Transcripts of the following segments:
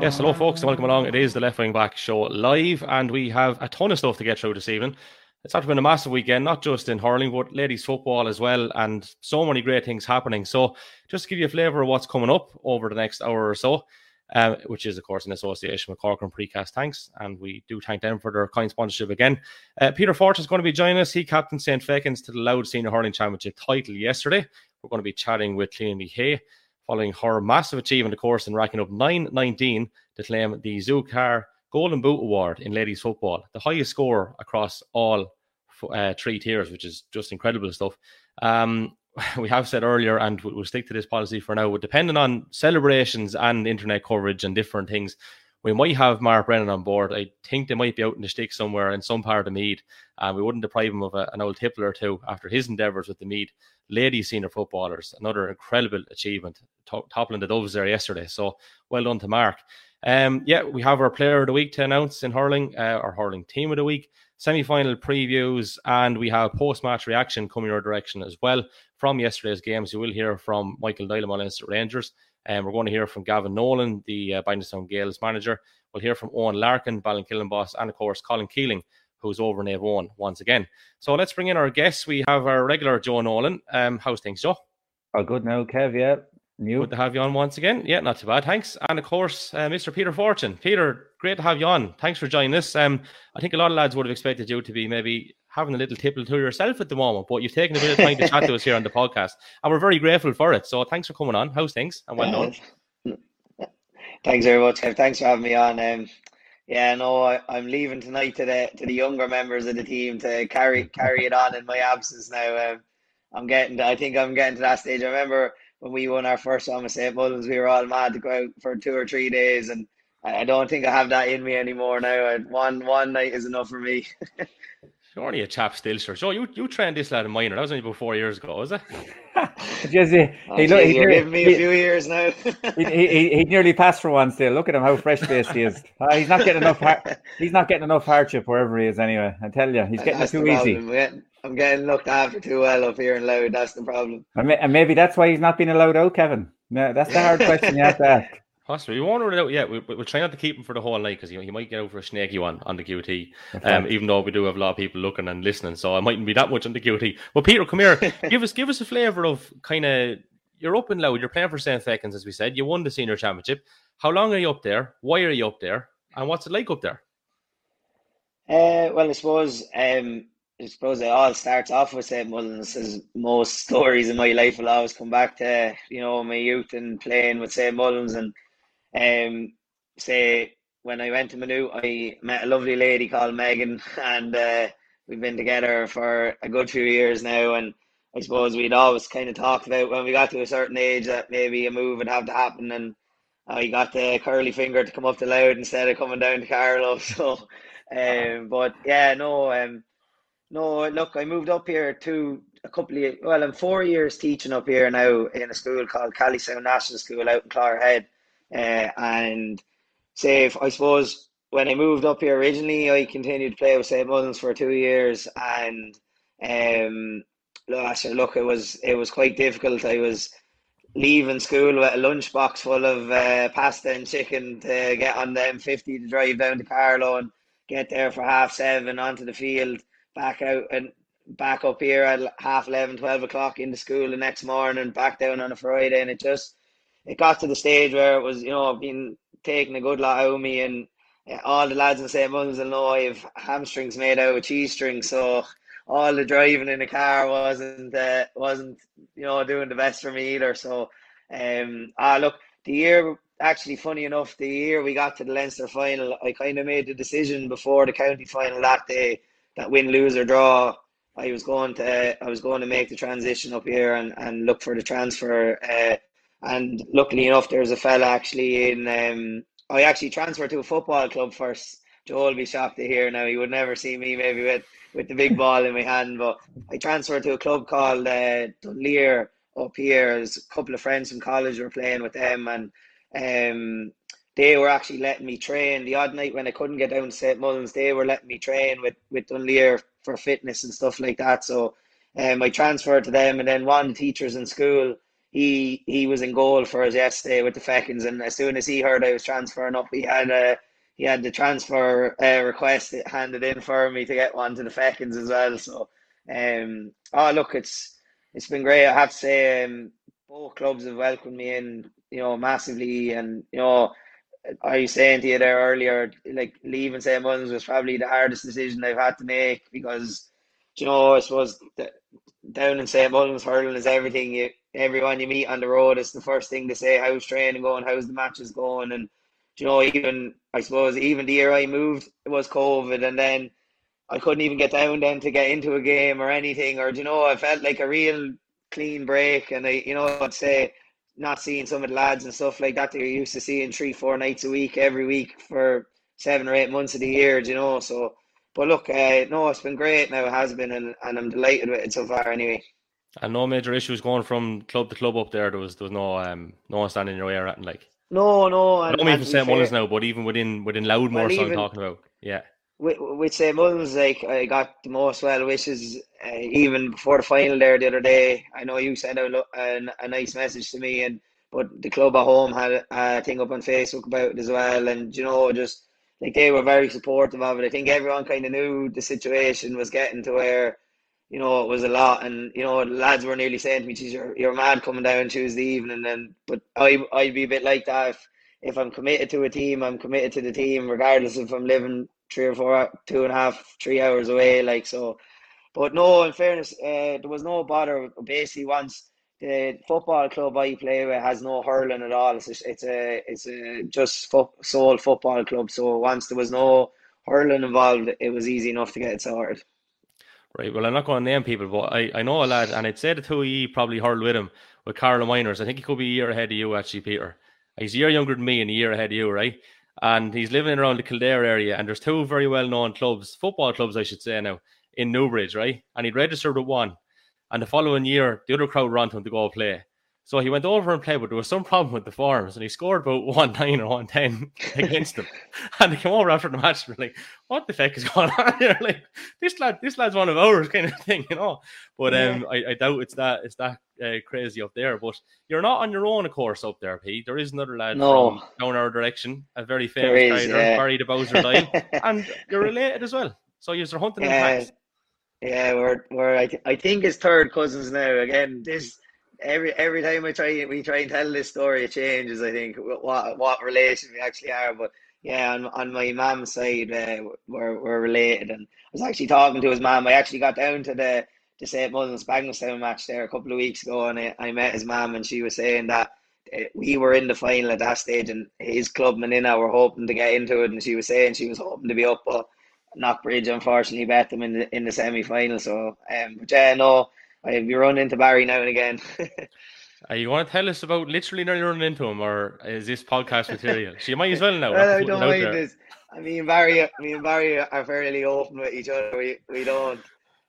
Yes, hello, folks, and welcome along. It is the Left Wing Back Show live, and we have a ton of stuff to get through this evening. It's actually been a massive weekend, not just in hurling, but ladies football as well, and so many great things happening. So, just to give you a flavour of what's coming up over the next hour or so, uh, which is, of course, in association with Cork and Precast Thanks, and we do thank them for their kind sponsorship again. Uh, Peter Fortune is going to be joining us. He captained St. Fechin's to the Louth Senior Hurling Championship title yesterday. We're going to be chatting with Clíodhna Ní Shé following her massive achievement, of course, in racking up 919 to claim the ZuCar Golden Boot Award in ladies football, the highest score across all uh, three tiers, which is just incredible stuff. Um, we have said earlier, and we'll stick to this policy for now, depending on celebrations and internet coverage and different things, we might have Mark Brennan on board. I think they might be out in the stick somewhere in some part of Meath, and we wouldn't deprive him of a, an old tipple or two after his endeavours with the Meath ladies senior footballers. Another incredible achievement, toppling the Dubs there yesterday. So well done to Mark. Um, yeah, we have our player of the week to announce in hurling, uh, our hurling team of the week, semi final previews, and we have post match reaction coming your direction as well from yesterday's games. You will hear from Michael Doyle on Leinster Rangers, and we're going to hear from Gavin Nolan, the uh, Bindingstown Gales manager. We'll hear from Eoin Larkin, Ballinkillen boss, and of course Colin Keeling, who's over in Avon once again. So let's bring in our guests. We have our regular Joe Nolan. Um, how's things, Joe? Oh, good now, Kev. Yeah, new. Good to have you on once again. Yeah, not too bad. Thanks. And of course, uh, Mr. Peter Fortune. Peter, great to have you on. Thanks for joining us. Um, I think a lot of lads would have expected you to be maybe having a little tipple to yourself at the moment, but you've taken a bit of time to chat to us here on the podcast, and we're very grateful for it. So thanks for coming on. How's things? And well done. Thanks very much, Kev. Thanks for having me on. Um, yeah, no, I, am leaving tonight to the to the younger members of the team to carry carry it on in my absence. Now, um, I'm getting. To, I think I'm getting to that stage. I remember when we won our first with St. Mullins, we were all mad to go out for two or three days, and I don't think I have that in me anymore now. One one night is enough for me. You're only a chap still, sure. So you you trained this lad in minor. That was only about four years ago, was it? Just, he, oh, he, geez, you're giving me a few years now. he, he, he nearly passed for one still. Look at him, how fresh faced he is. Uh, he's not getting enough. he's not getting enough hardship wherever he is. Anyway, I tell you, he's getting it too easy. I'm getting looked after too well up here in Louth. That's the problem. And maybe that's why he's not being allowed out, Kevin. Yeah, that's the hard question you have to ask. Possibly. We won't rule it out yet. We, we'll try not to keep him for the whole night because he, he might get over a snaky one on the QT. Um, even though we do have a lot of people looking and listening, so I mightn't be that much on the QT. Well, Peter, come here. give us give us a flavour of kind of you're up and Louth. You're playing for St. Fechin's, as we said. You won the senior championship. How long are you up there? Why are you up there? And what's it like up there? Uh, well, I suppose um, I suppose it all starts off with St. Mullins. As most stories in my life will always come back to you know my youth and playing with St. Mullins and um, say when I went to Manu, I met a lovely lady called Megan, and uh, we've been together for a good few years now. And I suppose we'd always kind of talked about when we got to a certain age that maybe a move would have to happen, and I got the curly finger to come up to Louth instead of coming down to Carlow. So, um, but yeah, no, um, no. Look, I moved up here to a couple of well, I'm four years teaching up here now in a school called Callystown National School out in Clogherhead. Uh, and say, if, I suppose when I moved up here originally, I continued to play with St. Mullins for two years, and um, look, it was it was quite difficult. I was leaving school with a lunchbox full of uh, pasta and chicken to get on the M50 to drive down to Carlow and get there for half seven onto the field, back out and back up here at half 11, 12 o'clock into school the next morning, back down on a Friday, and it just it got to the stage where it was, you know, being taking a good lot out of me, and all the lads in St. Mullins will know I have hamstrings made out of cheese strings, so all the driving in the car wasn't uh, wasn't you know doing the best for me either. So, um, ah, look, the year actually funny enough, the year we got to the Leinster final, I kind of made the decision before the county final that day that win, lose or draw. I was going to I was going to make the transition up here and, and look for the transfer uh, and luckily enough, there's a fella actually in. Um, I actually transferred to a football club first. Joel will be shocked to hear now. He would never see me maybe with, with the big ball in my hand, but I transferred to a club called uh, Dunleer up here. A couple of friends from college were playing with them, and um, they were actually letting me train. The odd night when I couldn't get down to St. Mullins, they were letting me train with, with Dunleer for fitness and stuff like that. So um, I transferred to them, and then one teachers in school he he was in goal for us yesterday with the Fechins, and as soon as he heard I was transferring up, he had a he had the transfer uh, request handed in for me to get one to the Fechins as well. So, um, oh look, it's it's been great. I have to say, um, both clubs have welcomed me in, you know, massively, and you know. I was saying to you there earlier, like leaving St. Mullins was probably the hardest decision I've had to make because, you know, I suppose down in St. Mullins hurling is everything. You everyone you meet on the road, it's the first thing to say, how's training going, how's the matches going, and you know, even I suppose even the year I moved, it was COVID, and then I couldn't even get down then to get into a game or anything, or you know, I felt like a real clean break, and I, you know, I'd say not seeing some of the lads and stuff like that that you're used to seeing three, four nights a week every week for seven or eight months of the year, you know. So, but look, uh, no, it's been great now. It has been, and, and I'm delighted with it so far. Anyway. And no major issues going from club to club up there. There was there was no um no one standing in your way or anything like. No, no. And, I don't mean for St Mullins now, but even within within Loudmore, well, so I'm talking about. Yeah. With, with St Mullins, like I got the most well wishes uh, even before the final there the other day. I know you sent out a, a nice message to me, and but the club at home had a thing up on Facebook about it as well, and you know just like they were very supportive of it. I think everyone kind of knew the situation was getting to where you know, it was a lot. And, you know, lads were nearly saying to me, geez, you're, you're mad coming down Tuesday evening. And, but I, I'd be a bit like that. If, if I'm committed to a team, I'm committed to the team, regardless if I'm living three or four, two and a half, three hours away. Like, so, but no, in fairness, uh, there was no bother. Basically, once the football club I play with has no hurling at all. It's a, it's a, it's a just fo- sole football club. So once there was no hurling involved, it was easy enough to get it sorted. Right. Well, I'm not going to name people, but I, I know a lad, and I'd say the two of you probably hurled with him with Carlow Minors. I think he could be a year ahead of you, actually, Peter. He's a year younger than me and a year ahead of you, right? And he's living around the Kildare area, and there's two very well known clubs, football clubs, I should say now, in Newbridge, right? And he'd registered with one. And the following year, the other crowd ran to him to go play. So he went over and played, but there was some problem with the forms, and he scored about one nine or one ten against them. And they came over after the match and were like, "What the fuck is going on here? Like this lad, this lad's one of ours, kind of thing, you know." But um, I, I doubt it's that it's that uh, crazy up there. But you're not on your own, of course, up there, Pete. There is another lad no. down our direction, a very famous guy, yeah. Barry the Bowser Dial, and you're related as well. So you're hunting yeah. in packs. Yeah, we're we're I, th- I think it's third cousins now. Again, this every every time I try we try and tell this story, it changes. I think what what relation we actually are, but yeah, on, on my mum's side, uh, we're we're related. And I was actually talking to his mum. I actually got down to the the St Mullins Bagenalstown match there a couple of weeks ago, and I, I met his mum, and she was saying that uh, we were in the final at that stage, and his club Menina were hoping to get into it, and she was saying she was hoping to be up, but Knockbridge unfortunately bet them in the in the semi final. So, um, but yeah, no Be run into Barry now and again. uh, you want to tell us about literally nearly running into him, or is this podcast material? so you might as well know. well, I don't mind this. I mean, Barry, me and Barry are fairly open with each other. We we don't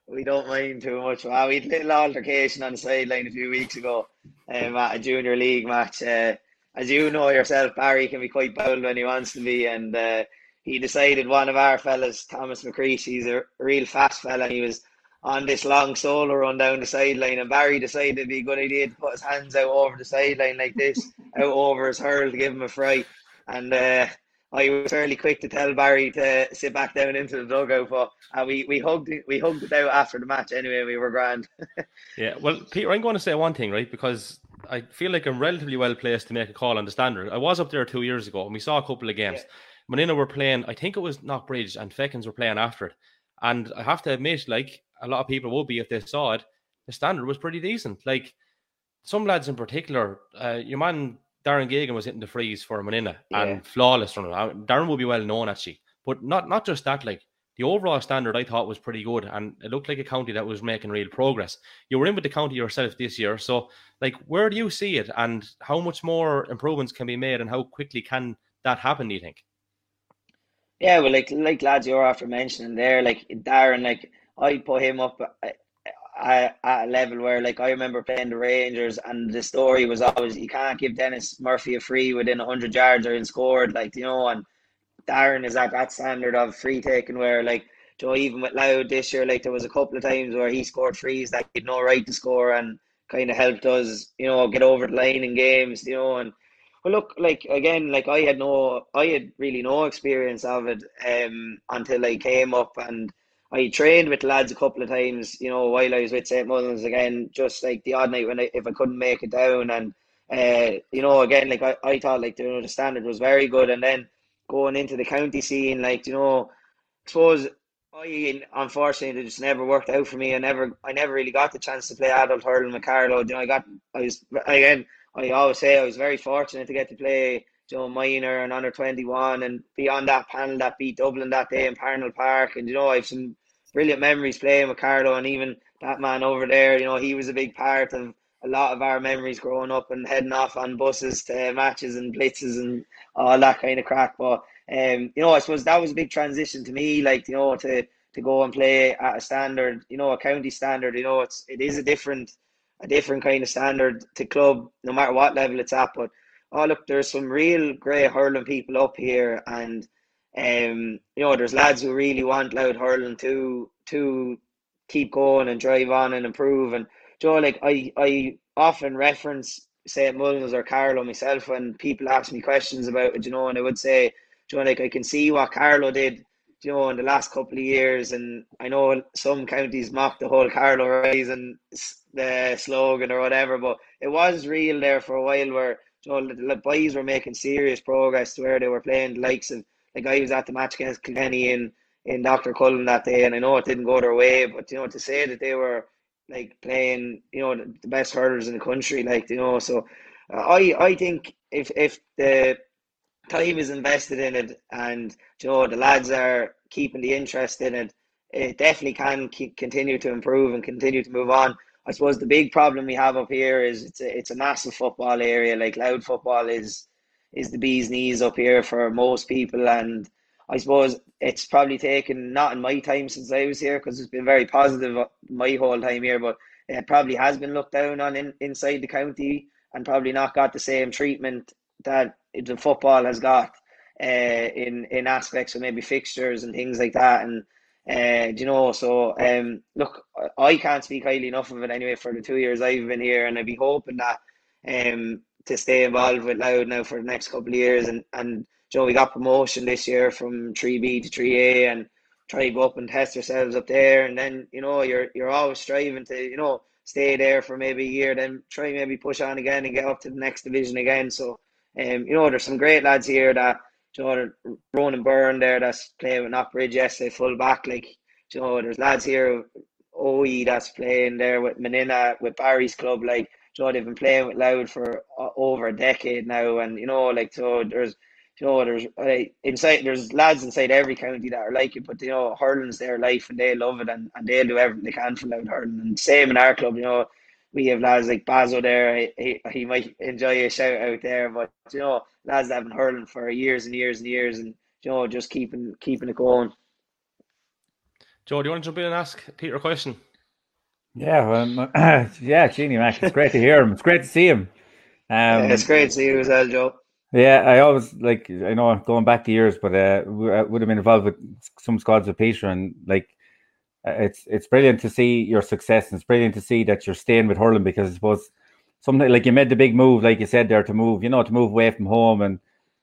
we don't mind too much. We had a little altercation on the sideline a few weeks ago um, at a junior league match. Uh, as you know yourself, Barry can be quite bold when he wants to be, and uh, he decided one of our fellas, Thomas McCreesh, he's a real fast fella. He was on this long solo run down the sideline, and Barry decided it'd be a good idea to put his hands out over the sideline like this, out over his hurl to give him a fright. And uh, I was fairly quick to tell Barry to sit back down into the dugout, but uh, we we hugged it, we hugged it out after the match anyway. We were grand. yeah, well, Peter, I'm going to say one thing, right? Because I feel like I'm relatively well placed to make a call on the standard. I was up there two years ago, and we saw a couple of games. Yeah. Menina were playing, I think it was Knockbridge, and Fechins were playing after it. And I have to admit, like a lot of people would be if they saw it, the standard was pretty decent. Like some lads in particular, uh, your man Darren Gagan was hitting the frees for Menina yeah. and flawless from him. Darren will be well known actually, but not not just that. Like the overall standard, I thought was pretty good, and it looked like a county that was making real progress. You were in with the county yourself this year, so like, where do you see it, and how much more improvements can be made, and how quickly can that happen? Do you think? Yeah, well, like like lads you're after mentioning there, like Darren, like I put him up at, a level where, like, I remember playing the Rangers, and the story was always you can't give Dennis Murphy a free within hundred yards or in scored, like you know. And Darren is at that standard of free taking where, like, you know, even with Louth this year, like there was a couple of times where he scored frees that he had no right to score, and kind of helped us, you know, get over the line in games, you know, and well, look, like again, like I had no, I had really no experience of it um, until I came up and I trained with lads a couple of times, you know, while I was with St. Mullins again, just like the odd night when I, if I couldn't make it down. And, uh, you know, again, like I, I thought like, you know, the standard was very good. And then going into the county scene, like, you know, I suppose I unfortunately it just never worked out for me. I never I never really got the chance to play adult hurling with Carlow. You know, I got I was again I always say I was very fortunate to get to play know, minor and under 21 and be on that panel that beat Dublin that day in Parnell Park. And, you know, I have some brilliant memories playing with Carlow and even that man over there, you know, he was a big part of a lot of our memories growing up and heading off on buses to matches and blitzes and all that kind of crack. But, um, you know, I suppose that was a big transition to me, like, you know, to, to go and play at a standard, you know, a county standard, you know, it's, it is a different, a different kind of standard to club, no matter what level it's at. But oh look, there's some real great hurling people up here, and um, you know, there's lads who really want Louth hurling to to keep going and drive on and improve. And Joe, like I I often reference St. Mullins or Carlow myself when people ask me questions about it, you know, and I would say, Joe, like I can see what Carlow did you know, in the last couple of years, and I know some counties mock the whole Carlow Rising the slogan or whatever, but it was real there for a while where you know, the boys were making serious progress to where they were playing the likes of like I was at the match against Kilkenny in in Dr. Cullen that day, and I know it didn't go their way, but you know to say that they were like playing, you know, the, best hurlers in the country, like you know, so uh, I I think if if the time is invested in it, and you know the lads are keeping the interest in it, it definitely can keep, continue to improve and continue to move on. I suppose the big problem we have up here is it's a, it's a massive football area. Like Louth football is is the bee's knees up here for most people, and I suppose it's probably taken not in my time since I was here because it's been very positive my whole time here, but it probably has been looked down on in, inside the county and probably not got the same treatment that the football has got uh, in in aspects of maybe fixtures and things like that. And uh, you know, so um, look, I can't speak highly enough of it anyway for the two years I've been here, and I'd be hoping that um to stay involved with Louth now for the next couple of years. And and you know, we got promotion this year from three B to three A, and try to go up and test ourselves up there. And then you know, you're you're always striving to you know stay there for maybe a year, then try maybe push on again and get up to the next division again. So um, you know, there's some great lads here that you know, Ronan Byrne there that's playing with Knockbridge yesterday, full back. Like, you know, there's lads here, OE that's playing there with Menina, with Barry's club. Like, know, they've been playing with Louth for uh, over a decade now. And, you know, like, so there's, you know, there's like, inside, there's lads inside every county that are like it, but, you know, hurling's their life and they love it and, and they'll do everything they can for Louth hurling. And same in our club, you know, we have lads like Bazo there. He, he, he might enjoy a shout out there, but you know, lads that have been hurling for years and years and years, and you know, just keeping keeping it going. Joe, do you want to jump in and ask Peter a question? Yeah, um, yeah, Genie Mac. It's great to hear him. It's great to see him. Um, yeah, it's great to see you as well, Joe. Yeah, I always like I know going back to years, but uh, I would have been involved with some squads with Peter, and like uh, it's it's brilliant to see your success and it's brilliant to see that you're staying with hurling because I suppose something like you made the big move, like you said there, to move, you know, to move away from home and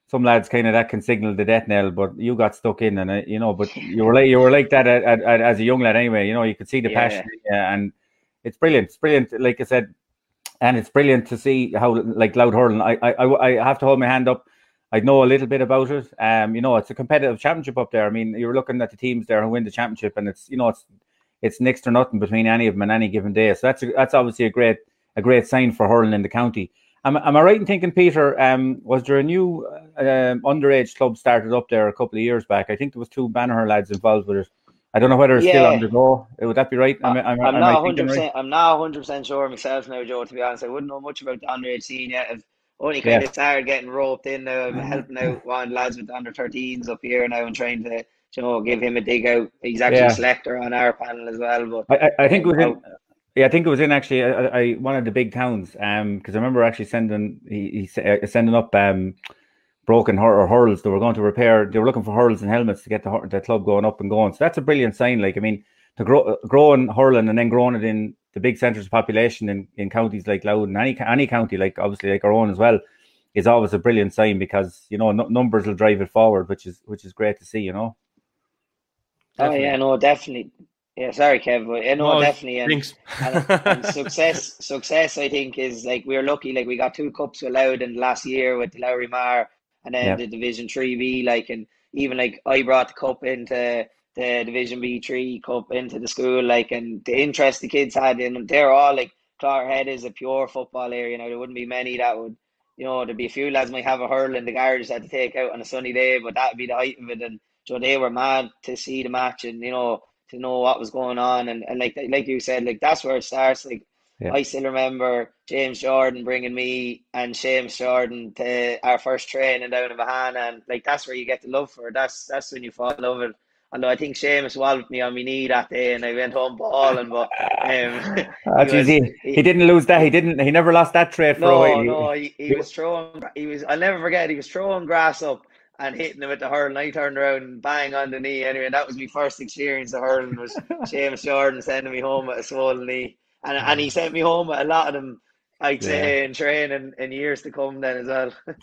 some lads kind of that can signal the death knell, but you got stuck in and uh, you know, but you were like you were like that at, at, at, as a young lad anyway. You know, you could see the yeah. passion, yeah, and it's brilliant. It's brilliant, like I said, and it's brilliant to see how like Louth hurling. I I I have to hold my hand up I know a little bit about it. Um, you know, it's a competitive championship up there. I mean, you're looking at the teams there who win the championship, and it's you know, it's it's next to nothing between any of them on any given day. So that's a, that's obviously a great a great sign for hurling in the county. Am, am I right in thinking, Peter? Um, was there a new uh, underage club started up there a couple of years back? I think there was two Banner lads involved with it. I don't know whether it's yeah. still on the go. Would that be right? Am, am, I'm, not hundred percent. I'm not hundred percent sure myself now, Joe. To be honest, I wouldn't know much about the underage scene yet. I've only kind yeah. of started getting roped in now. I'm helping out one lads with under 13s up here now and trying to you know give him a dig out. He's actually yeah. a selector on our panel as well. But I, I think it was in, yeah, I think it was in actually I, I one of the big towns. Um, because I remember actually sending he, he uh, sending up um broken hur- or hurls. They were going to repair. They were looking for hurls and helmets to get the the club going up and going. So that's a brilliant sign. Like I mean, to grow growing hurling and then growing it in the big centres of population in, in counties like Louth and any any county, like obviously like our own as well, is always a brilliant sign because you know n- numbers will drive it forward, which is which is great to see. You know. Definitely. Oh yeah, no, definitely. Yeah, sorry, Kev, but yeah, no, no definitely. And, and, and, success, success, I think, is like we are lucky. Like we got two cups allowed in the last year with the Lory Meagher and then yeah. the Division Three B. Like, and even like I brought the cup into the Division B three cup into the school. Like, and the interest the kids had in them, they're all like Clogherhead is a pure football area. You know, there wouldn't be many that would, you know, there'd be a few lads might have a hurl in the garage that to take out on a sunny day, but that'd be the height of it. And so they were mad to see the match and you know to know what was going on and, and like like you said like that's where it starts like yeah. I still remember James Jordan bringing me and James Jordan to our first training down in Bahana and like that's where you get the love for it. That's that's when you fall in love with. Although I think Seamus walloped me on my knee that day and I went home balling, but um, oh, he, was, he, he, didn't lose that. He didn't. He never lost that trade for no, a while. No, he, he, was throwing. He was. I'll never forget. He was throwing grass up and hitting him with the hurl. And I turned around and bang on the knee. Anyway, that was my first experience of hurling. Was James Jordan sending me home with a swollen knee, and and he sent me home with a lot of them. I'd yeah. say in training in years to come then as well.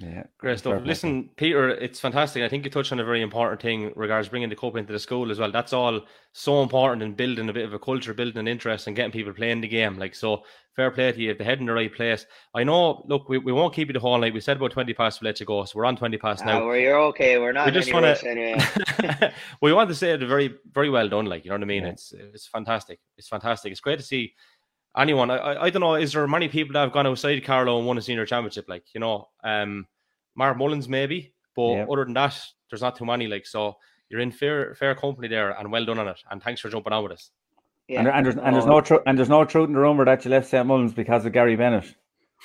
Yeah, great stuff. Perfect. Listen, Peter, it's fantastic. I think you touched on a very important thing regards bringing the cup into the school as well. That's all so important in building a bit of a culture, building an interest, and getting people playing the game. Like so, fair play to you. If they head in the right place, I know. Look, we, we won't keep you the whole night. We said about twenty past to let you go, so we're on twenty past now. Uh, well, you're okay. We're not. We just want to. Anyway. we want to say it very, very well done. Like you know what I mean. Yeah. It's it's fantastic. It's fantastic. It's great to see anyone. I, I, I don't know. Is there many people that have gone outside Carlow and won a senior championship? Like you know, um Mark Mullins maybe, but yep. other than that, there's not too many. Like so, you're in fair fair company there, and well done on it. And thanks for jumping on with us. Yeah. And, and, there's, and there's no tr- and there's no truth in the rumor that you left St Mullins because of Gary Bennett.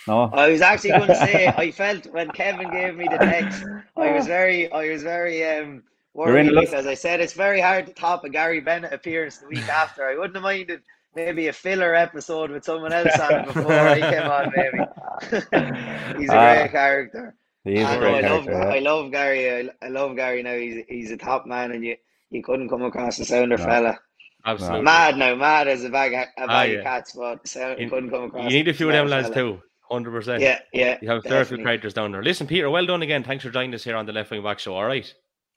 No, I was actually going to say I felt when Kevin gave me the text, I was very, I was very um worried because I said it's very hard to top a Gary Bennett appearance the week after. I wouldn't have minded maybe a filler episode with someone else on it before I came on. Maybe he's a uh, great character. He is I, know, I love yeah. I love Gary. I, I, love Gary now. He's he's a top man, and you you couldn't come across a sounder no. fella. Absolutely mad now, mad as a bag a ah, bag ah, of cats, but sound, you, couldn't come across. You need a few of them lads too. Hundred percent. Yeah, yeah. You have a few characters down there. Listen, Peter, well done again. Thanks for joining us here on the Left Wing Back Show. All right.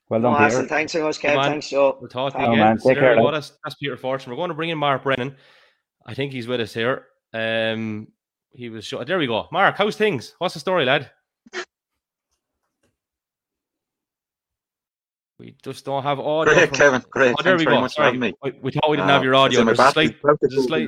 Well done, no, Peter. Thanks very much, Kev. Thanks, Joe. We'll talk to you again. Man. Take care, that's, that's Peter Fortune. We're going to bring in Mark Brennan. I think he's with us here. Um, he was. Show- there we go. Mark, how's things? What's the story, lad? We just don't have audio. Great, from... Kevin. Great. Oh, there Thanks we go. Sorry. We, we, thought we didn't uh, have your audio. There's a slight, there's a slight,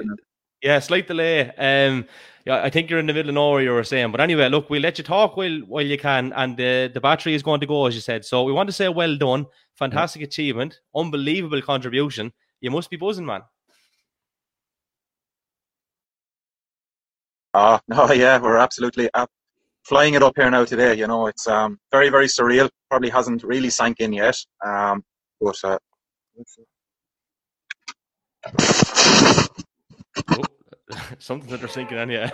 yeah, slight delay. Um, yeah, I think you're in the middle of nowhere. You were saying, but anyway, look, we'll let you talk while while you can, and the the battery is going to go as you said. So we want to say well done, fantastic yeah. achievement, unbelievable contribution. You must be buzzing, man. Oh no, yeah, we're absolutely flying it up here now today. You know, it's um, very, very surreal. Probably hasn't really sank in yet. Um, but uh, oh, something that they're sinking in here.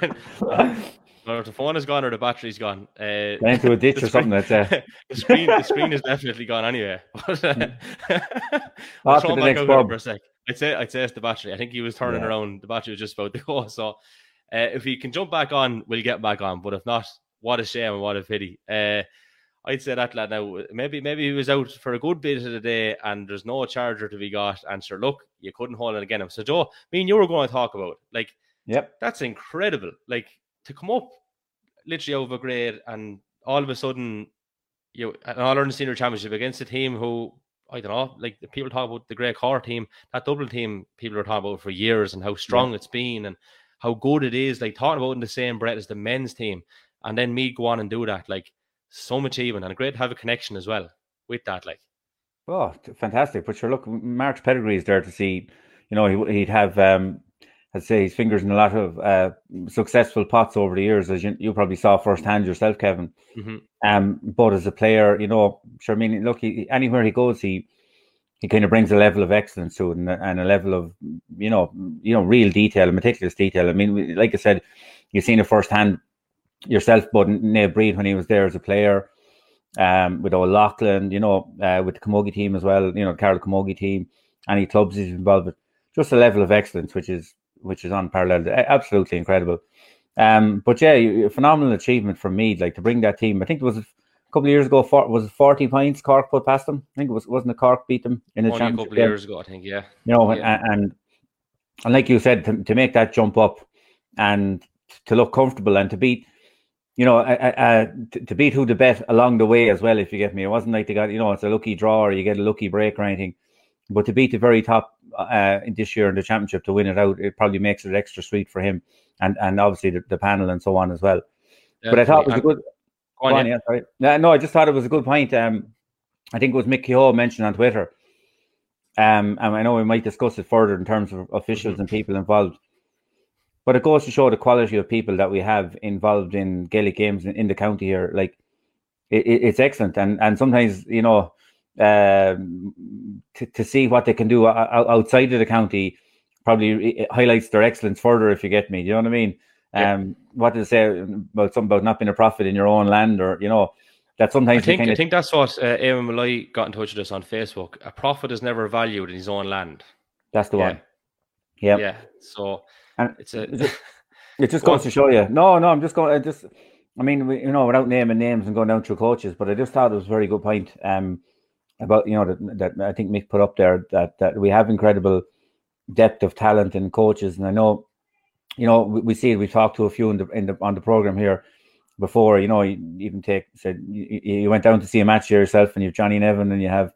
Or the phone is gone or the battery's gone. Uh, into a ditch or something. That's uh... the screen. The screen is definitely gone anyway. But, uh, After the next for a sec. I'd say I'd say it's the battery. I think he was turning yeah. around. The battery was just about to go. So uh, if he can jump back on, we'll get back on. But if not, what a shame and what a pity. Uh, I'd say that lad now. Maybe maybe he was out for a good bit of the day, and there's no charger to be got. And sure, look, you couldn't hold it again. So Joe, me and you were going to talk about like, yep, that's incredible. Like to come up literally over grade, and all of a sudden, you know, an All Ireland Senior Championship against a team who I don't know, like people talk about the great Cork team, that Dublin team people are talking about for years, and how strong yeah. it's been, and how good it is. Like talking about in the same breath as the men's team and then me go on and do that, like so much even and great to have a connection as well with that, like. Oh, fantastic! But sure, look, Mark's pedigree is there to see. You know, he, would have, um, I'd say, his fingers in a lot of uh, successful pots over the years, as you, you probably saw firsthand yourself, Kevin. Mm-hmm. Um, but as a player, you know, sure, I mean, look, he, anywhere he goes, he he kind of brings a level of excellence to it and, and, a level of you know you know real detail meticulous detail. I mean, like I said, you've seen it firsthand yourself, but Neil Breed when he was there as a player, um, with O'Loughlin, you know, uh, with the Camogie team as well, you know, Carlow Camogie team, any clubs he's involved with, just a level of excellence, which is which is unparalleled. Absolutely incredible. Um, but yeah, phenomenal achievement for me, like to bring that team. I think it was a couple of years ago. For, was it forty points Cork put past them? I think it was wasn't the Cork beat them in the Only championship. a couple of years ago, I think. Yeah. You know, Yeah. and, and and like you said, to, to make that jump up and to look comfortable and to beat, you know, uh, uh, to, to beat who to bet along the way as well. If you get me, it wasn't like they got you know it's a lucky draw or you get a lucky break or anything. But to beat the very top uh, in this year in the championship to win it out, it probably makes it extra sweet for him and and obviously the, the panel and so on as well. But I thought it was a good. Go on, yeah. sorry. No, no, I just thought it was a good point. Um, I think it was Mick Kehoe mentioned on Twitter. Um, and I know we might discuss it further in terms of officials Mm-hmm. and people involved. But it goes to show the quality of people that we have involved in Gaelic games in, in the county here. Like, it- it's excellent, and and sometimes you know, um, to, to see what they can do outside of the county probably highlights their excellence further. If you get me, do you know what I mean? Yeah. Um, what did they say about something about not being a prophet in your own land, or you know, that I sometimes you think kind I think that's what uh, Eamon Malloy got in touch with us on Facebook. A prophet is never valued in his own land. that's the yeah. one. Yeah, Yeah. So And it's a it- It just Go goes on. to show you. No, no, I'm just going. I just, I mean, we, you know, without naming names and going down through coaches, but I just thought it was a very good point. Um, about you know that, that I think Mick put up there that that we have incredible depth of talent in coaches, and I know, you know, we, we see it. We talked to a few in the, in the on the program here before. You know, you even take said you, you went down to see a match here yourself, and you've Johnny Nevin, and you have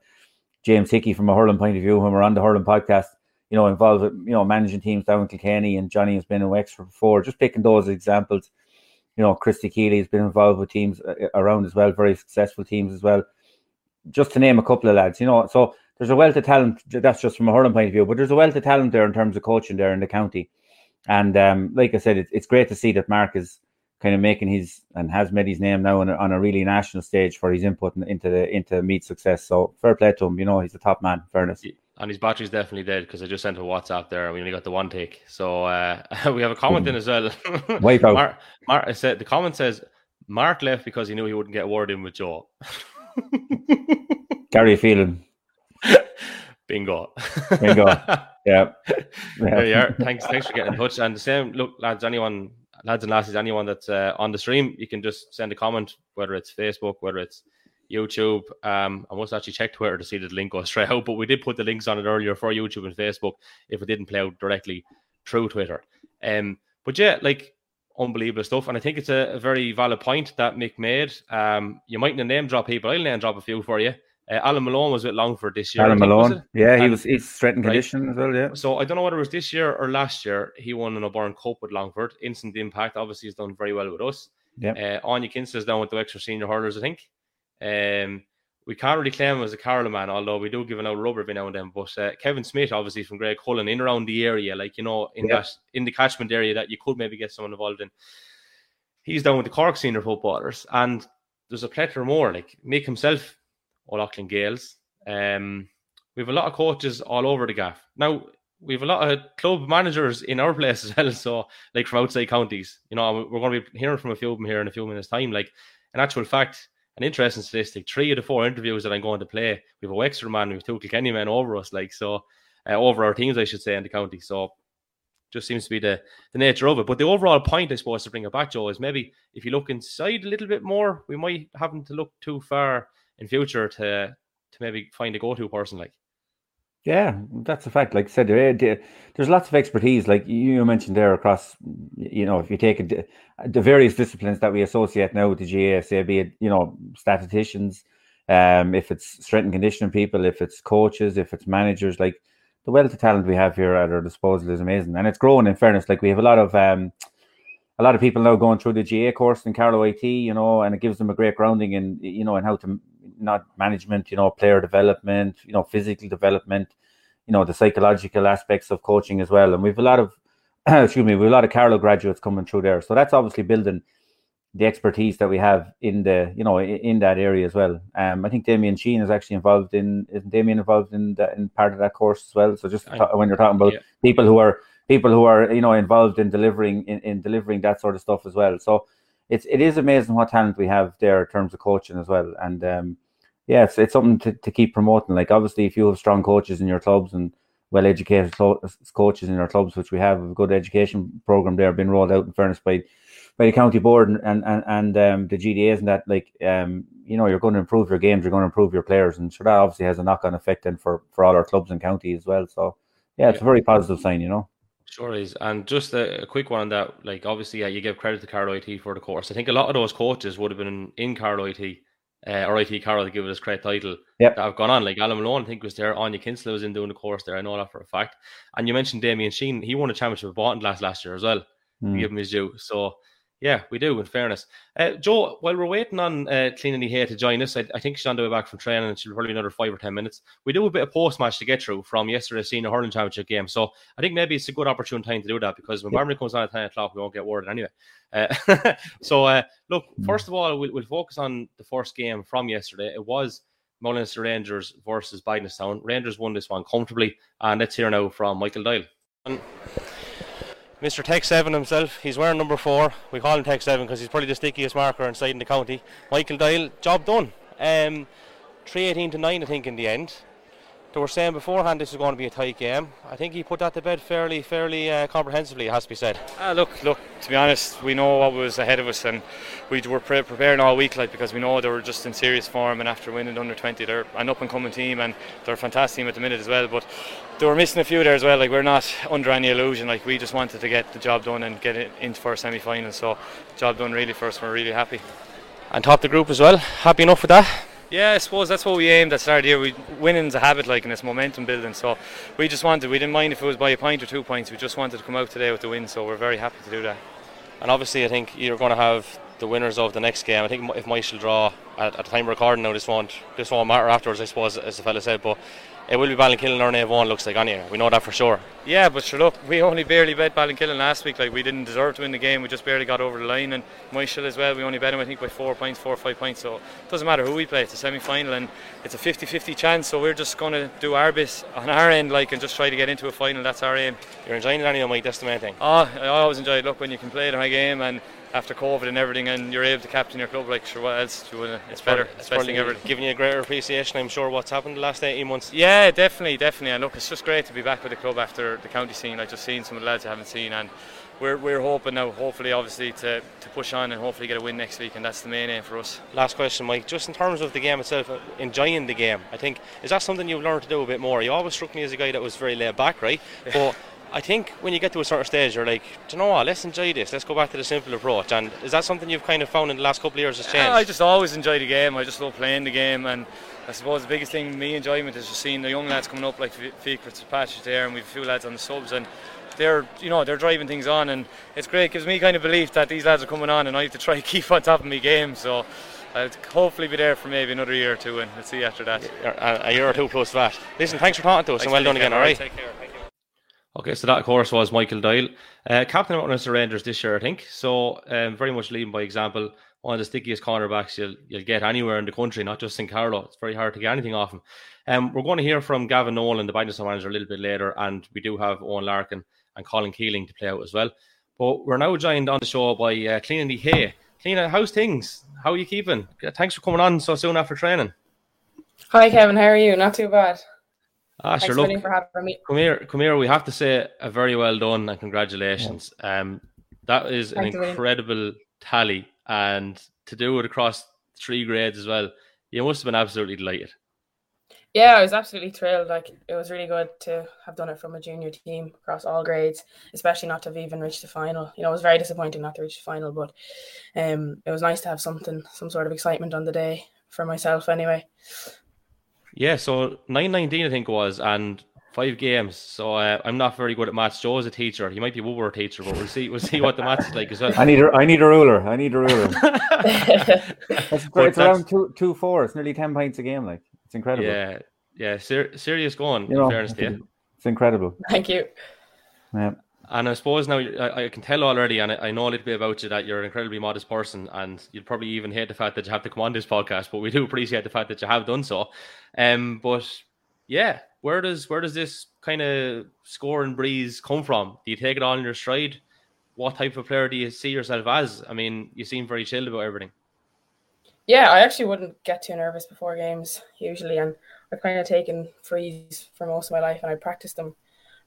James Hickey from a hurling point of view, when we're on the hurling podcast you know, involved with, you know, managing teams down in Kilkenny and Johnny has been in Wexford before. Just picking those examples. You know, Christy Keeley has been involved with teams uh, around as well, very successful teams as well. Just to name a couple of lads, you know. So there's a wealth of talent. That's just from a hurling point of view, but there's a wealth of talent there in terms of coaching there in the county. And um, like I said, it, it's great to see that Mark is kind of making his and has made his name now on a, on a really national stage for his input in- into the into Meath success. So fair play to him. You know, he's a top man. Fairness. and his battery's definitely dead because I just sent a WhatsApp there and we only got the one take. So uh, we have a comment in as well. Wipe out. Mark, Mark I said the comment says Mark left because he knew he wouldn't get a word in with Joe. Gary Phelan. Bingo. Bingo. Yeah. there you are. Thanks, thanks for getting in touch. And the same, look, lads, anyone, lads and lasses, anyone that's uh, on the stream, you can just send a comment, whether it's Facebook, whether it's YouTube. Um, I must actually check Twitter to see that the link goes straight out, but we did put the links on it earlier for YouTube and Facebook if it didn't play out directly through Twitter. Um, but yeah, like unbelievable stuff. And I think it's a, a very valid point that Mick made. Um, you might not name drop people. I'll name drop a few for you. Uh, Alan Malone was with Longford this year. Alan think, Malone. Yeah, he And- was he's strength and right. as well, yeah. So I don't know whether it was this year or last year. He won an O'Byrne Cup with Longford. Instant impact. Obviously, he's done very well with us. Yep. Uh, Anya down with the extra senior hurlers, I think. Um, we can't really claim him as a Carlow man, although we do give him out rubber every now and then. But uh, Kevin Smith, obviously from Graiguecullen, in around the area, like you know, in Yeah. that in the catchment area that you could maybe get someone involved in. He's down with the Cork senior footballers, and there's a plethora more. Like Mick himself, O'Loughlin Gales. Um, we have a lot of coaches all over the gaff. Now we have a lot of club managers in our place as well. So like from outside counties, you know, we're going to be hearing from a few of them here in a few minutes' time. Like in actual fact, an interesting statistic: three of the four interviews that I'm going to play, we have a Wexford man, we have two Kilkenny men over us, like so, uh, over our teams, I should say, in the county. So just seems to be the the nature of it. But the overall point, I suppose, to bring it back, Joe, is maybe if you look inside a little bit more, we might haven't to look too far in future to to maybe find a go to person like. Yeah, that's a fact. Like I said, there, there- there's lots of expertise. Like you mentioned there across, you know, if you take the various disciplines that we associate now with the GA, be it, you know, statisticians, um, if it's strength and conditioning people, if it's coaches, if it's managers, like the wealth of talent we have here at our disposal is amazing, and it's growing. In fairness, like we have a lot of um, a lot of people now going through the GA course in Carlow IT, you know, and it gives them a great grounding in, you know, in how to not management, you know, player development, you know, physical development, you know, the psychological aspects of coaching as well. And we've a lot of, excuse me, we've a lot of Carlow graduates coming through there. So that's obviously building the expertise that we have in the, you know, in, in that area as well. Um, I think Damien Sheen is actually involved in, isn't Damien involved in that, in part of that course as well? So just I- when you're talking about Yeah. people who are people who are you know involved in delivering in, in delivering that sort of stuff as well. So it's it is amazing what talent we have there in terms of coaching as well. And um, yeah, it's, it's something to, to keep promoting. Like obviously, if you have strong coaches in your clubs and well educated coaches in our clubs, which we have a good education program there being rolled out in fairness by by the county board and and and, and um, the GDAs and that like um, you know you're going to improve your games, you're going to improve your players, and so that obviously has a knock on effect then for for all our clubs and county as well. So yeah, it's yeah. a very positive sign, you know. Sure is. And just a, a, quick one on that, like obviously, yeah, you give credit to Carlow IT for the course. I think a lot of those coaches would have been in Carlow IT uh, or IT give it his correct title yep. that have gone on. Like Alan Malone, I think was there. Anya Kinsella was in doing the course there. I know that for a fact. And you mentioned Damien Sheen. He won a championship with Boughton last last year as well. Mm. Give him his due. So yeah, we do. In fairness, uh, Joe, while we're waiting on uh, Clíodhna here to join us, I, I, think she's on the way back from training, and she'll probably another five or ten minutes. We do a bit of post match to get through from yesterday's senior hurling championship game, so I think maybe it's a good opportune time to do that because when yep. comes on at ten o'clock, we won't get word anyway. Uh, so, uh, look, mm. first of all, we'll, we'll, focus on the first game from yesterday. It was Mullingar Rangers versus Town. Rangers won this one comfortably, and let's hear now from Michael Doyle. Mr. Tech 7 himself, he's wearing number 4. We call him Tech 7 because he's probably the stickiest marker inside in the county. Michael Doyle, job done. Um, 318 to 9, I think, in the end they were saying beforehand this was going to be a tight game. I think he put that to bed fairly, fairly uh, comprehensively. It has to be said. Uh, look, look. To be honest, we know what was ahead of us, and we were pre- preparing all week, like because we know they were just in serious form. And after winning under 20, they're an up and coming team, and they're a fantastic team at the minute as well. But they were missing a few there as well. Like we're not under any illusion. Like we just wanted to get the job done and get it into our semi final. So, job done really for us. We're really happy. And top the group as well. Happy enough with that. Yeah, I suppose that's what we aimed at start of the year. We, winning's a habit, like, and it's momentum building. So we just wanted, we didn't mind if it was by a point or two points. We just wanted to come out today with the win. So we're very happy to do that. And obviously, I think you're going to have the winners of the next game. I think if Michael draw at, at the time of recording now, this won't this won't matter afterwards, I suppose, as the fella said. But it will be Ballinkillen or Naomh looks like on here. We know that for sure. Yeah, but sure, look, we only barely bet Ballinkillen last week. Like we didn't deserve to win the game. We just barely got over the line. And Michael as well. We only bet him, I think, by four points, four or five points. So it doesn't matter who we play. It's a semi-final, and it's a 50-50 chance. So we're just going to do our best on our end, like, and just try to get into a final. That's our aim. You're enjoying it anyway, Mike. That's the main thing. Oh, I always enjoy it. Look, when you can play the high game and after COVID and everything, and you're able to captain your club, like sure, what else? Do you wanna, it's, it's better. It's, it's ever. Giving you a greater appreciation, I'm sure, what's happened the last 18 months. Yeah, definitely, definitely. And look, it's just great to be back with the club after the county scene. I've just seen some of the lads I haven't seen, and we're, we're hoping now, hopefully, obviously, to, to push on and hopefully get a win next week, and that's the main aim for us. Last question, Mike. Just in terms of the game itself, uh, enjoying the game, I think is that something you've learned to do a bit more? You always struck me as a guy that was very laid back, right? But I think when you get to a certain stage, you're like, do you know what? Let's enjoy this. Let's go back to the simple approach. And is that something you've kind of found in the last couple of years has changed? I just always enjoy the game. I just love playing the game, and I suppose the biggest thing me enjoyment is just seeing the young lads coming up like Fikret Patch there, and we've a few lads on the subs, and they're you know they're driving things on, and it's great. It gives me kind of belief that these lads are coming on, and I have to try to keep on top of my game. So. I'll hopefully be there for maybe another year or two, and let's see after that. A year or two close to that. Listen, thanks for talking to us, thanks and well done again. All right. Take care. Okay, so that, of course, was Michael Doyle, uh, captain of the Rangers this year, I think. So, um, very much leading by example. One of the stickiest cornerbacks you'll, you'll get anywhere in the country, not just in Carlow. It's very hard to get anything off him. Um, we're going to hear from Gavin Nolan, the Badminton manager, a little bit later, and we do have Eoin Larkin and Colin Keeling to play out as well. But we're now joined on the show by uh, Clíodhna Ní Shé. Cleaning, how's things? How are you keeping? Thanks for coming on so soon after training. Hi, Kevin. How are you? Not too bad. Ah, sure. Look, for having me. Come here, come here. We have to say a very well done and congratulations. Yeah. Um, that is Thanks an incredible tally, and to do it across three grades as well. You must have been absolutely delighted. Yeah, I was absolutely thrilled. Like it was really good to have done it from a junior team across all grades, especially not to have even reached the final. You know, it was very disappointing not to reach the final, but um, it was nice to have something, some sort of excitement on the day for myself anyway. Yeah, so nine nineteen I think was, and five games. So uh, I'm not very good at maths. Joe's a teacher. He might be a Woodward teacher, but we'll see. We'll see what the maths is like as well. I need a, I need a ruler. I need a ruler. that's great. It's around two two four. It's nearly ten pints a game. Like it's incredible. Yeah, yeah. Ser- serious going. You know, in fairness to you. It's incredible. Thank you. Yeah. And I suppose now I, I, can tell already, and I, know a little bit about you that you're an incredibly modest person, and you'd probably even hate the fact that you have to come on this podcast, but we do appreciate the fact that you have done so. Um, but yeah, where does where does this kind of score and breeze come from? Do you take it all in your stride? What type of player do you see yourself as? I mean, you seem very chilled about everything. Yeah, I actually wouldn't get too nervous before games usually, and I've kind of taken frees for most of my life, and I practice them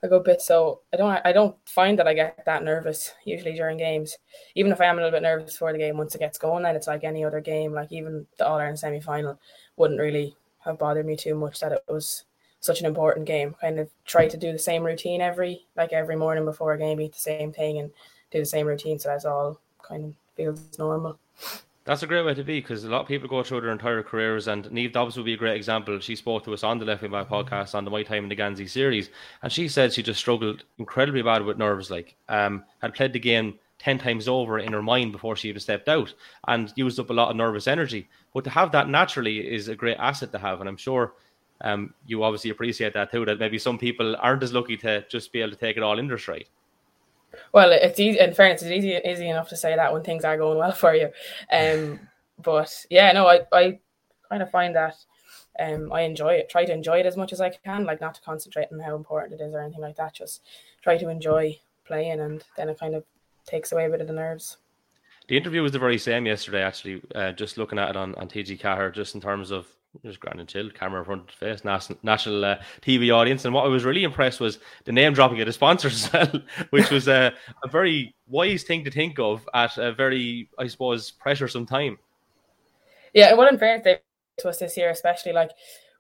a good bit. So I don't I don't find that I get that nervous usually during games. Even if I am a little bit nervous before the game, once it gets going, then it's like any other game. Like even the All Ireland semi final wouldn't really have bothered me too much that it was such an important game. Kind of try to do the same routine every like every morning before a game, eat the same thing and do the same routine. So that's all kind of feels normal. That's a great way to be because a lot of people go through their entire careers, and Neve Dobbs would be a great example. She spoke to us on the Left Wing podcast on the My Time in the Gansey series, and she said she just struggled incredibly bad with nerves. Like, um, had played the game ten times over in her mind before she even stepped out, and used up a lot of nervous energy. But to have that naturally is a great asset to have, and I'm sure um, you obviously appreciate that too. That maybe some people aren't as lucky to just be able to take it all in their stride. Well, it's easy. In fairness, it's easy easy enough to say that when things are going well for you. Um, but yeah, no, I I kind of find that um I enjoy it. Try to enjoy it as much as I can. Like not to concentrate on how important it is or anything like that. Just try to enjoy playing, and then it kind of takes away a bit of the nerves. The interview was the very same yesterday, actually. Uh, just looking at it on, on TG Ceathair, just in terms of just grand and chill, camera in front of the face, national, national uh, TV audience. And what I was really impressed was the name dropping of the sponsors well, which was a, a very wise thing to think of at a very, I suppose, pressuresome time. Yeah, well, in fairness to us this year, especially like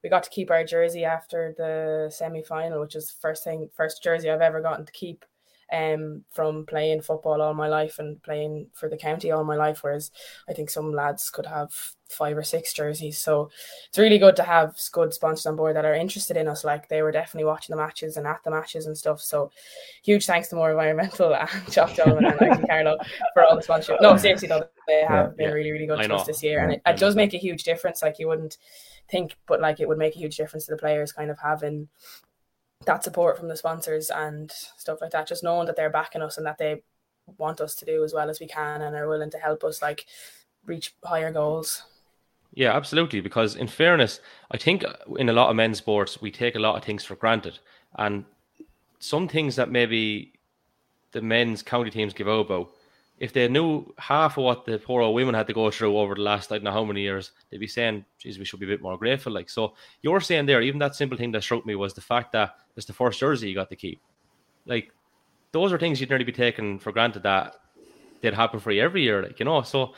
we got to keep our jersey after the semi final, which is first thing, first jersey I've ever gotten to keep um, from playing football all my life and playing for the county all my life. Whereas I think some lads could have five or six jerseys. So it's really good to have good sponsors on board that are interested in us. Like they were definitely watching the matches and at the matches and stuff. So huge thanks to More Environmental and Chop Dolman and Nike Carlo for all the sponsorship. No, seriously though, they have yeah, been yeah. really, really good I to know. us this year. And it, it does make a huge difference. Like you wouldn't think, but like it would make a huge difference to the players kind of having that support from the sponsors and stuff like that. Just knowing that they're backing us and that they want us to do as well as we can and are willing to help us like reach higher goals. Yeah, absolutely. Because in fairness, I think in a lot of men's sports we take a lot of things for granted, and some things that maybe the men's county teams give about if they knew half of what the poor old women had to go through over the last I don't know how many years, they'd be saying, "Geez, we should be a bit more grateful." Like so, you're saying there, even that simple thing that struck me was the fact that it's the first jersey you got to keep. Like those are things you'd nearly be taken for granted that they'd happen for you every year. Like you know, so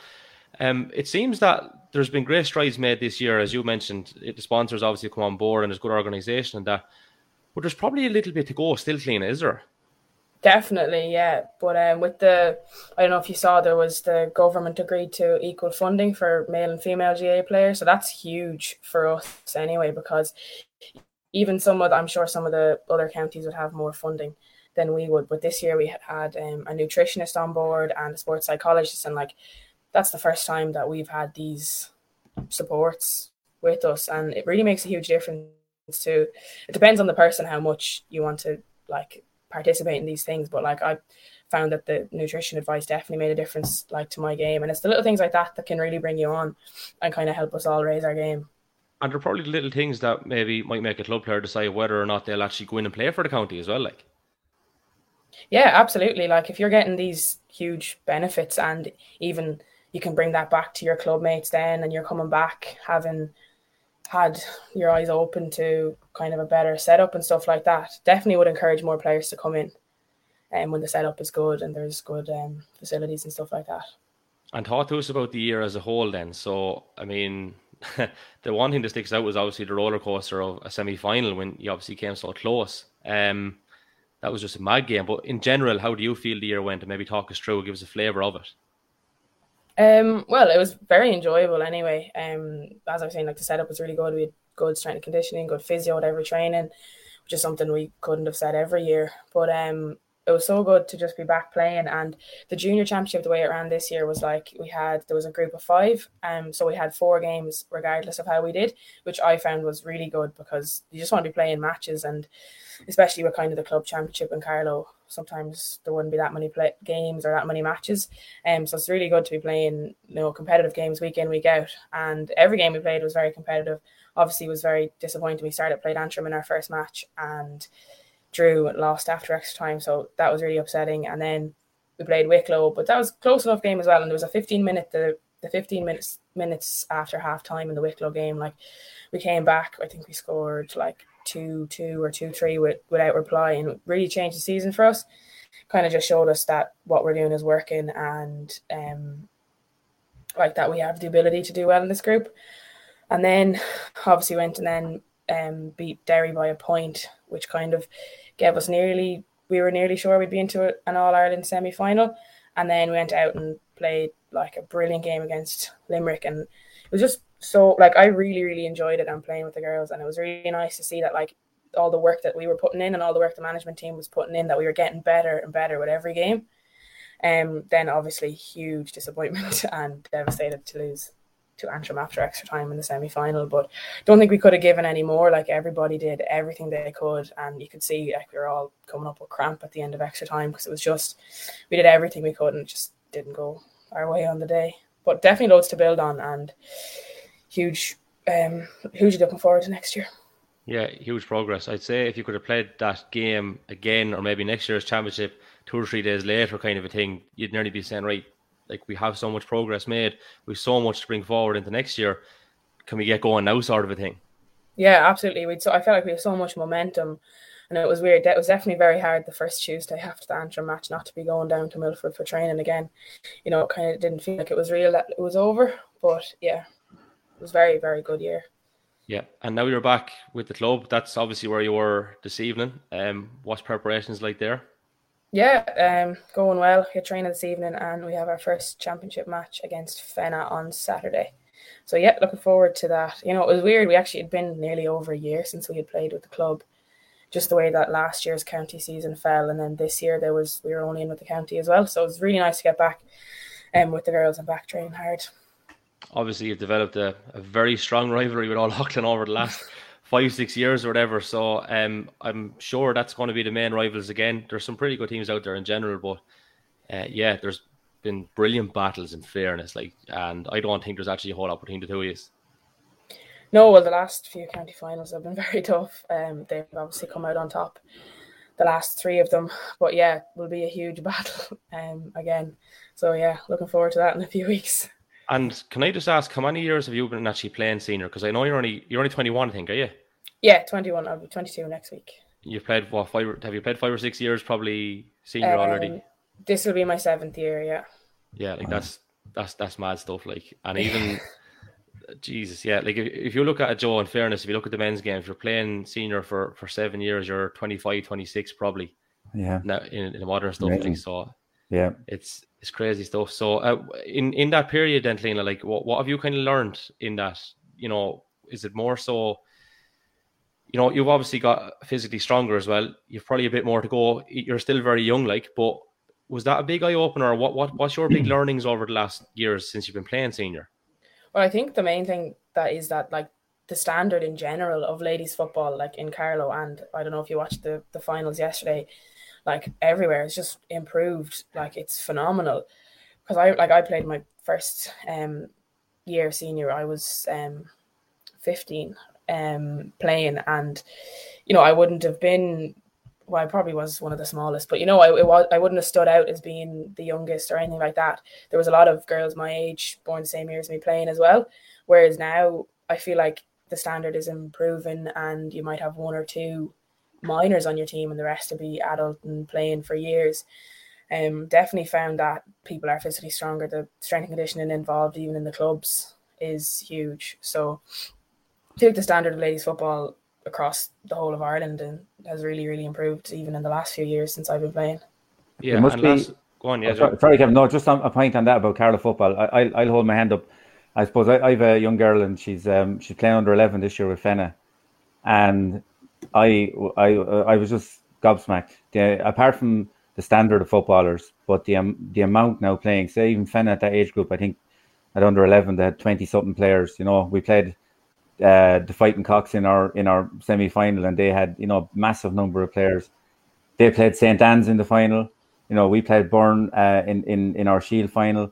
um, it seems that there's been great strides made this year, as you mentioned. The sponsors obviously come on board, and there's good organisation and that. But there's probably a little bit to go still, Clíodhna, is there? Definitely, yeah. But um, with the, I don't know if you saw, there was the government agreed to equal funding for male and female GAA players. So that's huge for us anyway, because even some of, the, I'm sure some of the other counties would have more funding than we would. But this year we had um, a nutritionist on board and a sports psychologist, and like that's the first time that we've had these supports with us, and it really makes a huge difference. To it depends on the person how much you want to like participate in these things. But like I found that the nutrition advice definitely made a difference like to my game. And it's the little things like that that can really bring you on and kind of help us all raise our game. And there are probably little things that maybe might make a club player decide whether or not they'll actually go in and play for the county as well, like. Yeah, absolutely. Like if you're getting these huge benefits and even you can bring that back to your club mates then and you're coming back having had your eyes open to kind of a better setup and stuff like that, definitely would encourage more players to come in and um, when the setup is good and there's good um, facilities and stuff like that. And talk to us about the year as a whole then. So, I mean, the one thing that sticks out was obviously the roller coaster of a semi final when you obviously came so close. Um, that was just a mad game. But in general, how do you feel the year went? And maybe talk us through, give us a flavour of it. Um, well, it was very enjoyable anyway. Um, as I was saying, like the setup was really good. We had good strength and conditioning, good physio at every training, which is something we couldn't have said every year. But um, it was so good to just be back playing. And the junior championship, the way it ran this year was like we had there was a group of five, um, so we had four games regardless of how we did, which I found was really good because you just want to be playing matches, and especially with kind of the club championship in Carlow, sometimes there wouldn't be that many play- games or that many matches. Um, so it's really good to be playing you know competitive games week in week out, and every game we played was very competitive. Obviously, was very disappointing. We started played Antrim in our first match and drew lost after extra time, so that was really upsetting. And then we played Wicklow, but that was close enough game as well. And there was a 15 minute the the 15 minutes minutes after half time in the Wicklow game. Like we came back, I think we scored like two two or two three with, without reply, and really changed the season for us. Kind of just showed us that what we're doing is working, and um, like that we have the ability to do well in this group. And then obviously went and then um, beat Derry by a point, which kind of gave us nearly we were nearly sure we'd be into an All Ireland semi final, and then we went out and played like a brilliant game against Limerick, and it was just so like I really really enjoyed it and playing with the girls, and it was really nice to see that like all the work that we were putting in and all the work the management team was putting in that we were getting better and better with every game. Um, then obviously huge disappointment and devastated to lose to Antrim after extra time in the semi final. But don't think we could have given any more. Like everybody did everything they could, and you could see like we were all coming up with cramp at the end of extra time because it was just we did everything we could and it just didn't go our way on the day. But definitely loads to build on and huge, um, hugely looking forward to next year. Yeah, huge progress. I'd say if you could have played that game again, or maybe next year's championship two or three days later, kind of a thing, you'd nearly be saying, right, like we have so much progress made, we've so much to bring forward into next year. Can we get going now, sort of a thing? Yeah, absolutely. We so I felt like we have so much momentum, and it was weird. It was definitely very hard the first Tuesday after the Antrim match not to be going down to Milford for training again. You know, it kind of didn't feel like it was real that it was over, but yeah, it was very very good year. Yeah, and now you're back with the club. That's obviously where you were this evening. Um, what's preparations like there? Yeah, um, going well. We're training this evening, and we have our first championship match against Fenagh on Saturday. So yeah, looking forward to that. You know, it was weird. We actually had been nearly over a year since we had played with the club. Just the way that last year's county season fell, and then this year there was we were only in with the county as well. So it was really nice to get back, um, with the girls and back training hard. Obviously, you've developed a, a very strong rivalry with All Auckland over the last five, six years or whatever. So um, I'm sure that's going to be the main rivals again. There's some pretty good teams out there in general, but uh, yeah, there's been brilliant battles in fairness. Like, and I don't think there's actually a whole lot between the two of you. No, well, the last few county finals have been very tough. Um, they've obviously come out on top, the last three of them. But yeah, will be a huge battle um, again. So yeah, looking forward to that in a few weeks. And can I just ask, how many years have you been actually playing senior? Because I know you're only you're only 21, I think, are you? Yeah, 21. I'll be 22 next week. You've played what five? Have you played five or six years? Probably senior um, already. This will be my seventh year. Yeah. Yeah, like that's that's that's mad stuff. Like, and even Jesus, yeah. Like if, if you look at it, Joe, in fairness, if you look at the men's game, if you're playing senior for for seven years, you're 25, 26 probably. Yeah. Now in, in the modern stuff, like so. Yeah. It's it's crazy stuff. So uh, in in that period, then, Lena, like what what have you kind of learned in that? You know, is it more so? You know, you've obviously got physically stronger as well. You've probably a bit more to go. You're still very young, like, but was that a big eye opener? What what what's your big learnings over the last years since you've been playing senior? Well, I think the main thing that is that like the standard in general of ladies football, like in Carlow, and I don't know if you watched the the finals yesterday, like everywhere, it's just improved. Like it's phenomenal. Because I like I played my first um year senior. I was um 15 um, playing, and you know I wouldn't have been. Well, I probably was one of the smallest, but you know, I was I wouldn't have stood out as being the youngest or anything like that. There was a lot of girls my age, born the same year as me, playing as well. Whereas now, I feel like the standard is improving, and you might have one or two minors on your team, and the rest to be adult and playing for years. Um, definitely found that people are physically stronger. The strength and conditioning involved, even in the clubs, is huge. So think the standard of ladies football across the whole of Ireland and has really, really improved even in the last few years since I've been playing. Yeah, it must be, last, go on, yeah. Oh, sorry, Kevin. No, just a point on that about Carlow football. I, will I'll hold my hand up. I suppose I, I, have a young girl and she's um, she's playing under eleven this year with Fenagh, and I I I was just gobsmacked. The, apart from the standard of footballers, but the um, the amount now playing, say even Fenagh at that age group, I think at under eleven they had twenty something players. You know, we played uh, the Fighting Cocks in our in our semi final, and they had you know massive number of players. They played St Anne's in the final. You know, we played Burn uh, in in in our Shield final.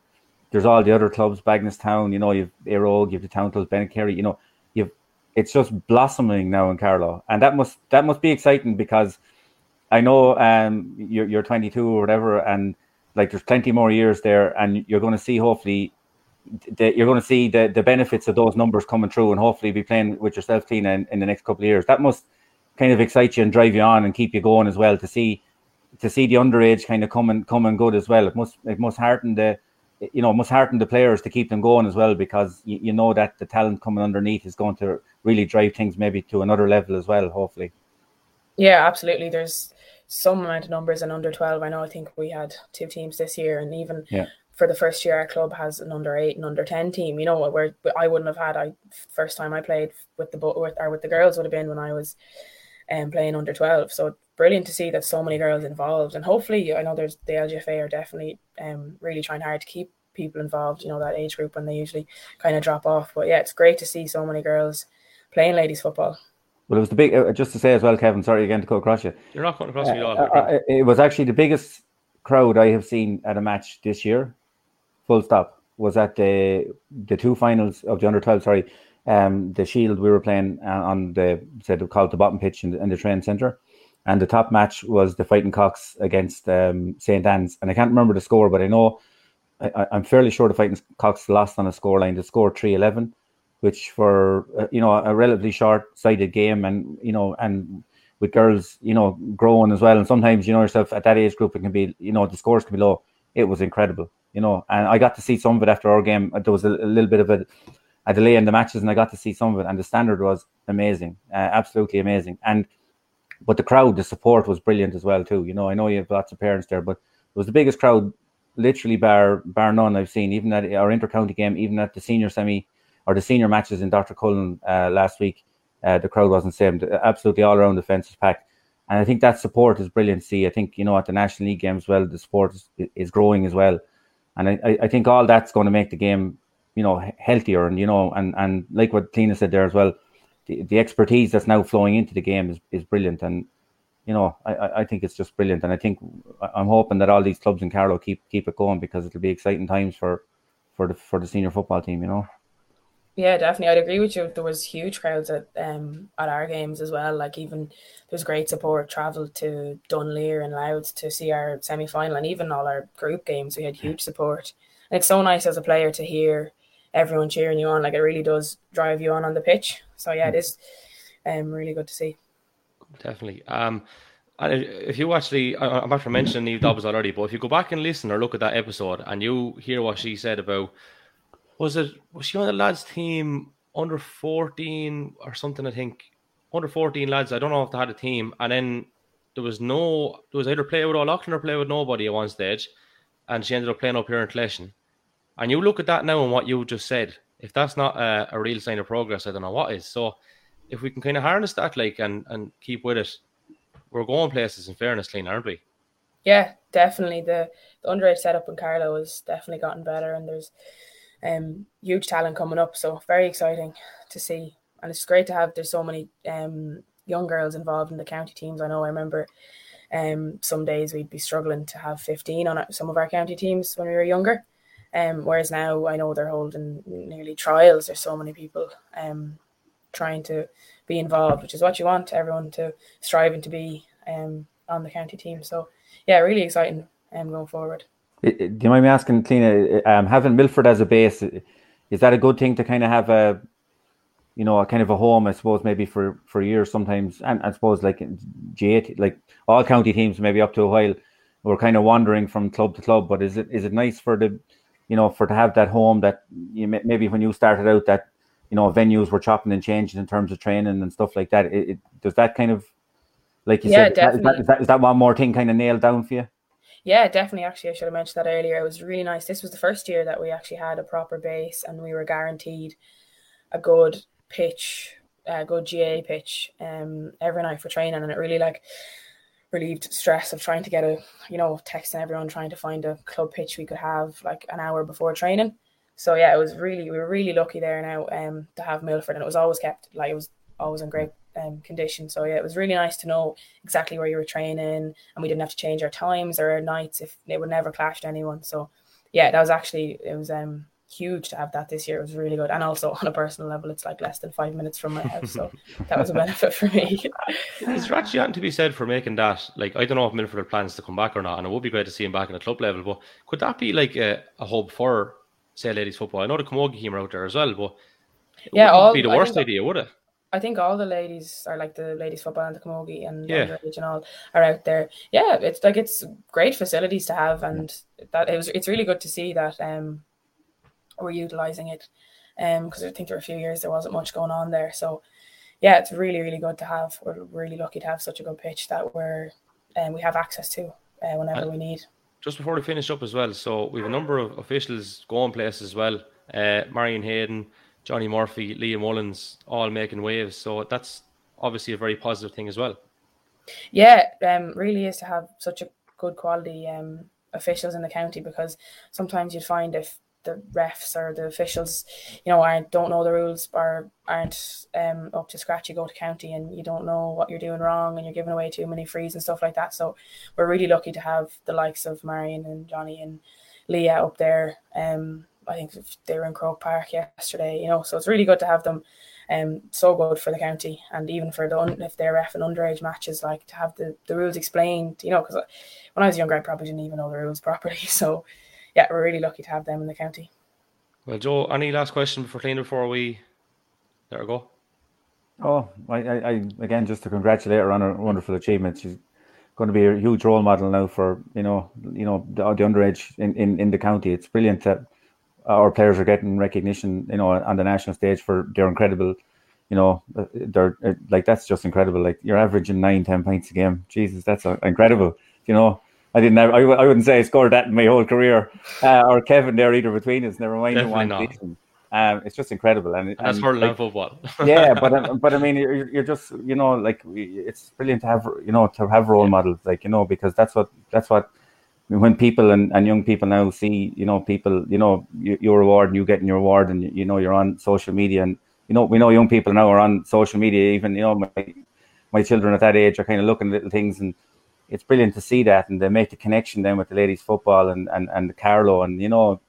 There's all the other clubs, Bagenalstown. You know, you've Óg, you've the Towntals, Bennekerry. You know, you've it's just blossoming now in Carlow, and that must that must be exciting because I know um you're you're 22 or whatever, and like there's plenty more years there, and you're going to see hopefully the, you're going to see the, the benefits of those numbers coming through and hopefully be playing with yourself, Tina, in, in the next couple of years. That must kind of excite you and drive you on and keep you going as well to see to see the underage kind of coming coming good as well. It must it must hearten the you know must hearten the players to keep them going as well because you, you know that the talent coming underneath is going to really drive things maybe to another level as well. Hopefully. Yeah, absolutely. There's some amount of numbers in under 12. I know I think we had two teams this year, and even yeah. For the first year, our club has an under eight and under 10 team. You know, where I wouldn't have had, I first time I played with the with, or with the girls would have been when I was um, playing under 12. So brilliant to see that so many girls involved, and hopefully, I know there's the LGFA are definitely um, really trying hard to keep people involved. You know, that age group when they usually kind of drop off. But yeah, it's great to see so many girls playing ladies football. Well, it was the big. Uh, just to say as well, Kevin. Sorry again to go across you. You're not going across uh, me at all. Uh, it was actually the biggest crowd I have seen at a match this year. Full stop. Was at the the two finals of the under twelve. Sorry, um, the Shield we were playing on the said called the bottom pitch in the, in the train centre, and the top match was the Fighting Cocks against um, St Anne's, and I can't remember the score, but I know I, am fairly sure the Fighting Cocks lost on a score line. The score three eleven which for uh, you know a relatively short-sighted game, and you know, and with girls, you know, growing as well, and sometimes you know yourself at that age group, it can be, you know, the scores can be low. It was incredible, you know, and I got to see some of it after our game. There was a, a little bit of a, a delay in the matches, and I got to see some of it, and the standard was amazing, uh, absolutely amazing, and but the crowd, the support was brilliant as well too. You know, I know you have lots of parents there, but it was the biggest crowd, literally bar bar none I've seen, even at our intercounty game, even at the senior semi or the senior matches in Dr. Cullen uh, last week, uh, the crowd wasn't same. Absolutely all around the fence packed. And I think that support is brilliant see. I think, you know, at the National League games, well, the support is, is growing as well. And I, I think all that's going to make the game, you know, healthier. And, you know, and, and like what Tina said there as well, the, the expertise that's now flowing into the game is, is brilliant. And, you know, I, I think it's just brilliant. And I think I'm hoping that all these clubs in Carlow keep keep it going because it'll be exciting times for, for the for the senior football team, you know. Yeah, definitely. I'd agree with you. There was huge crowds at um at our games as well. Like even there was great support. Travelled to Dunleer and Louth to see our semi final, and even all our group games. We had huge support, and it's so nice as a player to hear everyone cheering you on. Like it really does drive you on on the pitch. So yeah, it is um really good to see. Definitely. Um, if you actually, I'm after mentioning Neve Dobbs already, but if you go back and listen or look at that episode and you hear what she said about was it was she on the lads team under 14 or something i think? Under 14 lads i don't know if they had a team. And then there was no there was either play with Old Leighlin or play with nobody at one stage. And she ended up playing up here in Clashon. and you look at that now and what you just said. If that's not a, a real sign of progress i don't know what is. So if we can kind of harness that like and and keep with it we're going places in fairness Clíodhna aren't we? Yeah definitely. The, the underage setup in Carlow has definitely gotten better and there's um, huge talent coming up. So very exciting to see, and it's great to have. There's so many um, young girls involved in the county teams. I know. I remember um, some days we'd be struggling to have 15 on some of our county teams when we were younger. Um, whereas now I know they're holding nearly trials. There's so many people um, trying to be involved, which is what you want everyone to striving to be um, on the county team. So yeah, really exciting um, going forward. Do you mind me asking, Tina, um, having Milford as a base, is that a good thing to kind of have a, you know, a kind of a home, I suppose, maybe for, for years sometimes, and I suppose like G8, like all county teams, maybe up to a while, we're kind of wandering from club to club. But is it is it nice for the, you know, for to have that home that you maybe when you started out that, you know, venues were chopping and changing in terms of training and stuff like that. It, it does that kind of, like you yeah, said. Is that, is, that, is that one more thing kind of nailed down for you? Yeah, definitely. Actually, I should have mentioned that earlier. It was really nice. This was the first year that we actually had a proper base and we were guaranteed a good pitch, a good GAA pitch um, every night for training. And it really like relieved stress of trying to get a, you know, texting everyone, trying to find a club pitch we could have like an hour before training. So yeah, it was really, we were really lucky there now um, to have Milford and it was always kept, like it was always in great um, condition. So yeah, it was really nice to know exactly where you were training, and we didn't have to change our times or our nights if it would never clash to anyone. So yeah, that was actually it was um huge to have that this year. It was really good, and also on a personal level, it's like less than five minutes from my house, so that was a benefit for me. Is there actually anything to be said for making that? Like, I don't know if Milford plans to come back or not, and it would be great to see him back in the club level. But could that be like a, a hub for say ladies football. I know the Camogie team are out there as well, but it Yeah, wouldn't all- be the worst idea, would it? I think all the ladies are like the ladies football and the camogie and Yeah. and all are out there. Yeah, it's like it's great facilities to have, and that it was it's really good to see that um we're utilizing it, um because I think there were a few years there wasn't much going on there. So yeah, it's really really good to have. We're really lucky to have such a good pitch that we're and we have access to uh, whenever And- we need. Just before we finish up as well, so we have a number of officials going places as well. Uh, Marion Hayden, Johnny Murphy, Liam Mullins, all making waves. So that's obviously a very positive thing as well. Yeah, um, really is to have such a good quality um officials in the county because sometimes you'd find if the refs or the officials, you know, aren't don't know the rules or aren't um up to scratch, you go to county and you don't know what you're doing wrong and you're giving away too many frees and stuff like that. So we're really lucky to have the likes of Marion and Johnny and Leah up there. Um, I think they were in Croke Park yesterday, you know, so it's really good to have them um, so good for the county and even for the un- if they're ref and underage matches, like to have the, the rules explained, you know, because when I was younger, I probably didn't even know the rules properly. So, yeah, we're really lucky to have them in the county. Well, Joe, any last question for Clíodhna before we there we go? Oh, I, I, I again just to congratulate her on her wonderful achievement. She's going to be a huge role model now for you know you know the, the underage in, in, in the county. It's brilliant that our players are getting recognition you know on the national stage for their incredible you know uh, they're uh, like that's just incredible. Like you're averaging nine ten points a game. Jesus, that's uh, incredible. You know. I didn't. Have, I, I wouldn't say I scored that in my whole career, uh, or Kevin there either between us. Never mind the Definitely one not. season. Um, it's just incredible, and, And that's hurling like, and football. yeah, but uh, but I mean, you're, you're just you know like it's brilliant to have you know to have role models like you know because that's what that's what when people and, and young people now see you know people you know you, your award and you getting your award and you know you're on social media and you know we know young people now are on social media even you know my my children at that age are kind of looking at little things and it's brilliant to see that and they make the connection then with the ladies football and and and the Carlow and you know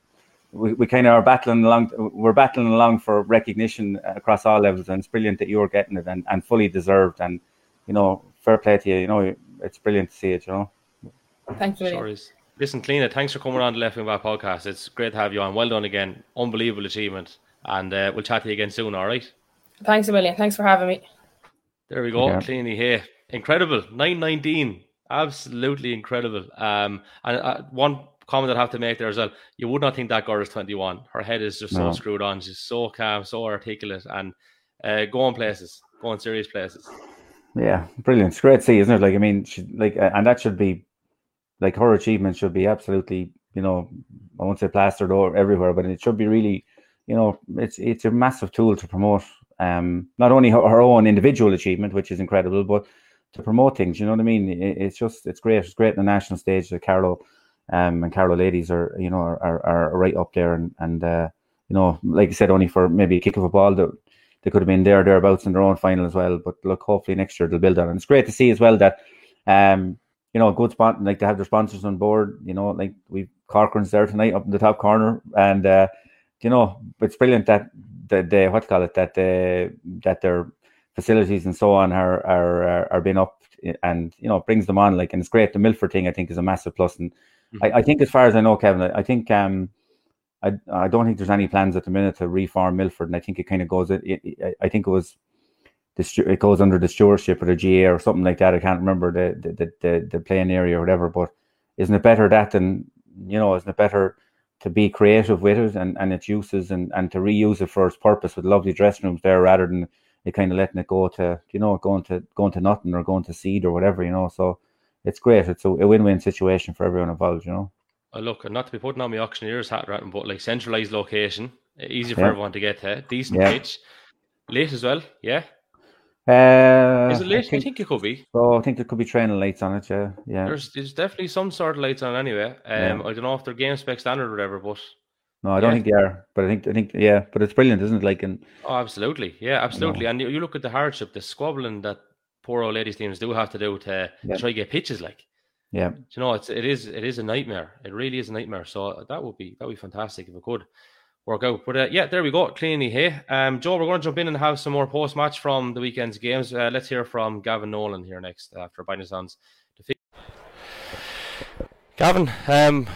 we, we kind of are battling along we're battling along for recognition across all levels and it's brilliant that you're getting it and, and fully deserved and you know fair play to you you know it's brilliant to see it you know Thanks, William. Sure is. Listen, Clíodhna, thanks for coming on the Left Wing Back podcast. It's great to have you on. Well done again. Unbelievable achievement. And uh, we'll chat to you again soon, all right? Thanks a million. Thanks for having me. There we go. Okay. Cleany here. Incredible. 919. Absolutely incredible. Um, and uh, one comment I'd have to make there as well. You would not think that girl is 21. Her head is just No. so screwed on. She's so calm, so articulate, and uh, going places, going serious places. Yeah, brilliant. It's great to see, isn't it? Like, I mean, she, like, uh, and that should be, like, her achievement should be absolutely, you know, I won't say plastered or everywhere, but it should be really, you know, it's it's a massive tool to promote, um, not only her, her own individual achievement, which is incredible, but to promote things. You know what I mean? It, it's just, it's great. It's great on the national stage that Carlow, um, and Carlow ladies are, you know, are, are, are right up there, and and uh, you know, like I said, only for maybe a kick of a ball that they could have been there thereabouts in their own final as well. But look, hopefully next year they'll build on. And it's great to see as well that um you know good spot like to have their sponsors on board. You know, like we've Corcoran's there tonight up in the top corner, and uh, you know it's brilliant that the, the what call it that the that their facilities and so on are are are, being up and you know it brings them on like and it's great. The Milford thing I think is a massive plus and I, I think as far as I know, Kevin, I, I think um I, I don't think there's any plans at the minute to reform Milford, and I think it kind of goes. It, it, I think it was the stu- it goes under the stewardship of the GAA or something like that. I can't remember the the, the, the, the playing area or whatever. But isn't it better that than you know? Isn't it better to be creative with it and, and its uses and, and to reuse it for its purpose with lovely dressing rooms there rather than it kind of letting it go to you know going to going to nothing or going to seed or whatever you know. So it's great. It's a, a win win situation for everyone involved. You know. Uh, look, not to be putting on my auctioneer's hat, right, but like centralized location, easy for Yeah. everyone to get to, decent Yeah. pitch, late as well. Yeah, Uh, is it late? I think- think it could be. So I think there could be training lights on it. Yeah, yeah. There's there's definitely some sort of lights on anyway. Um, Yeah. I don't know if they're game spec standard or whatever, but No, I don't yeah. think they are, but I think I think yeah, but it's brilliant, isn't it? Like, and oh, absolutely, yeah, absolutely. And you, you look at the hardship, the squabbling that poor old ladies teams do have to do to, Yeah. to try to get pitches. Like, yeah, you know, it's it is it is a nightmare. It really is a nightmare. So that would be that would be fantastic if it could work out. But uh, yeah, there we go. Cleanly here. Um, Joe, we're going to jump in and have some more post match from the weekend's games. Uh, let's hear from Gavin Nolan here next after Binders Defeat. Gavin, um,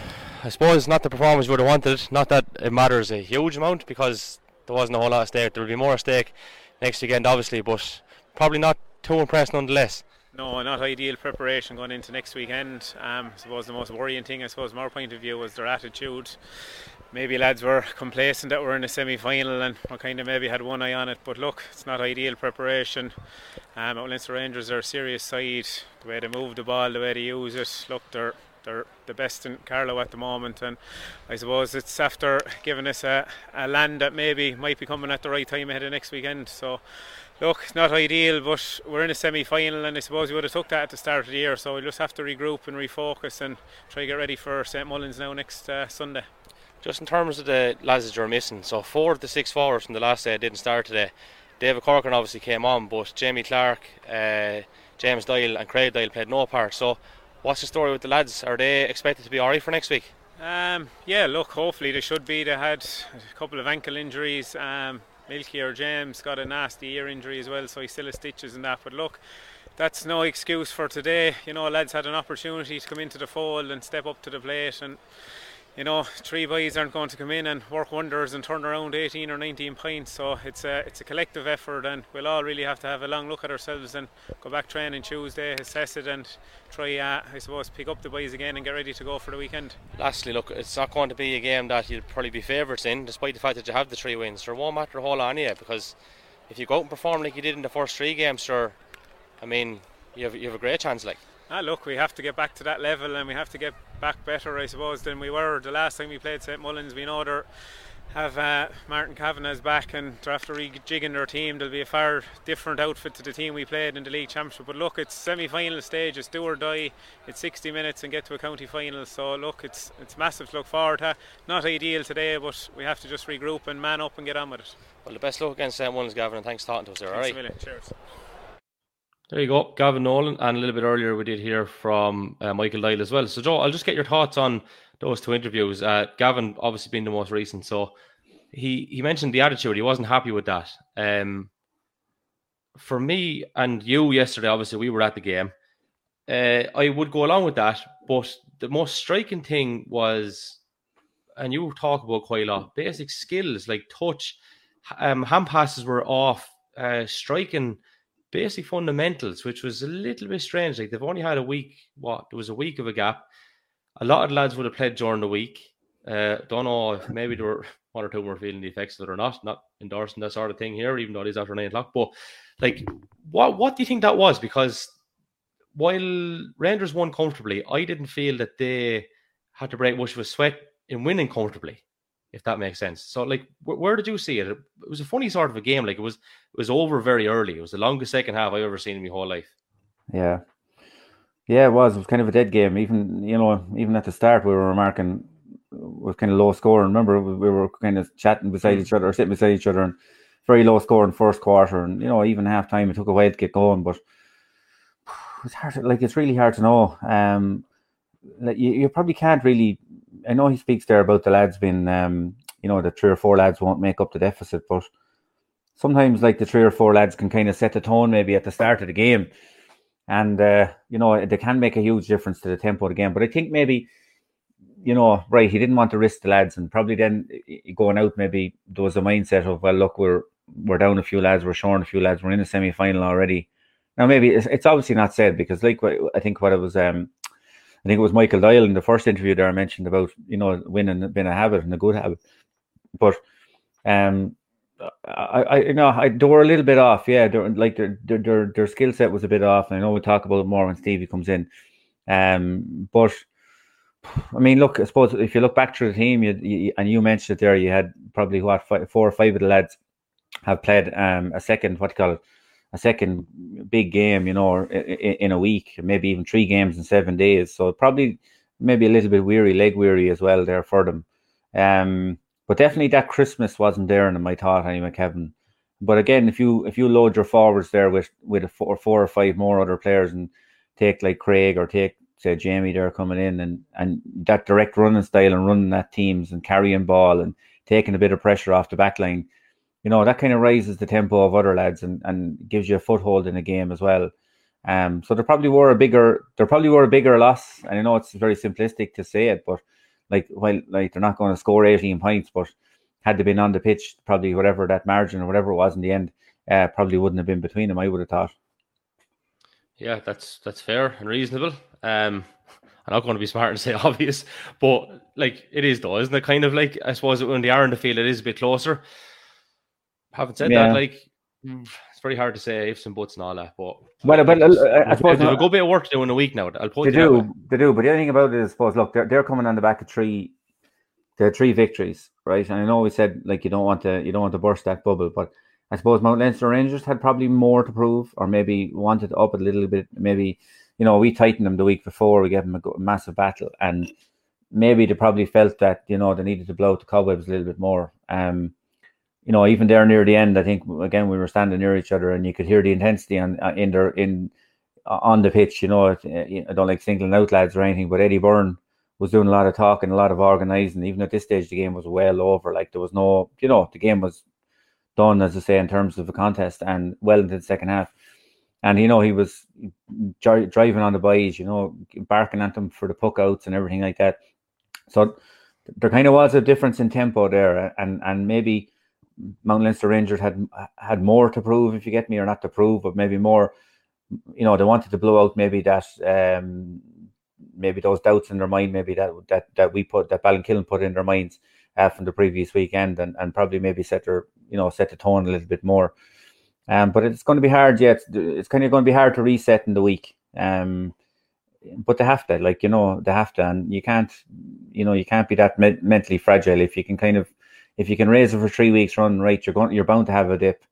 I suppose not the performance you would have wanted. Not that it matters a huge amount because there wasn't a whole lot at stake. There will be more at stake next weekend, obviously, but probably not too impressed nonetheless. No, not ideal preparation going into next weekend. Um, I suppose the most worrying thing, I suppose, from our point of view, was their attitude. Maybe lads were complacent that we're in the semi final and we kind of maybe had one eye on it. But look, it's not ideal preparation. Um, Leinster Rangers are a serious side. The way they move the ball, the way they use it. Look, they're they're the best in Carlow at the moment, and I suppose it's after giving us a, a land that maybe might be coming at the right time ahead of next weekend. So look, not ideal, but we're in a semi-final, and I suppose we would have took that at the start of the year. So we'll just have to regroup and refocus and try to get ready for St Mullins now next uh, Sunday. Just in terms of the lads that you're missing, so four of the six forwards from the last day didn't start today. David Corcoran obviously came on, but Jamie Clark, uh, James Doyle, and Craig Doyle played no part. So, what's the story with the lads? Are they expected to be alright for next week? Um, yeah, look, hopefully they should be. They had a couple of ankle injuries. Um, Milky or James got a nasty ear injury as well, so he still has stitches and that. But look, that's no excuse for today. You know, lads had an opportunity to come into the fold and step up to the plate, and you know, three boys aren't going to come in and work wonders and turn around 18 or 19 points. So it's a it's a collective effort, and we'll all really have to have a long look at ourselves and go back training Tuesday, assess it, and try, uh, I suppose, pick up the boys again and get ready to go for the weekend. Lastly, look, it's not going to be a game that you'll probably be favourites in, despite the fact that you have the three wins. There won't matter a whole lot on you because if you go out and perform like you did in the first three games, sure, I mean, you have you have a great chance, like. Ah, look, we have to get back to that level and we have to get back better, I suppose, than we were the last time we played St Mullins. We know they have uh, Martin Kavanagh's back and they're after rejigging their team. There'll be a far different outfit to the team we played in the league championship. But look, it's semi-final stage. It's do or die. It's 60 minutes and get to a county final. So look, it's it's massive to look forward to. Not ideal today, but we have to just regroup and man up and get on with it. Well, the best luck against St Mullins, Gavin, and thanks for talking to us there. All right. Cheers. There you go, Gavin Nolan, and a little bit earlier we did hear from uh, Michael Doyle as well. So, Joe, I'll just get your thoughts on those two interviews. Uh, Gavin, obviously, being the most recent, so he he mentioned the attitude. He wasn't happy with that. Um, for me and you yesterday, obviously, we were at the game. Uh, I would go along with that, but the most striking thing was, and you talk about quite a lot, basic skills like touch, um, hand passes were off, uh, striking basic fundamentals, which was a little bit strange. Like they've only had a week. What there was a week of a gap. A lot of lads would have played during the week. Uh, don't know if maybe there were one or two were feeling the effects of it or not. Not endorsing that sort of thing here, even though it is after nine o'clock. But like, what what do you think that was? Because while Rangers won comfortably, I didn't feel that they had to break much of a sweat in winning comfortably if that makes sense. So, like, wh- where did you see it? It was a funny sort of a game. Like, it was it was over very early. It was the longest second half I've ever seen in my whole life. Yeah, yeah, it was. It was kind of a dead game. Even you know, even at the start, we were remarking was kind of low score. Remember, we were kind of chatting beside each other, or sitting beside each other, and very low score in first quarter. And you know, even half time, it took a while to get going, but it's hard. To, like, it's really hard to know. Um, like you, you probably can't really I know he speaks there about the lads being, um, you know, the three or four lads won't make up the deficit, but sometimes like the three or four lads can kind of set the tone maybe at the start of the game, and uh, you know they can make a huge difference to the tempo of the game. But I think maybe, you know, right, he didn't want to risk the lads, and probably then going out maybe there was a mindset of well, look, we're we're down a few lads, we're short a few lads, we're in the semi final already. Now maybe it's, it's obviously not said because like I think what it was um I think it was Michael Doyle in the first interview there I mentioned about you know winning being a habit and a good habit, but um, I, I you know I they were a little bit off. Yeah, they're, like their their their skill set was a bit off. And I know we'll talk about it more when Stevie comes in. Um, but I mean, look, I suppose if you look back through the team, you, you and you mentioned it there, you had probably what five, four or five of the lads have played um a second what do you call it a second big game, you know, in, a week, maybe even three games in seven days. So probably maybe a little bit weary, leg weary as well there for them. Um, but definitely that Christmas wasn't there in my thought anyway, Kevin. But again, if you if you load your forwards there with with a four, four or five more other players and take like Craig or take say Jamie there coming in and and that direct running style and running at teams and carrying ball and taking a bit of pressure off the back line, you know that kind of raises the tempo of other lads and, and gives you a foothold in the game as well. Um, so there probably were a bigger there probably were a bigger loss, and I know it's very simplistic to say it, but like while like they're not going to score 18 points, but had they been on the pitch, probably whatever that margin or whatever it was in the end, uh, probably wouldn't have been between them. I would have thought. Yeah, that's that's fair and reasonable. Um, I'm not going to be smart and say obvious, but like it is though, isn't it? Kind of like I suppose when they are in the field, it is a bit closer. Having said Yeah. that, like it's very hard to say ifs and buts and all that. But Well, but uh, I They've suppose they've a good bit of work to do in a week now. I'll put They do, they do. But the other thing about it is, I suppose, look, they're they're coming on the back of three, they're three victories, right? And I know we said like you don't want to, you don't want to burst that bubble, but I suppose Mount Leinster Rangers had probably more to prove, or maybe wanted up a little bit. Maybe you know we tightened them the week before, we gave them a massive battle, and maybe they probably felt that you know they needed to blow out the cobwebs a little bit more. Um, you know, even there near the end, I think again we were standing near each other, and you could hear the intensity on uh, in their in uh, on the pitch. You know, uh, I don't like singling out lads or anything, but Eddie Byrne was doing a lot of talking, a lot of organising. Even at this stage, the game was well over. Like there was no, you know, the game was done, as I say, in terms of the contest, and well into the second half. And you know, he was dri- driving on the boys, you know, barking at them for the puck outs and everything like that. So there kind of was a difference in tempo there, and and maybe Mount Leinster Rangers had had more to prove, if you get me, or not to prove, but maybe more. You know, they wanted to blow out maybe that, um, maybe those doubts in their mind, maybe that that that we put that Ballinkillen put in their minds uh, from the previous weekend, and, and probably maybe set their you know set the tone a little bit more. Um, but it's going to be hard yet. It's kind of going to be hard to reset in the week. Um, but they have to, like you know, they have to, and you can't, you know, you can't be that me- mentally fragile if you can kind of, if you can raise it for three weeks run right, you're going, you're bound to have a dip,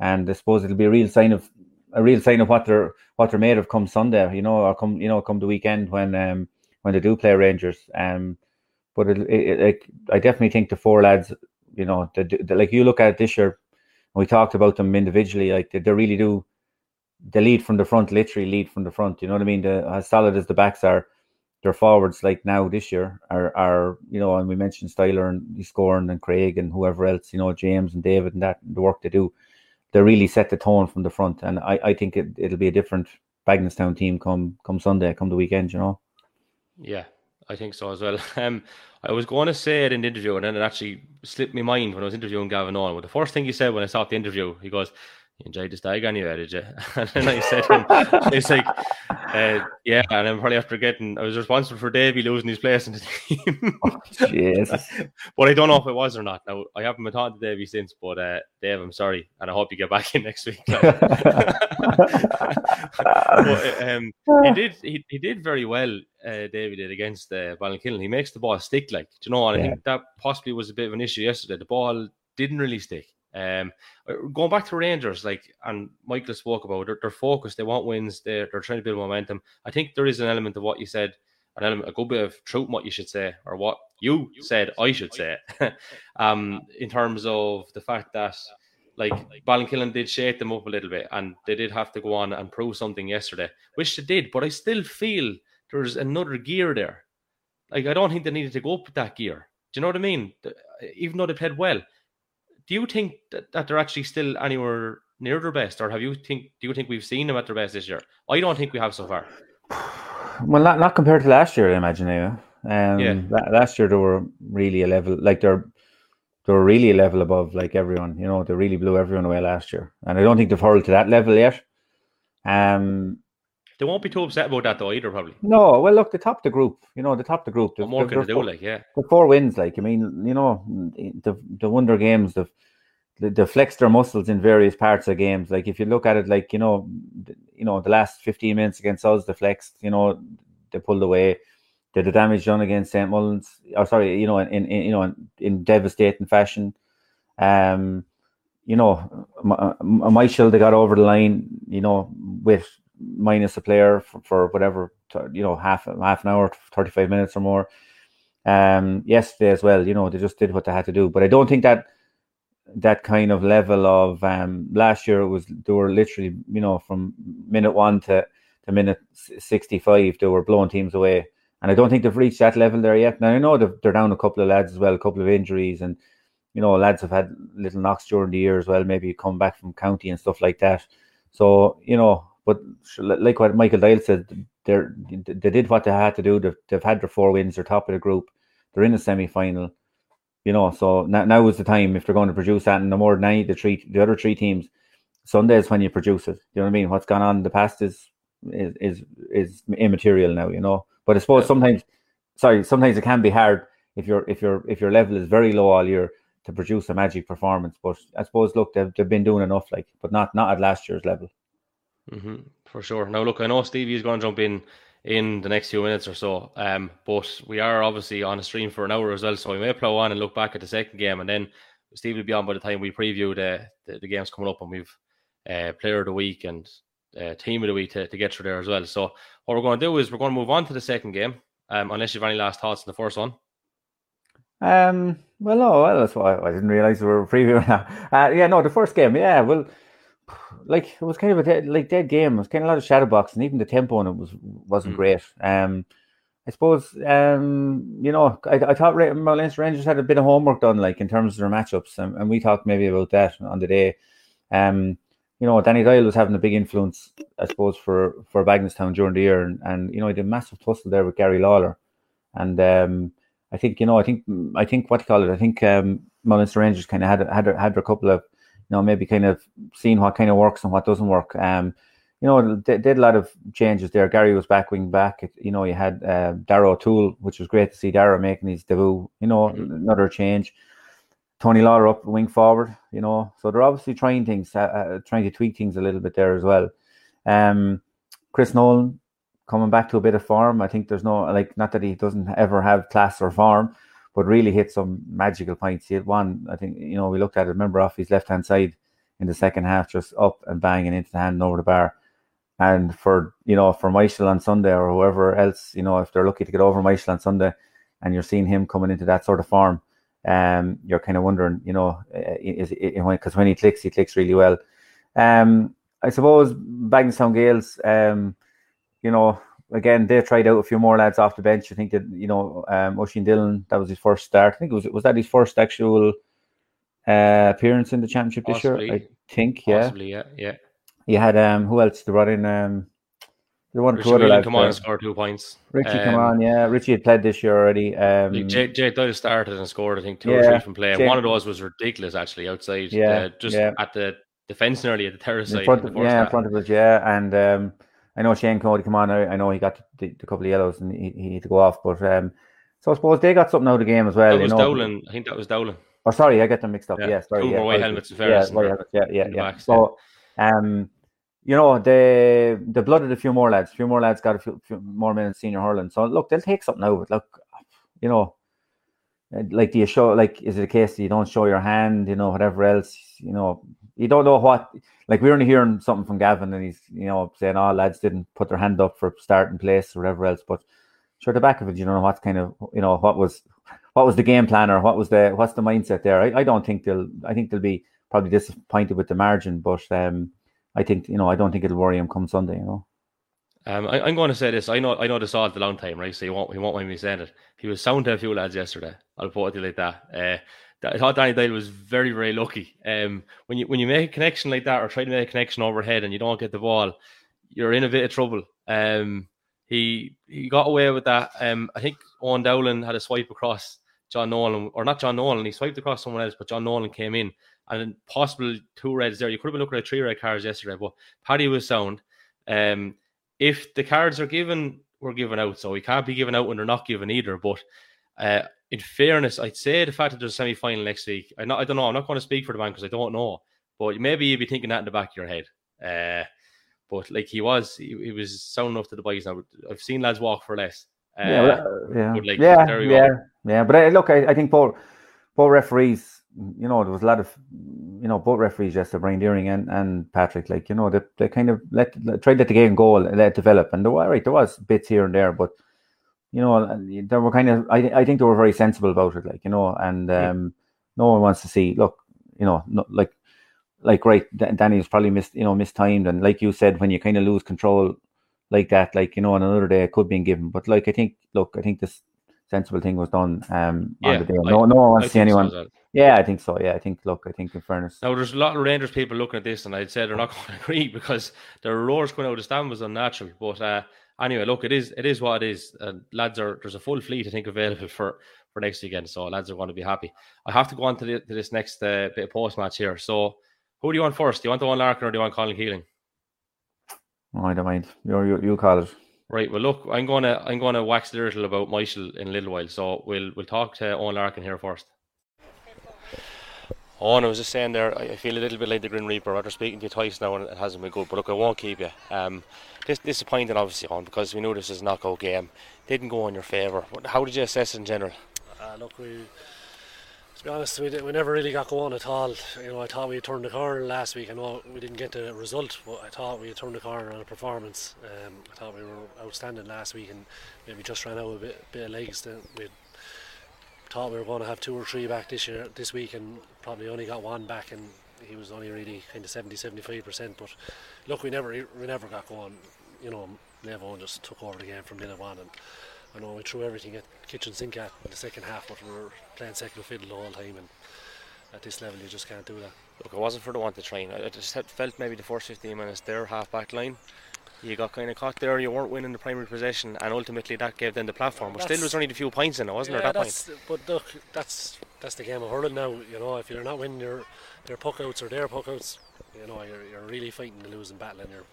and I suppose it'll be a real sign of a real sign of what they're what they're made of come Sunday, you know, or come you know come the weekend when um when they do play Rangers. Um, but it, it, it, I definitely think the four lads, you know, they, they, like you look at it this year, we talked about them individually, like they, they really do. They lead from the front, literally lead from the front. You know what I mean? The, as solid as the backs are, their forwards like now this year are are you know, and we mentioned Styler and Scoren and Craig and whoever else, you know, James and David and that the work they do, they really set the tone from the front. And I, I think it, it'll be a different Bagenalstown team come come Sunday, come the weekend, you know. Yeah, I think so as well. Um, I was going to say it in the interview, and then it actually slipped my mind when I was interviewing Gavin on. But the first thing he said when I stopped the interview, he goes, "You enjoyed the stag anyway, did you?" And then I said, him, "It's like, uh, yeah." And then probably after getting, I was responsible for Davey losing his place in the team. Jesus. but I don't know if it was or not. Now I haven't been talking to Davey since, but uh, Dave, I'm sorry, and I hope you get back in next week. but, um, he did he, he did very well, uh, David did against uh, Ballinkillen. He makes the ball stick, like do you know. And I think that possibly was a bit of an issue yesterday. The ball didn't really stick. Um, uh, going back to Rangers, like and Michael spoke about, they're, they're focused. They want wins. They're they're trying to build momentum. I think there is an element of what you said, an element, a good bit of truth in what you should say, or what you said I should say, um, in terms of the fact that like Ballinkillen did shake them up a little bit, and they did have to go on and prove something yesterday, which they did. But I still feel there's another gear there. Like I don't think they needed to go up with that gear. Do you know what I mean? Even though they played well, do you think that, that they're actually still anywhere near their best, or have you think do you think we've seen them at their best this year? I don't think we have so far. Well, not not compared to last year, I imagine. Yeah. Um, Yeah. la- Last year they were really a level, like they're they were really a level above, like everyone. You know, they really blew everyone away last year, and I don't think they've hurled to that level yet. Um, They won't be too upset about that though either, probably. no, well, look, the top of the group. You know, the top of the group. What more can they do? Like, yeah, the four wins, like I mean, you know, the the wonder games, the the flexed their muscles in various parts of games. Like if you look at it, like you know, you know, the last fifteen minutes against us, they flexed. You know, they pulled away. Did the damage done against St Mullins? Or sorry, you know, in, in you know, in, in devastating fashion. Um, you know, Michael they got over the line. You know, with minus a player for, for whatever you know half half an hour, thirty five minutes or more. Um yesterday as well you know they just did what they had to do. But i don't think that that kind of level of um last year it was they were literally you know from minute one to to minute 65 they were blowing teams away. And i don't think they've reached that level there yet. Now i know they're down a couple of lads as well a couple of injuries and you know lads have had little knocks during the year as well maybe come back from county and stuff like that. So you know but like what michael Doyle said they're they did what they had to do they've, they've had their four wins they're top of the group They're in the semi final. You know, so now, now is the time if they're going to produce that, and the more than any the three the other three teams. Sunday is when you produce it. You know what I mean? What's gone on in the past is is is, is immaterial now. You know, but I suppose sometimes, sorry, sometimes it can be hard if your if your if your level is very low all year to produce a magic performance. But I suppose look, they've, they've been doing enough, like, but not not at last year's level. Mm-hmm, for sure. Now, look, I know Stevie is going to jump in in the next few minutes or so. Um, but we are obviously on a stream for an hour as well, so we may plow on and look back at the second game, and then Steve will be on by the time we preview the the, the games coming up, and we've uh, player of the week and uh, team of the week to, to get through there as well. So what we're going to do is we're going to move on to the second game, um, unless you have any last thoughts on the first one. Um. Well, oh, well, that's why I didn't realize we were previewing now. Uh, yeah, no, the first game, yeah, well, like it was kind of a dead, like dead game. It was kind of a lot of shadow box, and even the tempo on it was wasn't mm. great. Um, I suppose um, you know, I, I thought Leinster Rangers had a bit of homework done, like in terms of their matchups, and, and we talked maybe about that on the day. Um, you know, Danny Doyle was having a big influence, I suppose, for for Bagenalstown during the year, and, and you know, he did a massive tussle there with Gary Lawler, and um, I think you know, I think I think what you call it, I think um, Leinster Rangers kind of had had had a couple of know, maybe kind of seeing what kind of works and what doesn't work. Um, you know, they did a lot of changes there. Gary was back wing back. You know, you had uh, Darragh O'Toole, which was great to see Darragh making his debut. You know, mm-hmm. another change. Tony Lawler up wing forward. You know, so they're obviously trying things, uh, uh, trying to tweak things a little bit there as well. Um, Chris Nolan coming back to a bit of form. I think there's no like not that he doesn't ever have class or form, but really hit some magical points. He had one, I think, you know, we looked at it, remember off his left hand side in the second half, just up and banging into the hand and over the bar. And for, you know, for Myshall on Sunday or whoever else, you know, if they're lucky to get over Myshall on Sunday and you're seeing him coming into that sort of form, um, you're kind of wondering, you know, is because when he clicks, he clicks really well. Um, I suppose Bagenalstown Gaels, um, you know, again, they tried out a few more lads off the bench. I think that you know, um, Oisin Dillon, that was his first start. I think it was was that his first actual uh, appearance in the championship Possibly. this year. I think, yeah, Possibly, yeah, yeah. You had um, who else? They brought in um, the one Richie other come on two points. Richie, um, come on, yeah. Richie had played this year already. Um, like Jay, Jay Doyle started and scored, I think, two yeah, or three from play. One of those was ridiculous, actually, outside. Yeah, uh, just yeah. at the defence nearly at the terrace side. Front of, yeah, in front of us, yeah, and um, I know Shane Cody come on. I, I know he got the, the, couple of yellows and he, he had to go off, but um, so I suppose they got something out of the game as well. That was you know. Dolan. I think that was Dolan. Oh, sorry, I get them mixed up. Yeah, yeah sorry. Two yeah, white helmets yeah, helmets. Yeah, yeah, yeah. Backs, so, um, you know, they they blooded a few more lads. A few more lads got a few, few more minutes senior hurling. So look, they'll take something out of it. Look, you know, like do you show like is it a case that you don't show your hand? You know, whatever else. You know, you don't know what like we are only hearing something from Gavin and he's you know saying oh lads didn't put their hand up for starting place or whatever else but sure the back of it you don't know what's kind of you know what was what was the game plan or what was the what's the mindset there I, I don't think they'll I think they'll be probably disappointed with the margin but um I think you know I don't think it'll worry him come Sunday you know um, I, am going to say this. I know, I know this all a long time, right? So he won't, he won't mind me saying it. He was sound to a few lads yesterday. I'll put it like that. Uh, I thought Danny Doyle was very, very lucky. Um, when you when you make a connection like that or try to make a connection overhead and you don't get the ball, you're in a bit of trouble. Um, he he got away with that. Um, I think Owen Dowling had a swipe across John Nolan, or not John Nolan. He swiped across someone else, but John Nolan came in, and possible two reds there. You could have been looking at three red cards yesterday, but Paddy was sound. Um, if the cards are given, we're given out, so we can't be given out when they're not given either. But uh, in fairness, I'd say the fact that there's a semi final next week, I, not, I don't know, I'm not going to speak for the man because I don't know, but maybe you'd be thinking that in the back of your head. Uh, but like he was, he, he, was sound enough to the boys now. I've seen lads walk for less. Uh, yeah, yeah, like, yeah, yeah, yeah. But I, look, I, I think both both referees, you know, there was a lot of, you know, both referees yesterday, Brian Deering and, and Patrick, like, you know, they, they kind of let, let tried let the game go, let it develop, and there were right, there was bits here and there, but you know, they were kind of, I, I think they were very sensible about it, like, you know, and um, no one wants to see, look, you know, not, like, like, right, Danny's probably missed, you know, mistimed. And like you said, when you kind of lose control like that, like, you know, on another day it could be given. But like, I think, look, I think this sensible thing was done um, yeah, on the day. No, I, no one wants to see anyone. So yeah, I think so. Yeah, I think, look, I think in fairness. Now, there's a lot of Rangers people looking at this, and I'd say they're not going to agree because the roars coming out of the stand was unnatural. But, uh, anyway, look, it is it is what it is. Uh, lads are there's a full fleet I think available for for next weekend. So lads are going to be happy. I have to go on to, the, to this next uh, bit of post match here. So who do you want first? Do you want the Eoin Larkin or do you want Colin Keeling? Oh, I don't mind. You you, you call it. Right. Well, look, I'm gonna I'm gonna wax lyrical about Myshall in a little while. So we'll we'll talk to Eoin Larkin here first. Oh, and I was just saying there, I feel a little bit like the Grim Reaper after speaking to you twice now, and it hasn't been good. But look, I won't keep you. Um, this disappointing, obviously, on because we knew this was a knockout game. Didn't go in your favour. How did you assess it in general? Uh, look, we to be honest, we, we never really got going at all. You know, I thought we turned the corner last week. I know we didn't get the result, but I thought we turned the corner on a performance. Um, I thought we were outstanding last week, and maybe just ran out a bit, bit of legs. We thought we were going to have two or three back this year, this week, and probably only got one back, and he was only really kind of 70, 75 percent. But look, we never we never got going. You know, Naomh just took over the game from minute one, and I know we threw everything at kitchen sink at in the second half, but we were playing second fiddle the whole time, and at this level you just can't do that. Look, it wasn't for the want to train. I just felt maybe the first 15 minutes their half back line. You got kind of caught there. You weren't winning the primary possession, and ultimately that gave them the platform. But still, there was only a few points in it, wasn't yeah, there? That point. But look, that's that's the game of hurling now. You know, if you're not winning your their puck outs or their puck outs, you know, you're, you're really fighting the losing battle, and you're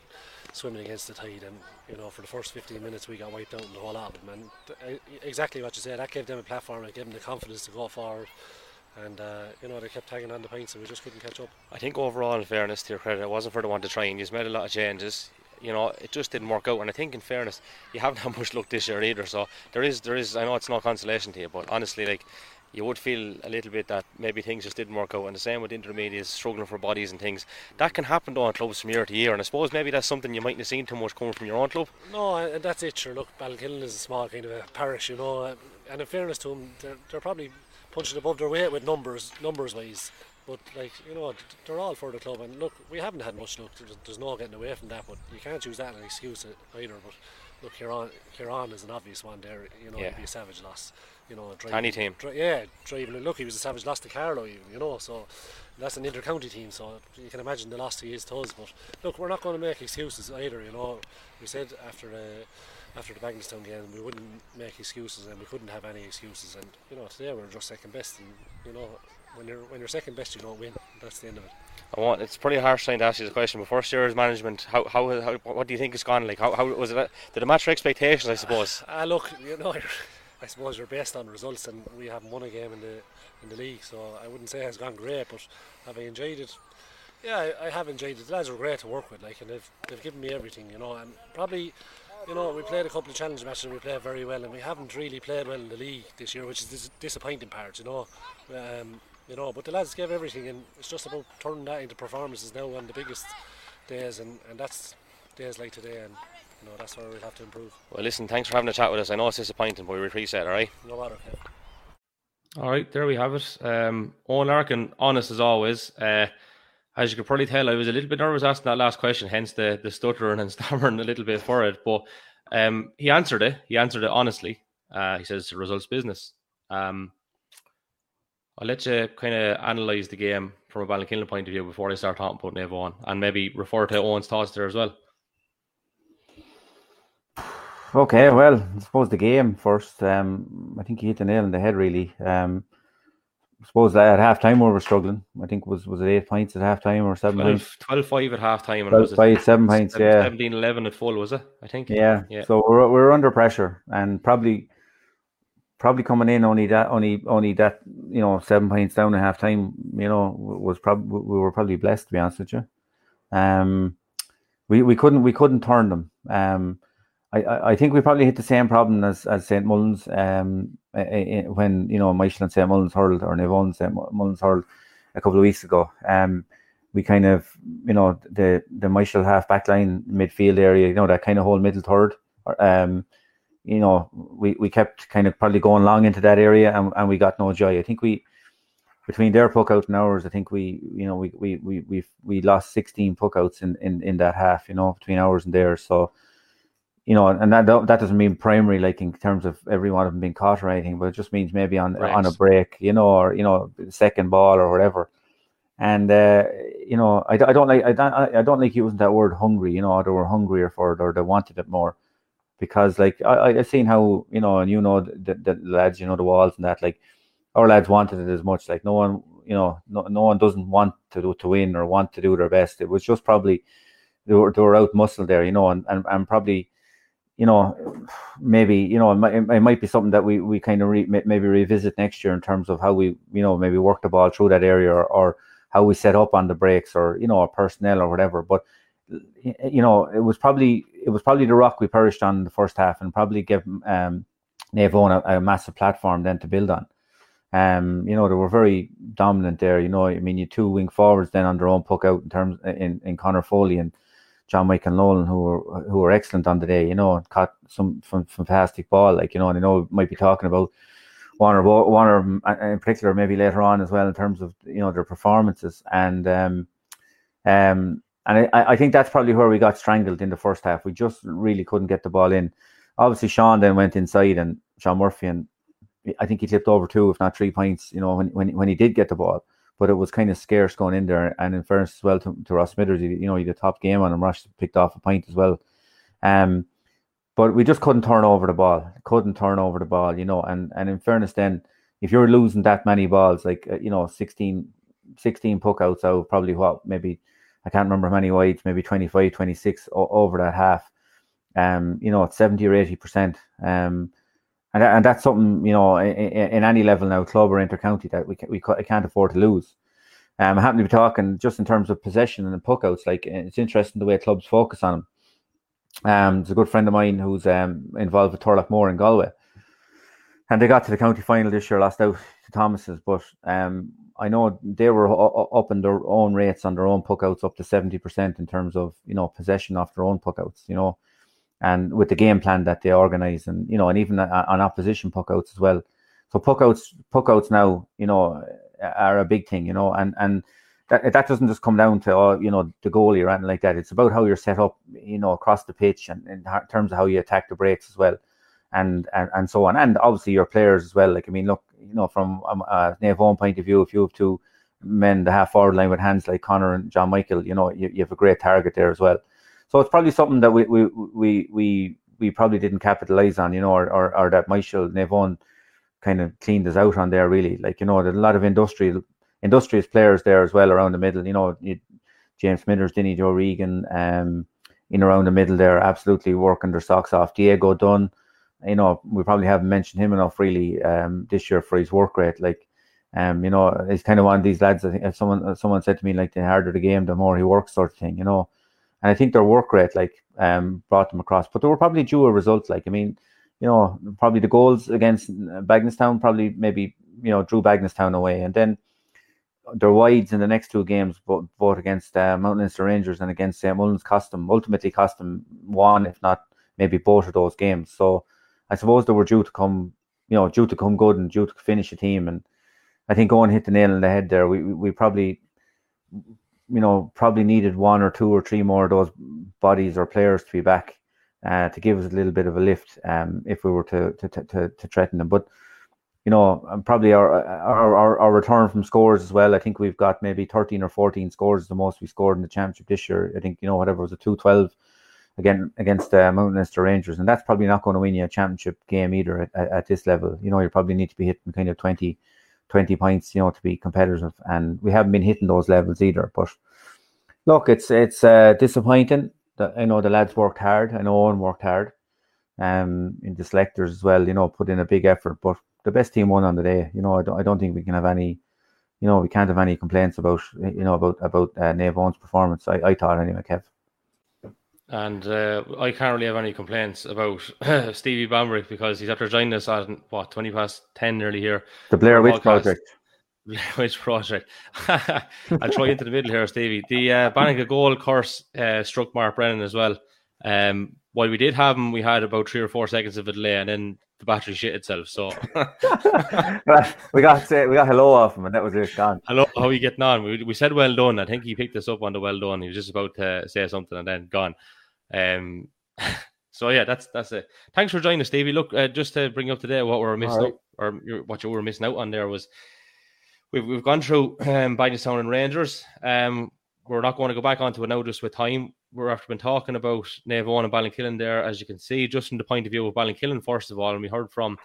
swimming against the tide. And you know, for the first 15 minutes, we got wiped out in the whole lot of them. And th- exactly what you said, that gave them a platform. It gave them the confidence to go forward. And uh, you know they kept tagging on the points, and we just couldn't catch up. I think overall, in fairness to your credit, it wasn't for the one to try, and you've made a lot of changes. You know, it just didn't work out. And I think, in fairness, you haven't had much luck this year either. So there is, there is. I know it's no consolation to you, but honestly, like you would feel a little bit that maybe things just didn't work out. And the same with intermediates struggling for bodies and things. That can happen though in clubs from year to year. And I suppose maybe that's something you mightn't have seen too much coming from your own club. No, and that's it. Sure, look, Ballinkillen is a small kind of a parish, you know. And in fairness to them, they're, they're probably punching above their weight with numbers, numbers wise. But like you know, they're all for the club, and look, we haven't had much luck. There's, there's no getting away from that. But you can't use that as an excuse either. But look, Kieran, Kieran is an obvious one there. You know, yeah. it'd be a savage loss you know, driving, Any team. Dri- yeah, driving. Look, he was a savage loss to Carlow, even, you know. So that's an inter-county team. So you can imagine the loss he is to us. But look, we're not going to make excuses either. You know, we said after the after the Bagenalstown game we wouldn't make excuses, and we couldn't have any excuses. And you know, today we're just second best, and you know, when you're when you're second best, you don't win. That's the end of it. I want. It's pretty harsh trying to ask you the question, but first year's management, how, how, how what do you think it's gone? Like, how, how was it? Did it match your expectations? I suppose. Uh, look, you know, I suppose you're based on results, and we haven't won a game in the in the league, so I wouldn't say it's gone great, but have I enjoyed it? Yeah, I, I have enjoyed it. The lads are great to work with, like, and they've they've given me everything, you know, and probably. You know, we played a couple of challenge matches and we played very well, and we haven't really played well in the league this year, which is the disappointing part. You know, um, you know, but the lads gave everything, and it's just about turning that into performances now on the biggest days, and, and that's days like today, and you know, that's where we'll have to improve. Well, listen, thanks for having a chat with us. I know it's disappointing, but we appreciate it, all right? No matter. Okay. All right, there we have it. Um, Eoin Larkin, honest as always. Uh, as you could probably tell, I was a little bit nervous asking that last question, hence the, the stuttering and stammering a little bit for it. But um, he answered it. He answered it honestly. Uh, he says it's a results business. Um, I'll let you kind of analyse the game from a Ballinkillen point of view before I start talking about Naomh Eoin, and maybe refer to Eoin's thoughts there as well. Okay, well, I suppose the game first. Um, I think he hit the nail on the head, really. Um, I suppose at half time we were struggling. I think was was it eight points at half time or seven 12, points? 12 5 at half time. 12 5, seven points, yeah. 17 11 at full, was it? I think. Yeah. yeah. So we're, we're under pressure and probably probably coming in only that only only that you know seven points down at half time you know was probably we were probably blessed to be honest with you um we we couldn't we couldn't turn them um I, I think we probably hit the same problem as, as St Mullins um, when you know Myshall and St Mullins hurled or and St Mullins hurled a couple of weeks ago. Um, we kind of you know the the Myshall half back line midfield area, you know that kind of whole middle third. Um, you know we, we kept kind of probably going long into that area and, and we got no joy. I think we between their puck out and ours, I think we you know we we we we we lost sixteen puck outs in, in in that half. You know between ours and theirs, so you know, and that that doesn't mean primary, like in terms of every one of them being caught or anything, but it just means maybe on right. on a break, you know, or you know, second ball or whatever. And uh, you know, I, I don't like I don't I don't like using that word hungry, you know, they were hungrier for it or they wanted it more, because like I, I've seen how you know, and you know the, the lads, you know the walls and that. Like our lads wanted it as much. Like no one, you know, no, no one doesn't want to do to win or want to do their best. It was just probably they were they were out muscle there, you know, and and, and probably you know, maybe you know it might, it might be something that we we kind of re, maybe revisit next year in terms of how we you know maybe work the ball through that area or, or how we set up on the breaks or you know our personnel or whatever. But you know, it was probably it was probably the rock we perished on the first half, and probably give um, Eoin a, a, massive platform then to build on. Um, you know, they were very dominant there. You know, I mean, you two wing forwards then on their own puck out in terms in, in Connor Foley and John Michael Nolan, who were who were excellent on the day. You know, and caught some, some fantastic ball. Like you know, and I know might be talking about one or one or in particular maybe later on as well in terms of you know their performances and um um and I, I think that's probably where we got strangled in the first half. We just really couldn't get the ball in. Obviously, Sean then went inside and Sean Murphy and I think he tipped over two, if not three points. You know when when when he did get the ball, but it was kind of scarce going in there. And in fairness as well to, to Ross Smithers, you know, he had a top game on him. Ross picked off a point as well. Um, but we just couldn't turn over the ball. Couldn't turn over the ball, you know. And and in fairness, then if you're losing that many balls, like uh, you know, 16, 16 puck outs out, probably what maybe I can't remember how many wides, maybe 25, 26 o- over that half. Um, you know, it's 70 or 80 percent. Um, and, and that's something you know in, in any level now, club or intercounty, that we can, we can't afford to lose. Um, I happen to be talking just in terms of possession and the puck outs. Like it's interesting the way clubs focus on them. Um, there's a good friend of mine who's um, involved with Turloughmore in Galway, and they got to the county final this year, lost out to Thomas's. But um, I know they were up in their own rates on their own puckouts up to seventy percent in terms of you know possession off their own puckouts. You know, and with the game plan that they organise, and you know, and even on opposition puckouts as well. So puckouts, puckouts now, you know, are a big thing. You know, and and that that doesn't just come down to oh, you know the goalie or anything like that. It's about how you're set up, you know, across the pitch and in terms of how you attack the breaks as well, and and and so on. And obviously your players as well. Like I mean, look, you know, from um, a Eoin point of view, if you have two men the half forward line with hands like Connor and John Michael, you know, you, you have a great target there as well. So it's probably something that we we we we, we probably didn't capitalize on, you know, or or, or that Michael Eoin kind of cleaned us out on there really. Like you know, there's a lot of industrial industrious players there as well around the middle. You know, you, James Smithers, Dinny Joe Regan, um, in around the middle there, absolutely working their socks off. Diego Dunn, you know, we probably haven't mentioned him enough really um, this year for his work rate. Like, um, you know, he's kind of one of these lads. I think if someone someone said to me like the harder the game, the more he works, sort of thing. You know, and I think their work rate like um brought them across. But they were probably due a result. Like, I mean, you know, probably the goals against Bagenalstown probably maybe you know drew Bagenalstown away, and then their wides in the next two games, both, against uh, Mount Leinster Rangers and against St. Mullins, cost them ultimately cost them one, if not maybe both of those games. So I suppose they were due to come, you know, due to come good and due to finish a team. And I think going hit the nail on the head there. We we probably, you know, probably needed one or two or three more of those bodies or players to be back uh, to give us a little bit of a lift um, if we were to to, to to threaten them. But you know, probably our, our, our our return from scores as well. I think we've got maybe thirteen or fourteen scores, the most we scored in the championship this year. I think you know whatever was a two twelve again against uh, Mount Leinster Rangers, and that's probably not going to win you a championship game either at, at, this level. You know, you probably need to be hitting kind of 20, 20 points, you know, to be competitive, and we haven't been hitting those levels either. But look, it's it's uh, disappointing. That I know the lads worked hard. I know Eoin worked hard. Um, in the selectors as well, you know, put in a big effort, but the best team won on the day. You know, I don't, I don't think we can have any, you know, we can't have any complaints about, you know, about about uh, performance. I, I thought anyway, Kev. And uh, I can't really have any complaints about Stevie Bambrick because he's after joining us at what twenty past ten nearly here. The Blair Witch Project. Blair Witch Project. I'll try into the middle here, Stevie. The uh, Banniga goal course uh, struck Mark Brennan as well. Um, while we did have him, we had about three or four seconds of a delay, and then the battery shit itself. So we got uh, we got hello off him, and that was it. Gone. Hello, how are you getting on? We, we said well done. I think he picked us up on the well done. He was just about to say something, and then gone. Um. So yeah, that's that's it. Thanks for joining us, Davey. Look, uh, just to bring up today what we are missing right. out, or what you were missing out on there was we've we've gone through um, Bagenalstown and Rangers. Um, we're not going to go back onto it now just with time. we're after been talking about Eoin and Ballinkillen there, as you can see, just from the point of view of Ballinkillen, first of all, and we heard from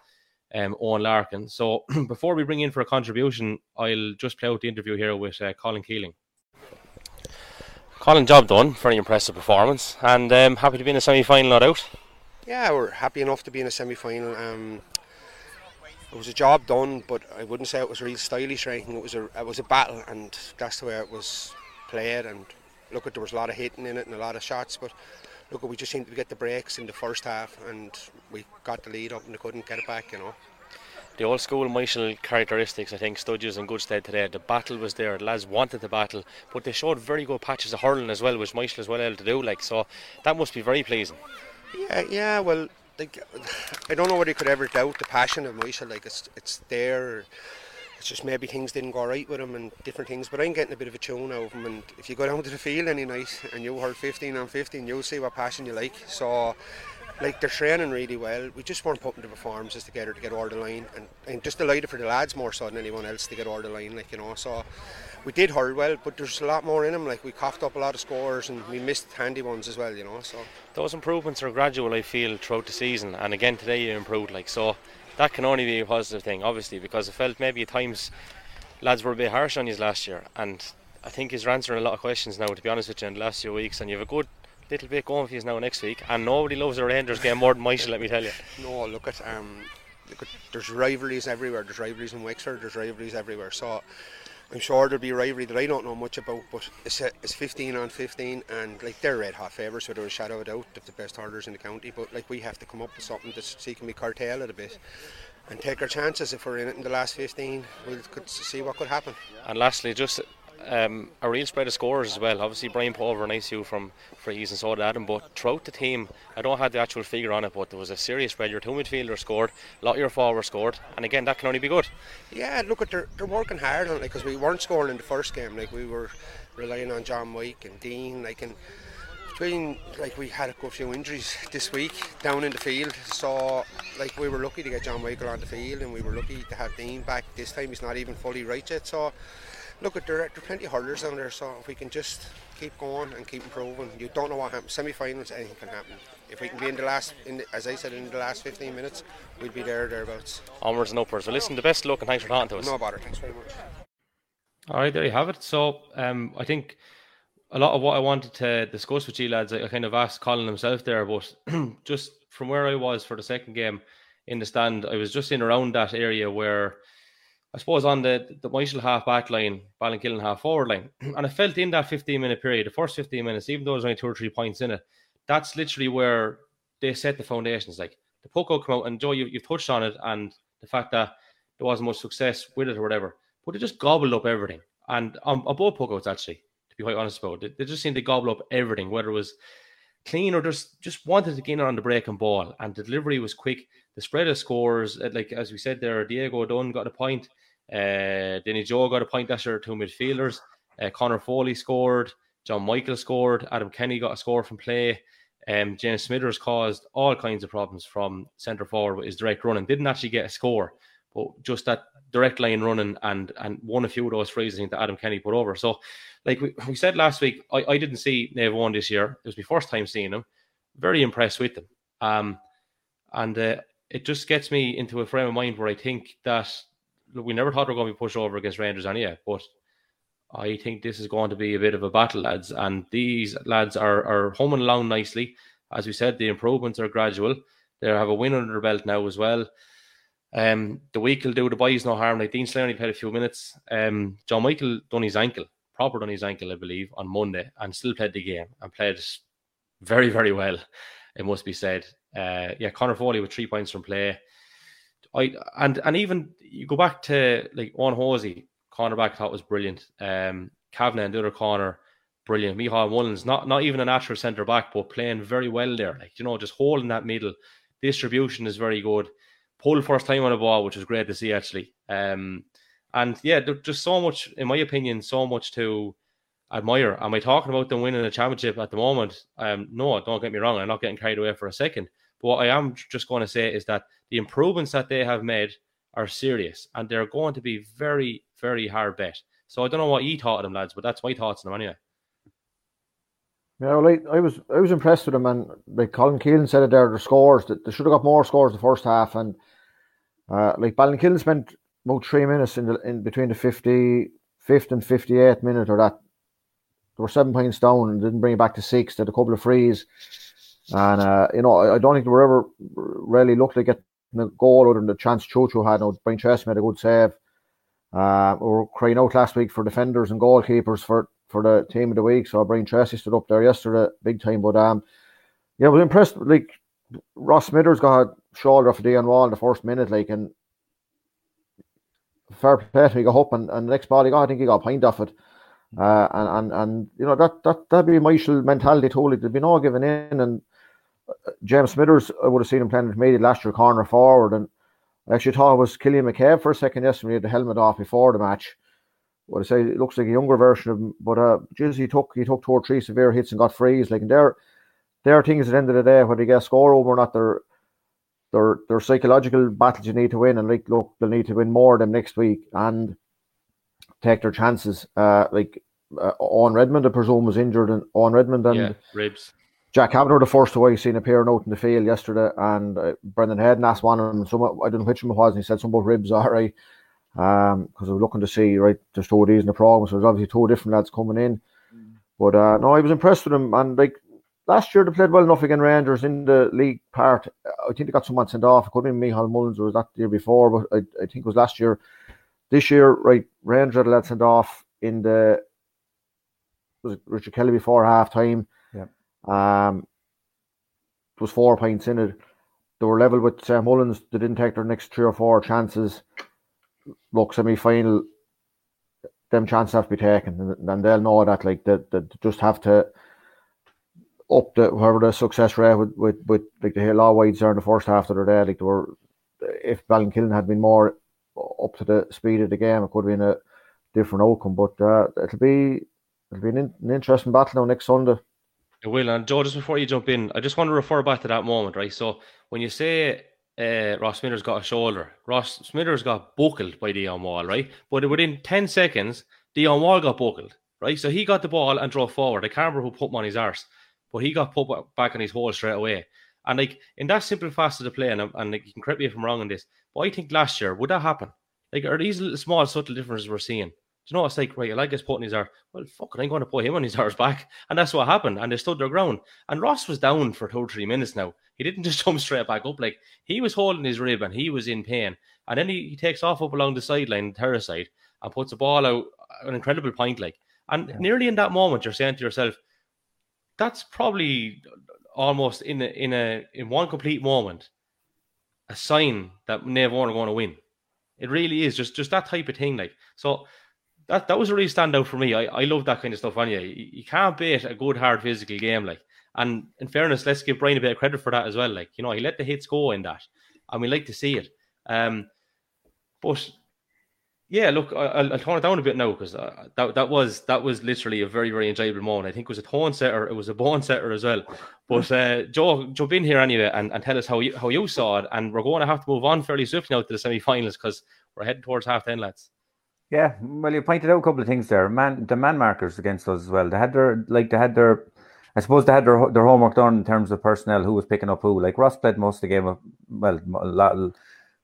um, Eoin Larkin. So before we bring in for a contribution, I'll just play out the interview here with uh, Colin Keeling. Colin, job done. Very impressive performance, and um, happy to be in the semi-final, not out. Yeah, we're happy enough to be in a semi-final. Um, it was a job done, but I wouldn't say it was real stylish or anything. It was a it was a battle, and that's the way it was played. And look, at there was a lot of hitting in it and a lot of shots, but look, we just seemed to get the breaks in the first half, and we got the lead up and they couldn't get it back. You know. The old school Myshall characteristics, I think, stood you in good stead today. The battle was there. The lads wanted the battle, but they showed very good patches of hurling as well, which Myshall is well able to do. Like so, that must be very pleasing. Yeah, yeah. Well, like I don't know whether you could ever doubt the passion of Myshall. Like it's it's there. It's just maybe things didn't go right with him and different things. But I'm getting a bit of a tune out of him. And if you go down to the field any night and you heard 15 on 15, you'll see what passion you like. So like they're training really well. We just weren't putting the performances together to get over the line, and I'm just delighted for the lads more so than anyone else to get over the line. Like you know, so we did hurl well, but there's a lot more in them. Like we coughed up a lot of scores and we missed handy ones as well. You know, so those improvements are gradual. I feel throughout the season, and again today you improved. Like so, that can only be a positive thing, obviously, because I felt maybe at times lads were a bit harsh on you last year, and I think he's answering a lot of questions now. To be honest with you, in the last few weeks, and you have a good little bit going for you now next week, and nobody loves a Rangers game more than Myshall. let me tell you. No, look at um, look at there's rivalries everywhere. There's rivalries in Wexford. There's rivalries everywhere. So. I'm sure there'll be a rivalry that I don't know much about, but it's, a, it's 15 on 15, and like they're red hot favourites without a shadow of doubt, of the best hurlers in the county. But like we have to come up with something to see can we curtail it a bit and take our chances. If we're in it in the last 15, we'll could see what could happen. And lastly, just um, a real spread of scores as well. Obviously, Brian Pulver and ICU from frees and so did Adam, but throughout the team, I don't have the actual figure on it, but there was a serious spread. Your two midfielders scored, a lot of your forwards scored, and again, that can only be good. Yeah, look at they're, they're working hard on it because we weren't scoring in the first game. Like we were relying on John Mike and Dean, like and between like we had a few injuries this week down in the field so like we were lucky to get John Michael on the field and we were lucky to have Dean back this time he's not even fully right yet so look at there, there are plenty of hurlers down there so if we can just keep going and keep improving you don't know what happens. Semi-finals anything can happen. If we can be in the last in the, as I said in the last 15 minutes we'll be there thereabouts. Onwards and upwards. Well listen the best luck and thanks for talking to us. No bother. Thanks very much. All right there you have it. So um, I think a lot of what I wanted to discuss with you lads, I kind of asked Colin himself there, but just from where I was for the second game in the stand, I was just in around that area where I suppose on the the Myshall half back line, Ballinkillen half forward line, and I felt in that 15 minute period, the first 15 minutes, even though there's only two or three points in it, that's literally where they set the foundations. Like the puck come out, and Joe, you, you've touched on it, and the fact that there wasn't much success with it or whatever, but it just gobbled up everything. And on, on both puckouts, actually, to be quite honest about it. They just seemed to gobble up everything, whether it was clean or just just wanted to gain on the breaking ball. And the delivery was quick. The spread of scores, uh, like as we said there, Diego Dunn got a point. Uh, Denny Joe got a point. That's our two midfielders. Uh, Connor Foley scored. John Michael scored. Adam Kenny got a score from play. Um, James Smithers caused all kinds of problems from centre forward with his direct running. Didn't actually get a score, but just that direct line running and and won a few of those frees that Adam Kenny put over. So like we, we said last week, I, I didn't see Naomh Eoin this year. It was my first time seeing him. Very impressed with him. Um, and uh, it just gets me into a frame of mind where I think that look, we never thought we were going to be pushed over against Rangers anyway, but I think this is going to be a bit of a battle, lads. And these lads are, are homing along nicely. As we said, the improvements are gradual. They have a win under their belt now as well. Um, the week will do the boys no harm. Like Dean Slay only played a few minutes. Um, John Michael done his ankle proper done his ankle, I believe, on Monday and still played the game and played very, very well, it must be said. Uh, yeah, Connor Foley with three points from play. I and and even you go back to like Owen Hosey, cornerback thought was brilliant. Um Kavanagh and the other corner, brilliant. Micheál Mullins, not not even a natural centre back, but playing very well there. Like, you know, just holding that middle. Distribution is very good. Pull first time on the ball, which was great to see actually. Um and yeah, just so much, in my opinion, so much to admire. Am I talking about them winning a championship at the moment? Um, no, don't get me wrong. I'm not getting carried away for a second. But what I am just going to say is that the improvements that they have made are serious and they're going to be very, very hard bet. So I don't know what you thought of them, lads, but that's my thoughts on them anyway. Yeah, well, I, I was I was impressed with them, and like Colin Keeling said it there, the scores that they should have got more scores the first half, and uh, like Ballinkill spent about three minutes in the in between the fifty fifth and fifty eighth minute, or that they were seven points down and didn't bring it back to six. They had a couple of frees, and uh, you know I, I, don't think they were ever really looked like getting a goal other than the chance Chuchu had. No, Brian Chess made a good save. Uh, we were crying out last week for defenders and goalkeepers for for the team of the week. So Brian Tracy stood up there yesterday, big time. But um, yeah, I was impressed. Like Ross Smithers got a shoulder off Dion Wall in the first minute, like and fair play to got up and, and the next ball he got, I think he got point off it. Uh, and, and and you know that that that'd be Myshall mentality totally. There'd be no giving in. And James Smithers, I would have seen him playing intermediate last year, corner forward, and I actually thought it was Killian McCabe for a second yesterday. He had the helmet off before the match what I say, it looks like a younger version of him. But uh, geez, he took he took two or three severe hits and got frees. Like, and there, there are things at the end of the day whether they get a score over or not. They're they're they're psychological battles you need to win, and like, look, they'll need to win more of them next week and take their chances. Uh, like uh, Owen Redmond, I presume, was injured, and Owen Redmond and yeah, ribs. Jack Kavanagh, the first two I seen appearing out in the field yesterday, and uh, Brendan Hayden asked one of them. Some I don't know which one it was, and he said something about ribs. All right, um, because I was looking to see right there's two of these in the program, so there's obviously two different lads coming in. But uh, no, I was impressed with them, and like last year they played well enough against Rangers in the league part. I think they got someone sent off. It could have been Michael Mullins, or was that the year before, but I, I think it was last year. This year, right, Rangers had sent off in the was Richard Kelly before half time. Um, it was four points in it. They were level with St Mullins. They didn't take their next three or four chances look semi final, them chances have to be taken, and, they'll know that like they, they just have to up the whoever the success rate with with, with like the law wides there in the first half of are there. Like they were, if Ballinkillen had been more up to the speed of the game, it could have been a different outcome. But uh, it'll be it'll be an, an interesting battle now next Sunday. It will. And Joe, just before you jump in, I just want to refer back to that moment, right? So when you say uh, Ross Smithers got a shoulder. Ross Smithers got buckled by Dion Wall, right? But within 10 seconds, Dion Wall got buckled, right? So he got the ball and drove forward. I can't remember who put him on his arse, but he got put back on his hole straight away. And like in that simple facet of the play, and, and like, you can correct me if I'm wrong on this, but I think last year, would that happen? Like, are these small, subtle differences we're seeing? You know, it's like, right, I like us putting his arse. Well, fuck it, I'm going to put him on his arse back. And that's what happened. And they stood their ground. And Ross was down for two or three minutes now. He didn't just jump straight back up. Like he was holding his rib and he was in pain. And then he, he takes off up along the sideline, the terrace side, and puts the ball out an incredible point. Like, and yeah. nearly in that moment, you're saying to yourself, that's probably almost in a, in a in one complete moment a sign that Naomh are going to win. It really is just just that type of thing. Like so, that that was a really standout for me. I, I love that kind of stuff. On you, you can't beat a good hard physical game. Like and in fairness, let's give Brian a bit of credit for that as well. Like, you know, he let the hits go in that, and we like to see it. Um, but yeah, look, I'll, I'll tone it down a bit now because uh, that that was that was literally a very very enjoyable moment. I think it was a tone setter, it was a bone setter as well. But uh, Joe, jump in here anyway and, and tell us how you how you saw it. And we're going to have to move on fairly swiftly now to the semi-finals because we're heading towards half ten, lads. Yeah, well, you pointed out a couple of things there. Man, the man markers against us as well. They had their like they had their I suppose they had their, their homework done in terms of personnel, who was picking up who. Like Ross played most of the game, of, well, a lot, a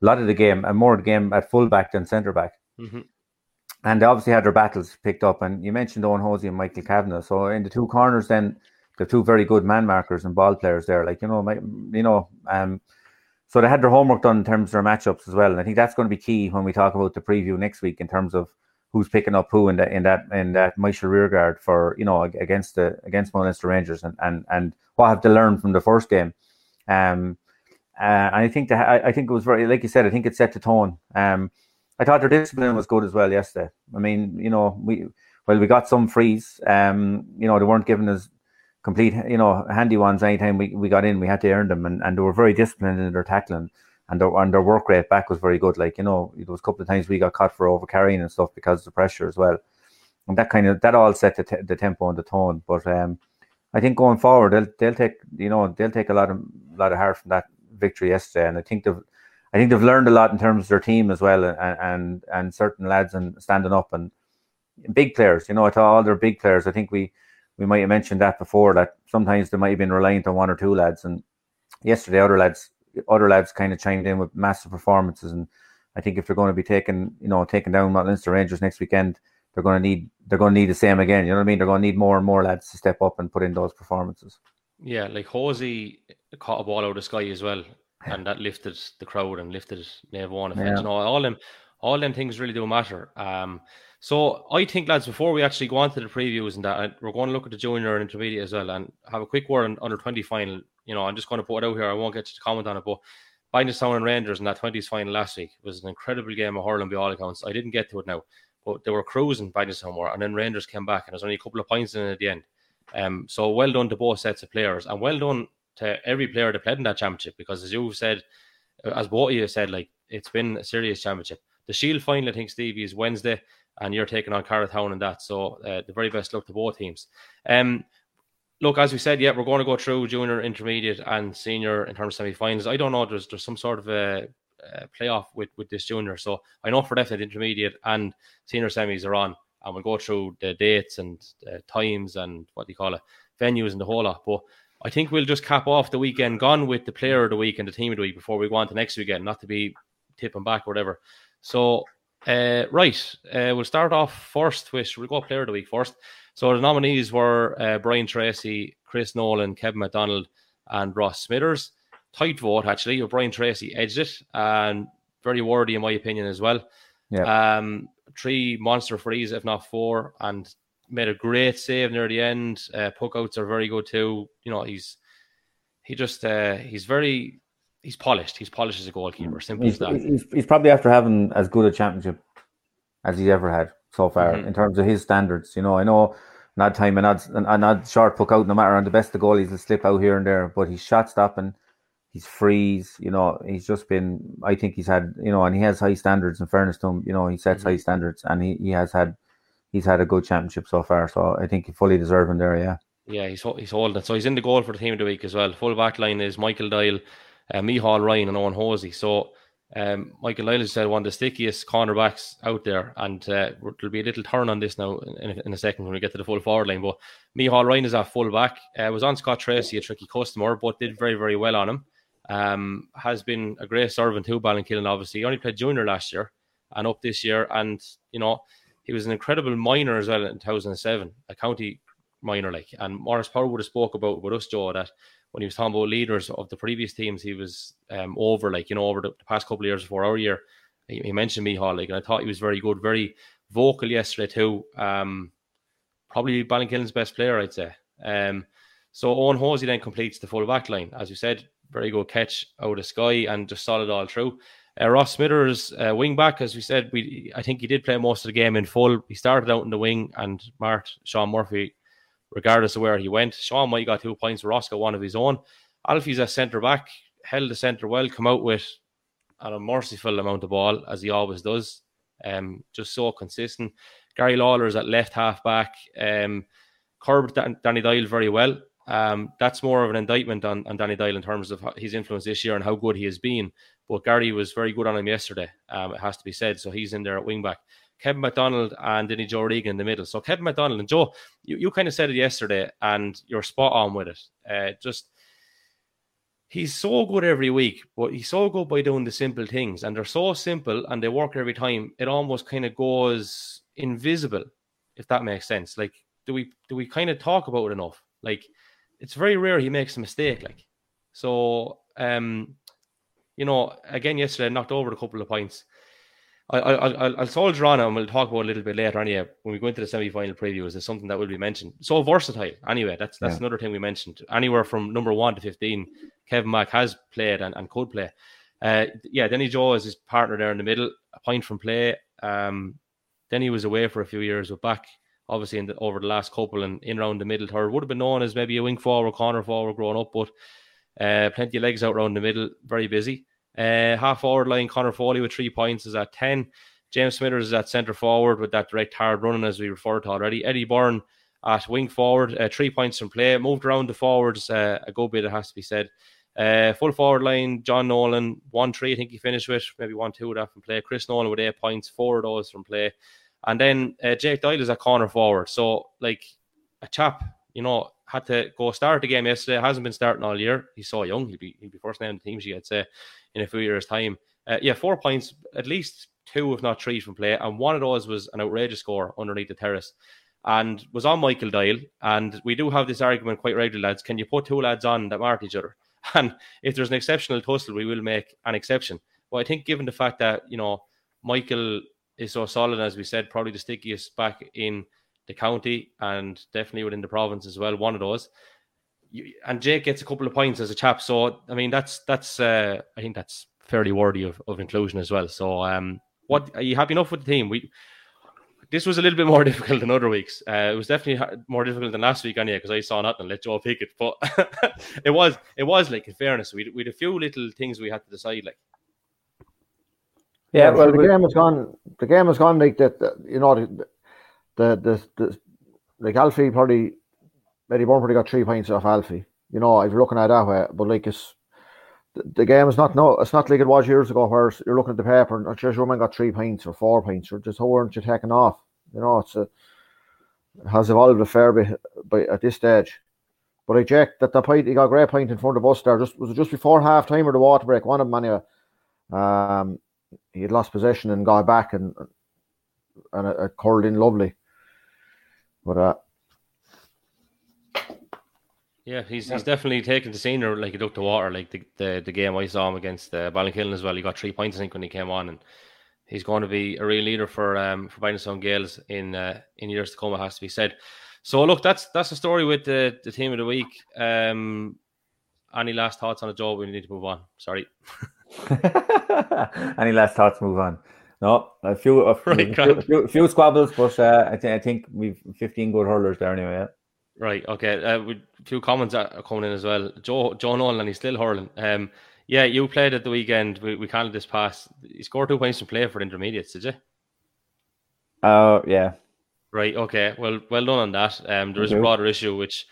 lot of the game, and more of the game at fullback than centre back. Mm-hmm. And they obviously had their battles picked up. And you mentioned Owen Hosey and Michael Kavanagh. So in the two corners, then the two very good man markers and ball players there. Like you know, my, you know, um, so they had their homework done in terms of their matchups as well. And I think that's going to be key when we talk about the preview next week in terms of who's picking up who in that in that in that Myshall rearguard for you know against the against Munster Rangers and and and what have to learn from the first game. Um, uh, I think that I, I, think it was very like you said. I think it set the tone. Um, I thought their discipline was good as well yesterday. I mean, you know, we well we got some frees. Um, you know, they weren't giving us complete, you know, handy ones anytime we, we got in. We had to earn them, and, and they were very disciplined in their tackling and their and their work rate back was very good. Like you know, there was a couple of times we got caught for over carrying and stuff because of the pressure as well, and that kind of that all set the, t- the tempo and the tone. But um, I think going forward, they'll they'll take you know they'll take a lot of lot of heart from that victory yesterday, and I think they've I think they've learned a lot in terms of their team as well, and and, and certain lads and standing up and big players. You know, to all their big players, I think we we might have mentioned that before that sometimes they might have been reliant on one or two lads. And yesterday, other lads, other lads kind of chimed in with massive performances. And I think if they're going to be taking, you know, taking down Leinster Rangers next weekend, they're going to need they're going to need the same again. You know what I mean? They're going to need more and more lads to step up and put in those performances. Yeah, like Hosey caught a ball out of the sky as well, and that lifted the crowd and lifted Eoin. Yeah. You know, all them all them things really do matter. Um, so I think, lads, before we actually go on to the previews and that, we're going to look at the junior and intermediate as well, and have a quick word on under twenty final. You know, I'm just going to put it out here. I won't get you to comment on it, but Bindusstown and Rangers in that 20s final last week was an incredible game of hurling by all accounts. I didn't get to it now, but they were cruising Bindusstown were, and then Rangers came back, and there's only a couple of points in it at the end. Um, so well done to both sets of players, and well done to every player that played in that championship. Because as you've said, as both of you said, like it's been a serious championship. The Shield final, I think, Stevie, is Wednesday, and you're taking on Carlow Town and that. So uh, the very best luck to both teams. Um, look, as we said, yeah, we're going to go through junior, intermediate, and senior in terms of semi-finals. I don't know. There's there's some sort of a, a playoff with with this junior, so I know for definite intermediate and senior semis are on, and we'll go through the dates and uh, times and what do you call it, venues and the whole lot. But I think we'll just cap off the weekend gone with the player of the week and the team of the week before we go on to next weekend, not to be tipping back or whatever. So, uh, right, uh, we'll start off first with we'll go player of the week first. So the nominees were uh, Brian Tracy, Chris Nolan, Kevin McDonald, and Ross Smithers. Tight vote actually. Brian Tracy edged it, and very worthy in my opinion as well. Yeah. Um, three monster frees, if not four, and made a great save near the end. Uh, puck outs are very good too. You know, he's he just uh, he's very he's polished. He's polished as a goalkeeper. Simple he's, as that. He's, he's, probably after having as good a championship as he's ever had so far mm-hmm. in terms of his standards. You know, I know not time and not and not short puck out. No matter on the best of goalies, will slip out here and there, but he's shot stopping. He's frees, you know. He's just been. I think he's had, you know, and he has high standards. In fairness to him, you know, he sets mm-hmm. high standards, and he, he has had he's had a good championship so far. So I think he fully deserving there. Yeah. Yeah, he's he's holding it. So he's in the goal for the team of the week as well. Full back line is Michael Doyle, uh, Micheál Ryan, and Owen Hosey. So um, Michael Doyle said one of the stickiest cornerbacks out there, and uh, there'll be a little turn on this now in, in, a second when we get to the full forward line. But Micheál Ryan is a full back. Uh, was on Scott Tracy, a tricky customer, but did very very well on him. Um, has been a great servant to Ballinkillen. Obviously, he only played junior last year and up this year, and you know he was an incredible minor as well in 2007, a county minor like. And Morris Power would have spoke about with us, Joe, that when he was talking about leaders of the previous teams, he was um, over like you know over the, past couple of years before our year. He, he mentioned Micheál, like, and I thought he was very good, very vocal yesterday too. Um, probably Ballinkillen's best player, I'd say. Um, so Owen Hosey then completes the full back line, as you said, very good catch out of sky and just solid all through. Uh, Ross Smithers, uh, wing back, as we said, we I think he did play most of the game in full. He started out in the wing and marked Sean Murphy, regardless of where he went. Sean might got two points, Ross got one of his own. Alfie's a centre back, held the centre well, come out with a merciful amount of ball, as he always does. Um, just so consistent. Gary Lawler's at left half back. Um, curbed Danny Doyle very well. Um, that's more of an indictment on, on Danny Doyle in terms of his influence this year and how good he has been. But Gary was very good on him yesterday, um, it has to be said. So he's in there at wing back. Kevin McDonald and Denny Joe Regan in the middle. So Kevin McDonald and Joe, you, you kind of said it yesterday, and you're spot on with it. Uh, just he's so good every week, but he's so good by doing the simple things, and they're so simple and they work every time. It almost kind of goes invisible, if that makes sense. Like, do we do we kind of talk about it enough? Like, it's very rare he makes a mistake. Like, so um, you know, again yesterday I knocked over a couple of points. I, I, I'll, I'll soldier on and we'll talk about a little bit later anyway when we go into the semi-final previews. Is something that will be mentioned. So versatile. Anyway, that's that's yeah. another thing we mentioned. Anywhere from number one to fifteen, Kevin Mack has played and, and could play. Uh, yeah, Denny Joe is his partner there in the middle, a point from play. Um, then he was away for a few years, but back obviously in the, over the last couple and in around the middle third would have been known as maybe a wing forward, corner forward growing up, but uh, plenty of legs out around the middle, very busy. Uh, half forward line, Connor Foley with three points is at 10. James Smithers is at centre forward with that direct hard running, as we referred to already. Eddie Byrne at wing forward, uh, three points from play. Moved around the forwards uh, a good bit, it has to be said. Uh, full forward line, John Nolan, 1 3, I think he finished with, maybe 1 2 of that from play. Chris Nolan with eight points, four of those from play. And then uh, Jake Doyle is a corner forward. So, like, a chap you know, had to go start the game yesterday. Hasn't been starting all year. He's so young. He'll be he'll be first name the team sheet, I'd say, in a few years' time. Uh, yeah, four points, at least two, if not three, from play, and one of those was an outrageous score underneath the terrace, and was on Michael Doyle. And we do have this argument quite regularly, lads. Can you put two lads on that mark each other? And if there's an exceptional tussle, we will make an exception. But I think, given the fact that you know Michael is so solid, as we said, probably the stickiest back in the county and definitely within the province as well. One of those. And Jake gets a couple of points as a chap, so I mean that's that's uh, I think that's fairly worthy of, of inclusion as well. So, um, what are you happy enough with the team? We this was a little bit more difficult than other weeks. Uh, it was definitely more difficult than last week, anyway, because I saw nothing and let Joe pick it. But it was, it was like, in fairness, we we had a few little things we had to decide. Like, yeah, well, the game was gone. The game was gone like that. You know, the the the, the like Alfie probably Eddie Byrne probably got three points off Alfie. You know, if you're looking at that way, but like it's the game is not no, it's not like it was years ago where you're looking at the paper and just Roman got three points or four points or just how aren't you taking off? You know, it's a it has evolved a fair bit by at this stage. But I checked that the point he got a great point in front of us there. Just was just before half time or the water break? One of them anyway. Um, he had lost possession and got back and and it, it curled in lovely. But uh, yeah, he's yeah. he's definitely taken the senior like a duck to water. Like the, the, the game I saw him against uh, Ballinkillen as well. He got three points I think when he came on, and he's going to be a real leader for um for Bagenalstown Gaels in uh, in years to come. It has to be said. So look, that's that's the story with the the team of the week. Um, any last thoughts on it, Joe? We need to move on. Sorry. any last thoughts? Move on. No, a few, a few, right, few, few, few, squabbles, but uh, I, th- I think we've 15 good hurlers there anyway. Yeah. Right. Okay. Uh, with a few comments are coming in as well. Joe Joe Nolan and he's still hurling. Um, yeah, you played at the weekend. We we counted this pass. He scored two points in play for intermediates, did you? Oh uh, yeah. Right. Okay. Well, well done on that. Um, there is a broader issue which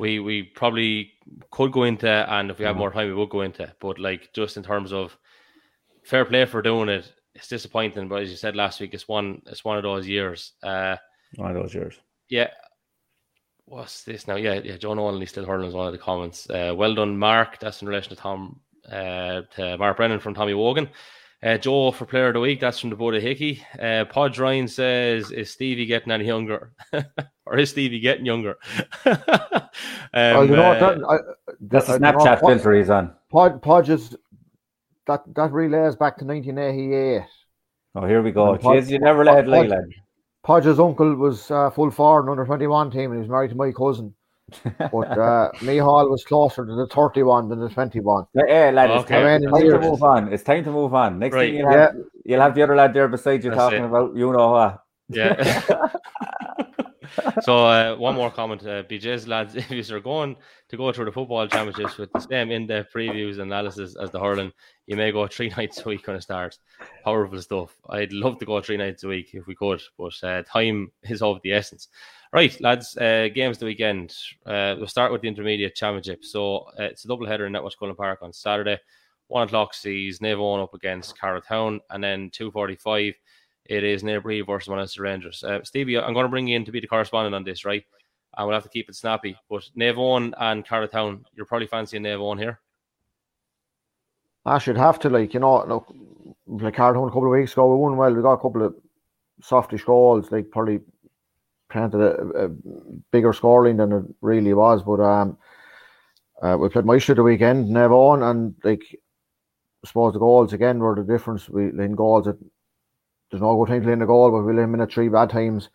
we we probably could go into, and if we have mm-hmm. more time, we will go into. But like just in terms of fair play for doing it, it's disappointing. But as you said last week, it's one it's one of those years. Uh, one of those years. Yeah, what's this now? Yeah, yeah. John Only still hurling is one of the comments. Uh, well done, Mark. That's in relation to Tom, uh, to Mark Brennan from Tommy Wogan. Uh, Joe for Player of the Week. That's from the Boda Hickey. Uh, Podge Ryan says, "Is Stevie getting any younger, or is Stevie getting younger?" um, oh, you know what? That, I, that's a Snapchat filter he's on. Pod, Podge is that that relays back to 1988. Oh, here we go. Jeez, you never let Pod, Leyland. Podge's uncle was uh, full forward under 21 team and he was married to my cousin. but uh, Hall was closer to the 31 than the 21. Yeah, lad, it's, okay. time, it's time to move on. It's time to move on. Next right. thing you'll have, yeah. you'll have the other lad there beside you That's talking it. about you know what. Yeah. so uh, one more comment, uh, BJ's lads, if you're going to go through the football championships with the same in-depth previews and analysis as the hurling, you may go three nights a week on a start. Powerful stuff. I'd love to go three nights a week if we could, but uh, time is of the essence. Right, lads, uh, games the weekend. Uh, we'll start with the intermediate championship. So uh, it's a double header in Netwatch Cullen Park on Saturday. One o'clock sees Naomh up against Carlow Town, and then two forty-five it is Newbury versus Mount Leinster Rangers. Uh, Stevie, I'm going to bring you in to be the correspondent on this, right? And we'll have to keep it snappy. But Naomh and Carlow Town, you're probably fancying Naomh here. I should have to, like, you know, look, like Carlow Town a couple of weeks ago, we won well. We got a couple of softish goals, like, probably planted a, a bigger scoring than it really was. But um, uh, we played Maestro the weekend, never on and, like, I suppose the goals again were the difference. We in goals at there's no good time to in the goal, but we'll eliminate three bad times.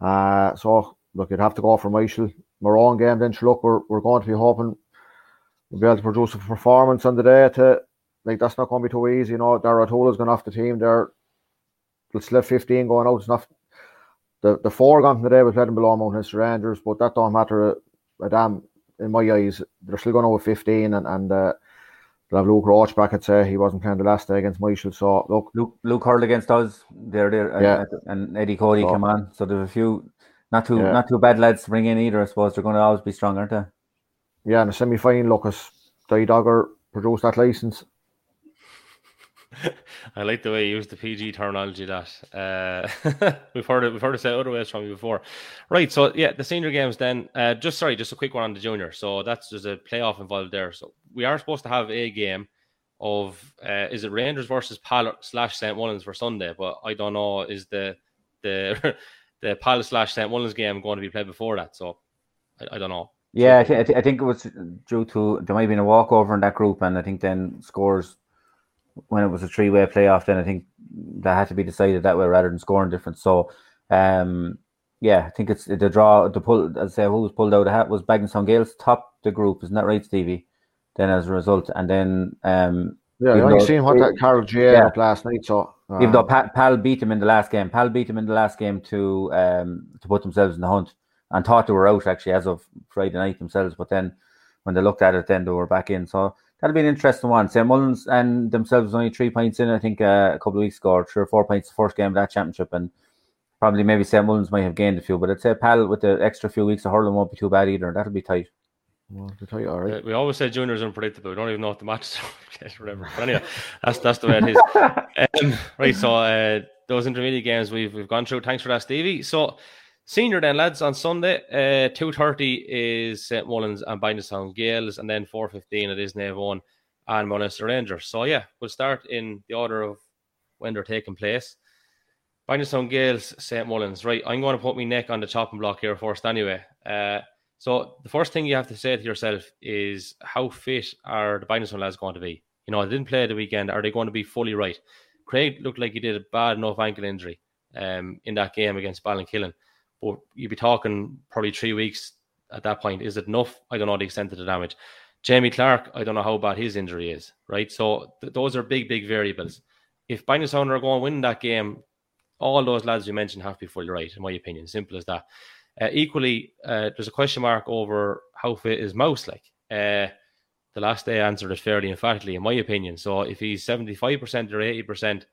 Uh, so look, you'd have to go for Myshall. Moran game, then look, we're, we're going to be hoping we'll be able to produce a performance on the day to like that's not going to be too easy. You know, Dara has gone off the team there. Let's let 15 going out. It's not the, the four gone today was letting below Mount Rangers, but that don't matter a, a damn in my eyes. They're still going over 15 and, and uh, They'll have Luke Roach back. I'd say he wasn't playing the last day against Myshall. So look, Luke Luke hurled against us. There, there, yeah. and, and Eddie Cody so, came on. So there's a few not too yeah. not too bad lads to bring in either. I suppose they're going to always be strong, aren't they? Yeah, in the semi final, Lucas Die Dogger produced that license. I like the way you use the PG terminology. That uh, we've heard it. We've heard it said other ways from you before. Right. So yeah, the senior games. Then uh, just sorry, just a quick one on the junior. So that's there's a playoff involved there. So we are supposed to have a game of uh, is it Rangers versus Pal slash St Mullins for Sunday? But I don't know. Is the the the Pal slash St Mullins game going to be played before that? So I, I don't know. Yeah, I, th- I think it was due to there might have been a walkover in that group, and I think then scores when it was a three way playoff, then I think that had to be decided that way rather than scoring difference. So, um, yeah, I think it's the draw. The pull, as I say, who was pulled out of hat was Bagenalstown Gaels top the group, isn't that right, Stevie? Then as a result, and then um, yeah, I only seen what that Carol J yeah, up last night. So um, even though Pal, Pal beat him in the last game, Pal beat him in the last game to um to put themselves in the hunt and thought they were out actually as of Friday night themselves, but then when they looked at it, then they were back in. So that'll be an interesting one. St Mullins and themselves only three points in, I think, uh, a couple of weeks ago, or three or four points the first game of that championship, and probably maybe St Mullins might have gained a few, but I'd say Pal with the extra few weeks of hurling won't be too bad either. That'll be tight. Well, tight, all right. We always say juniors are unpredictable. We don't even know what the matches are whatever. But anyway, that's that's the way it is. um, right, so uh, those intermediate games we've we've gone through. Thanks for that, Stevie. So Senior then, lads, on Sunday, uh, 2.30 is St. Mullins and Bagenalstown Gaels, and then 4.15 it is Naomh Eoin and Mount Leinster Rangers. So, yeah, we'll start in the order of when they're taking place. Bagenalstown Gaels, St. Mullins. Right, I'm going to put my neck on the chopping block here first anyway. Uh, so, the first thing you have to say to yourself is how fit are the Bagenalstown lads going to be? You know, they didn't play the weekend. Are they going to be fully right? Craig looked like he did a bad enough ankle injury um, in that game against Ballinkillen but you'd be talking probably three weeks at that point. Is it enough? I don't know the extent of the damage. Jamie Clark, I don't know how bad his injury is, right? So th- those are big, big variables. If Bagenalstown are going to win that game, all those lads you mentioned have to be fully right, in my opinion. Simple as that. Uh, equally, uh, there's a question mark over how fit is Mouse like. Uh, the last day answered it fairly emphatically, in my opinion. So if he's 75% or 80%,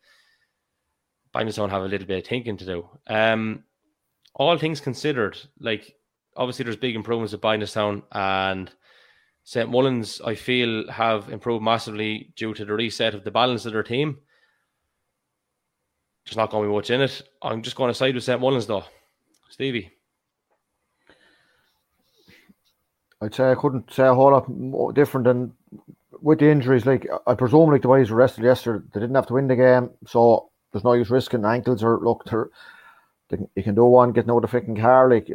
Bagenalstown have a little bit of thinking to do. Um, all things considered, like obviously there's big improvements at Bagenalstown and St. Mullins, I feel, have improved massively due to the reset of the balance of their team. There's not going to be much in it. I'm just going to side with St. Mullins, though. Stevie. I'd say I couldn't say a whole lot different than with the injuries. Like I presume, like the boys were rested yesterday, they didn't have to win the game, so there's no use risking ankles or look. They're you can do one getting out of the freaking car, like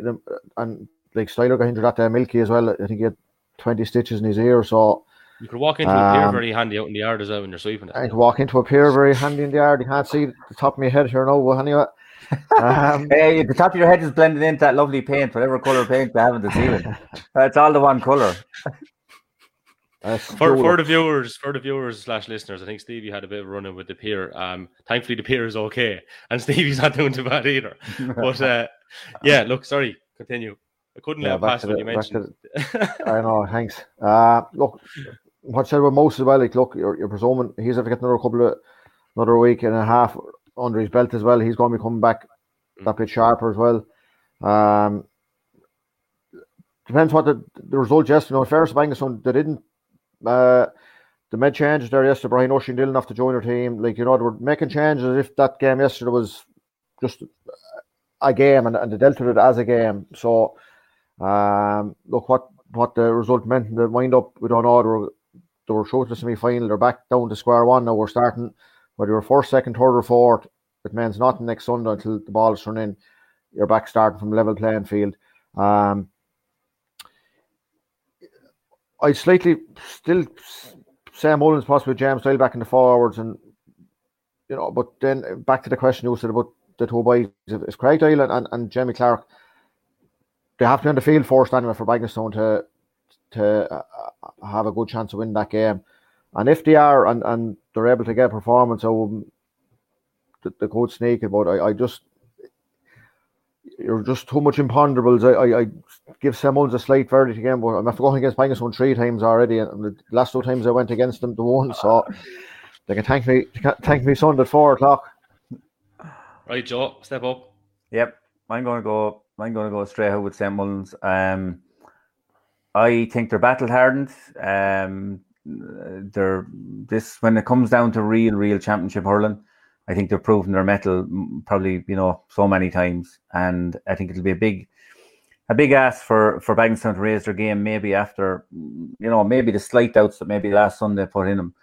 and like Styler got injured at the Milky as well. I think he had twenty stitches in his ear, so you could walk into um, a pier very handy out in the yard as well when you're sweeping it. I could walk into a pier very handy in the yard. You can't see the top of my head here now, but anyway. Um, hey, the top of your head is blending into that lovely paint, whatever color paint they have in the ceiling. It's all the one color for, for the viewers, for the viewers slash listeners, I think Stevie had a bit of running with the pier. Um, thankfully the pier is okay, and Stevie's not doing too bad either. But uh, yeah, look, sorry, continue. I couldn't yeah, let pass what you mentioned. I know, thanks. Uh, look, what said about most as well. Like, look, you're, you're presuming he's to get another couple of another week and a half under his belt as well. He's going to be coming back mm. that bit sharper as well. Um, depends what the, the result yesterday. You know, Ferris Bagenalstown, they didn't uh, they made changes there yesterday. Brian O'Shea Dillon off to join their team. Like, you know, they were making changes if that game yesterday was just a game and, and they dealt with it as a game. So, um, look what what the result meant in the wind up. We don't know. They were, they were short to the semi final. They're back down to square one. Now we're starting whether you're first, second, third, or fourth. It means nothing next Sunday until the ball is thrown in. You're back starting from level playing field. Um, I slightly still St Mullins possibly James Style back in the forwards and you know, but then back to the question you said about the two boys is Craig Doyle and, and Jamie Clark they have to be on the field first anyway for Bagenalstown to to uh, have a good chance to win that game. And if they are and, and they're able to get a performance, so the, the coach sneak about I, I just you're just too much imponderables. I, I, I give St Mullins a slight verdict again, but I'm after going against Bagenalstown three times already, and the last two times I went against them, the one. So they can thank me, thank me Sunday at four o'clock. Right, Joe, step up. Yep, I'm going to go. I'm going to go straight out with St Mullins. Um, I think they're battle hardened. Um, they're this when it comes down to real, real championship hurling. I think they've proven their mettle probably you know so many times, and I think it'll be a big a big ask for for Bagenalstown to raise their game maybe after you know maybe the slight doubts that maybe last Sunday put in them.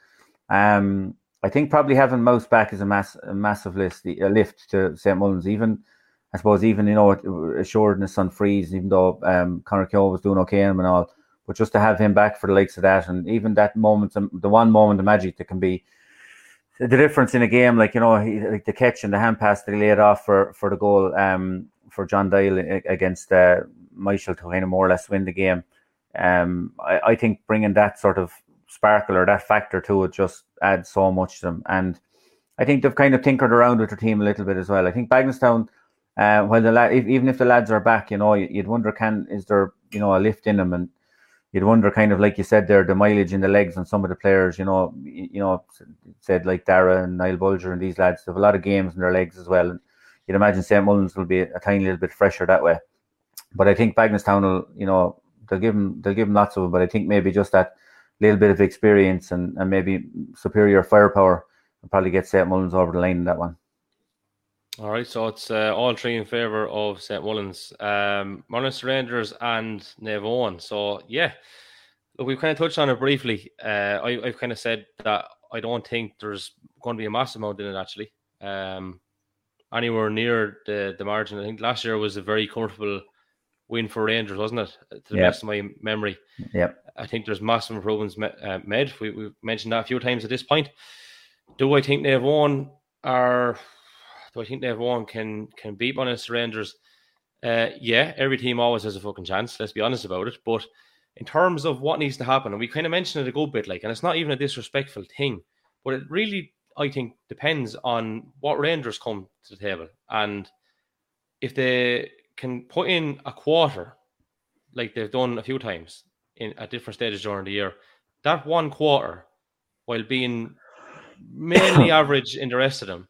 Um, I think probably having Mouse back is a mass a massive list a lift to St Mullins even. I suppose even you know assuredness on frees, even though um, Conor Keogh was doing okay and all, but just to have him back for the likes of that, and even that moment, the one moment of magic that can be the difference in a game, like you know, he, like the catch and the hand pass that he laid off for for the goal um, for John Doyle against uh, Myshall to kind of more or less win the game. Um, I, I think bringing that sort of sparkle or that factor to it just adds so much to them, and I think they've kind of tinkered around with their team a little bit as well. I think Bagenalstown, uh, well, the lad, if, even if the lads are back, you know, you'd wonder can is there you know a lift in them and you'd wonder kind of like you said there, the mileage in the legs on some of the players, you know, you know, said like Dara and Niall Bulger and these lads, have a lot of games in their legs as well. And you'd imagine St. Mullins will be a tiny little bit fresher that way. But I think Bagenalstown will, you know, they'll give them they'll give them lots of them. But I think maybe just that little bit of experience and, and maybe superior firepower will probably get St. Mullins over the line in that one. All right, so it's uh, all three in favour of St Mullins, um, Mount Leinster Rangers, and Eoin. So yeah, look, we've kind of touched on it briefly. Uh, I, have kind of said that I don't think there's going to be a massive amount in it actually. Um, anywhere near the the margin. I think last year was a very comfortable win for Rangers, wasn't it? To the yep. best of my memory. Yep. I think there's massive improvements uh, made. We, we've mentioned that a few times at this point. Do I think Eoin are do I think Naomh Eoin can can beat Mount Leinster Rangers? Uh, yeah, every team always has a fucking chance. Let's be honest about it. But in terms of what needs to happen, and we kind of mentioned it a good bit, like, and it's not even a disrespectful thing, but it really, I think, depends on what Rangers come to the table, and if they can put in a quarter, like they've done a few times in at different stages during the year, that one quarter, while being mainly average in the rest of them,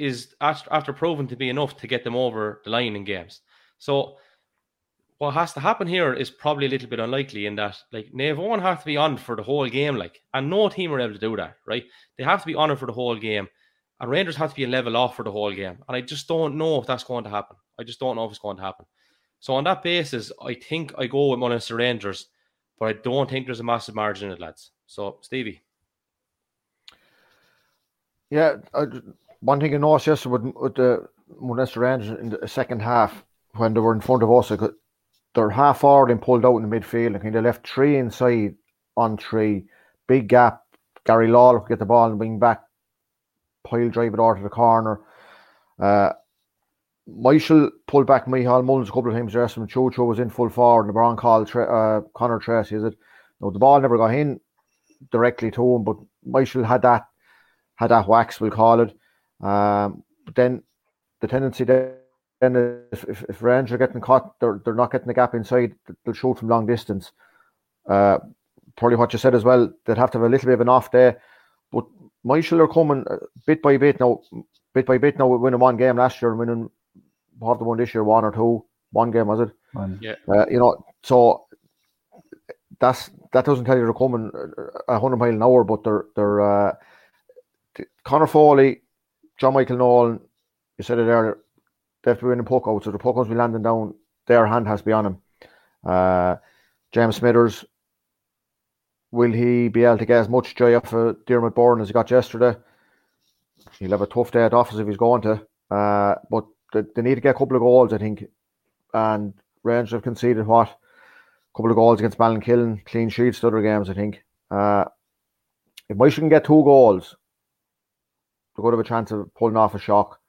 is after, proven to be enough to get them over the line in games. So what has to happen here is probably a little bit unlikely in that like Eoin have to be on for the whole game, like, and no team are able to do that, right? They have to be on for the whole game, and Rangers have to be a level off for the whole game. And I just don't know if that's going to happen. I just don't know if it's going to happen. So on that basis, I think I go with Mount Leinster Rangers, but I don't think there's a massive margin in it, lads. So Stevie. Yeah, I, one thing I noticed yesterday with, with the Mount Leinster Rangers in the second half, when they were in front of us, they're half forward and pulled out in the midfield. and kind of left three inside on three. Big gap. Gary could get the ball and bring back, pile drive it out to the corner. Uh, Michael pulled back Michael Mullins a couple of times rest there. Some Chocho was in full forward. And LeBron called Tra- uh, Connor Tracy. Is it? No, the ball never got in directly to him, but Michael had that had that wax, we'll call it. Um, but then the tendency then if, if, if Rangers are getting caught, they're, they're not getting the gap inside, they'll shoot from long distance. Uh, probably what you said as well, they'd have to have a little bit of an off day. But Myshall are coming uh, bit by bit now, bit by bit now. We're winning one game last year, winning what the one this year, one or two, one game was it? One. Yeah. Uh, you know, so that's that doesn't tell you they're coming a hundred mile an hour, but they're they're uh, Connor Foley John Michael Nolan, you said it earlier, they have to be winning puck out, so the puck outs be landing down, their hand has to be on him. Uh, James Smithers, will he be able to get as much joy off of Diarmuid Byrne as he got yesterday? He'll have a tough day at office if he's going to. Uh, but they, they, need to get a couple of goals, I think. And Rangers have conceded what? A couple of goals against Ballinkillen, clean sheets, other games, I think. Uh, if Myshall get two goals, they could have a chance of pulling off a shock.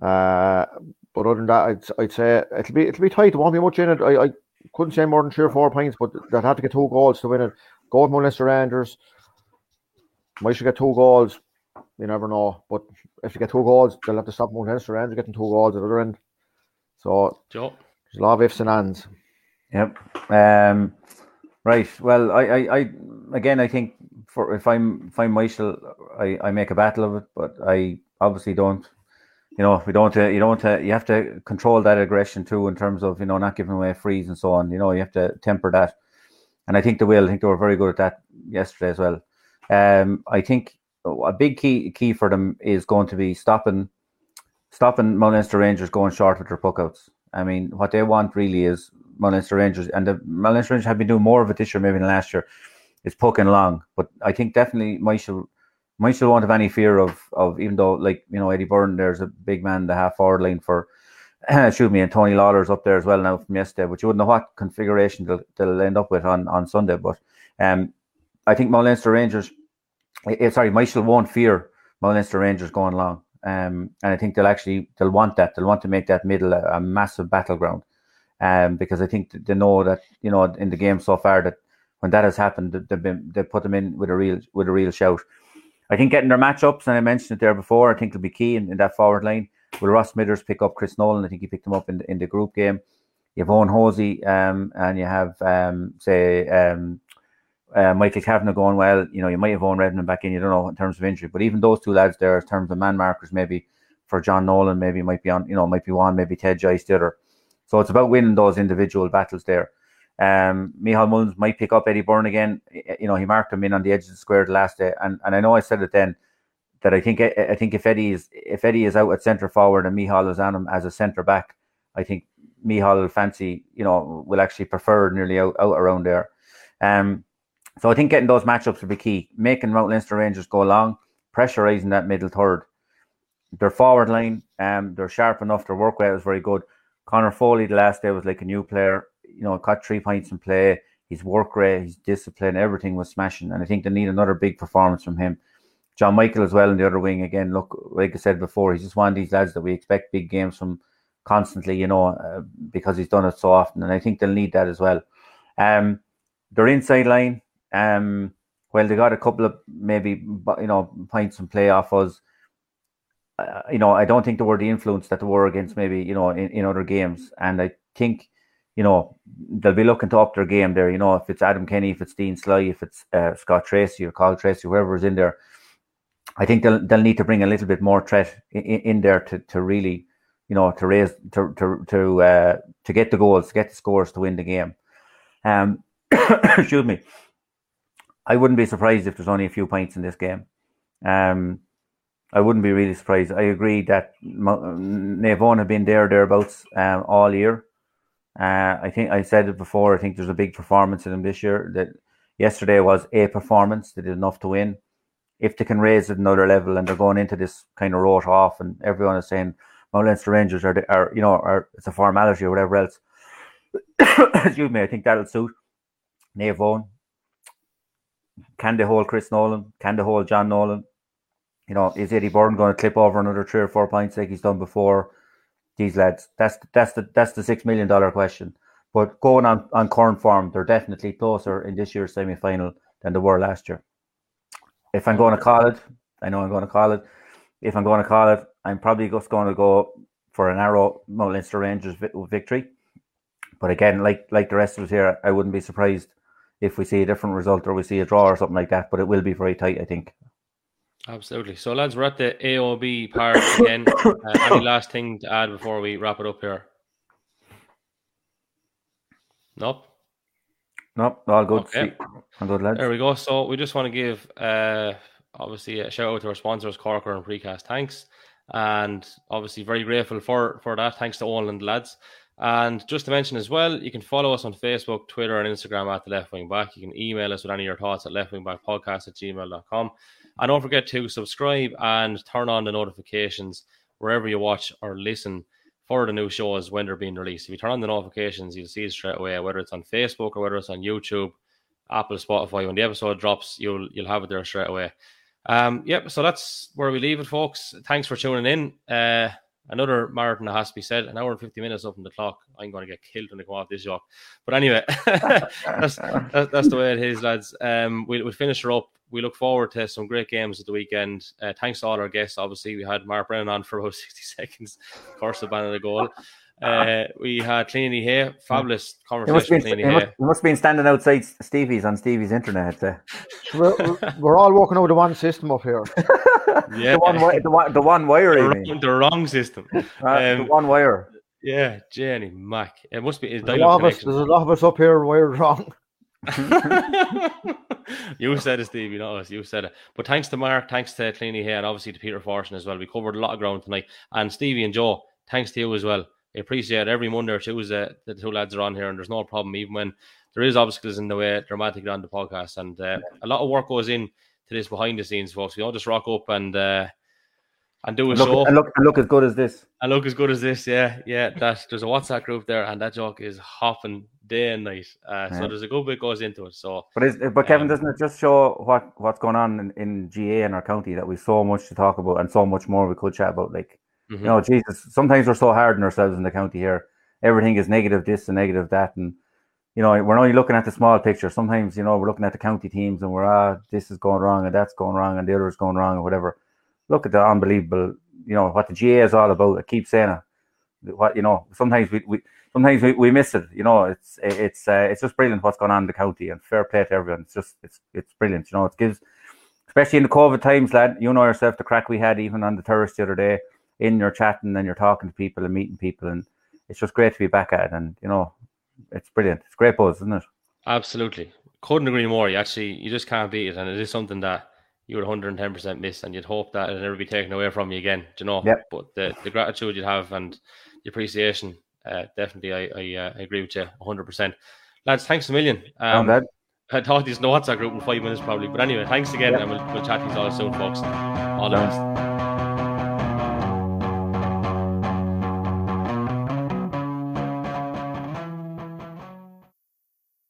Uh, but other than that, I'd, I'd say it'll be it'll be tight. There won't be much in it. I, I couldn't say more than three or four points, but they'd have to get two goals to win it. Go with Mount Leinster Rangers. Might should get two goals. You never know. But if you get two goals, they'll have to stop Mount Leinster Rangers getting two goals at the other end. So Joe. there's a lot of ifs and ands. Yep. Um, right. Well, I, I, I, again, I think for if I'm if I'm Myshall, I, I make a battle of it, but I obviously don't. You know, we don't. You don't. You have to control that aggression too, in terms of you know not giving away frees and so on. You know, you have to temper that. and I think they will. I think they were very good at that yesterday as well. Um, I think a big key key for them is going to be stopping stopping Mount Leinster Rangers going short with their puckouts. I mean, what they want really is Mount Leinster Rangers, and the Mount Leinster Rangers have been doing more of it this year, maybe than last year. It's poking long, but I think definitely Myshall Myshall won't have any fear of of even though like you know Eddie Byrne, there's a big man the half forward line for shoot me and Tony Lawler's up there as well now from yesterday, but you wouldn't know what configuration they'll, they'll end up with on on Sunday. But um, I think Mount Leinster Rangers, uh, sorry, Myshall won't fear Mount Leinster Rangers going long. Um, and I think they'll actually they'll want that. They'll want to make that middle a, a massive battleground. Um, because I think they know that you know in the game so far that when that has happened, they've been they put them in with a real with a real shout. I think getting their matchups, and I mentioned it there before, I think will be key in, in that forward line. Will Ross Smithers pick up Chris Nolan? I think he picked him up in the, in the group game. You have Owen Hosey, um, and you have um, say um, uh, Michael Kavanagh going well. You know, you might have Owen Redmond back in. You don't know in terms of injury, but even those two lads there, in terms of man markers, maybe for John Nolan, maybe might be on. You know, might be one, maybe Ted Joyce the. So it's about winning those individual battles there. Um, Micheál Mullins might pick up Eddie Byrne again. You know, he marked him in on the edge of the square the last day, and, and I know I said it then that I think I think if Eddie is if Eddie is out at centre forward and Micheál is on him as a centre back, I think Micheál will fancy you know will actually prefer nearly out, out around there. Um, so I think getting those matchups will be key. Making Mount Leinster Rangers go along, pressurising that middle third. Their forward line, um, they're sharp enough. Their work rate was very good. Connor Foley the last day was like a new player. You know, got three points in play. His work rate, his discipline, everything was smashing. And I think they need another big performance from him. John Michael as well in the other wing again. Look, like I said before, he's just one of these lads that we expect big games from constantly. You know, uh, because he's done it so often, and I think they'll need that as well. Um, their inside line, um, well, they got a couple of maybe you know points and play off us. Uh, you know, I don't think they were the influence that they were against maybe you know in, in other games, and I think you know they'll be looking to up their game there. You know, if it's Adam Kenny, if it's Dean Sly, if it's uh, Scott Tracy or Carl Tracy, whoever's in there, I think they'll they'll need to bring a little bit more threat in, in there to, to really you know to raise to to to uh, to get the goals, to get the scores to win the game. Um, excuse me. I wouldn't be surprised if there's only a few points in this game. Um, I wouldn't be really surprised. I agree that Naomh have been there thereabouts um, all year. Uh, I think I said it before. I think there's a big performance in them this year. That yesterday was a performance. They did enough to win. If they can raise it another level, and they're going into this kind of wrote off, and everyone is saying Mount Leinster Rangers are, are you know, are it's a formality or whatever else. Excuse me. I think that'll suit Naomh can they hold Chris Nolan? Can they hold John Nolan? You know, is Eddie Byrne going to clip over another three or four points like he's done before? These lads, that's that's the that's the six million dollar question. But going on on current form, they're definitely closer in this year's semi final than they were last year. If I'm going to call it, I know I'm going to call it. If I'm going to call it, I'm probably just going to go for a narrow Mount Leinster Rangers victory. But again, like like the rest of us here, I wouldn't be surprised if we see a different result or we see a draw or something like that. But it will be very tight, I think. Absolutely. So, lads, we're at the AOB part again. uh, any last thing to add before we wrap it up here? Nope. Nope. All good. Okay. All good, lads. There we go. So, we just want to give, uh, obviously, a shout out to our sponsors, Corker and Precast. Thanks. And obviously, very grateful for for that. Thanks to all and lads. And just to mention as well, you can follow us on Facebook, Twitter, and Instagram at the Left Wing Back. You can email us with any of your thoughts at leftwingbackpodcast at gmail.com. And don't forget to subscribe and turn on the notifications wherever you watch or listen for the new shows when they're being released. If you turn on the notifications, you'll see it straight away, whether it's on Facebook or whether it's on YouTube, Apple, Spotify. When the episode drops, you'll you'll have it there straight away. Um, yep, so that's where we leave it, folks. Thanks for tuning in. Uh, another marathon that has to be said. An hour and 50 minutes up on the clock. I'm going to get killed when I come off this job. But anyway, that's, that's, that's, the way it is, lads. Um, we'll, we'll finish her up. We look forward to some great games at the weekend. Uh, thanks to all our guests. Obviously, we had Mark Brennan on for about 60 seconds. Of course, the ban of the goal. Uh, we had Clíodhna Ní Shé, fabulous conversation. He must, been, must have been standing outside Stevie's on Stevie's internet. Uh. We're, we're all walking over the one system up here. yeah, the one, the one, the one wire. The, wrong, the wrong system. Uh, um, the one wire. Yeah, Jenny Mac. It must be. There's a, lot of us, there's a lot of us up here wired wrong. you said it, Steve. You know us. You said it. But thanks to Mark, thanks to Clíodhna Ní Shé, and obviously to Peter Fortune as well. We covered a lot of ground tonight. And Stevie and Joe, thanks to you as well. I appreciate every Monday or Tuesday that the two lads are on here, and there's no problem even when there is obstacles in the way dramatically on the podcast. And uh, a lot of work goes in to this behind the scenes, folks. We don't just rock up and uh, and do a look, show and look, and look as good as this. and look as good as this. Yeah, yeah. That there's a WhatsApp group there, and that joke is hopping day and night. Uh, So there's a good bit goes into it. So But is, but Kevin, Um, doesn't it just show what what's going on in, in GAA in our county that we've so much to talk about and so much more we could chat about? Like, mhm. you know, Jesus, sometimes we're so hard on ourselves in the county here. Everything is negative, this and negative that, and you know, we're only looking at the small picture. Sometimes, you know, we're looking at the county teams and we're ah, this is going wrong and that's going wrong and the other is going wrong or whatever. Look at the unbelievable, you know, what the GAA is all about. I keep saying it. What you know, sometimes we, we sometimes we, we miss it. You know, it's it's uh, it's just brilliant what's going on in the county and fair play to everyone. It's just it's it's brilliant. You know, it gives especially in the COVID times, lad. You know yourself the crack we had even on the terrace the other day. In you're chatting and you're talking to people and meeting people, and it's just great to be back at it. And you know, it's brilliant. It's great buzz, isn't it? Absolutely. Couldn't agree more. You actually, you just can't beat it. And it is something that you would 110% miss. And you'd hope that it'd never be taken away from you again, do you know? Yep. But the, the gratitude you'd have and the appreciation, uh, definitely, I, I, uh, I agree with you 100%. Lads, thanks a million. Um. I thought these no WhatsApp group in five minutes probably. But anyway, thanks again. And we'll, we'll chat to you all soon, folks. All the best.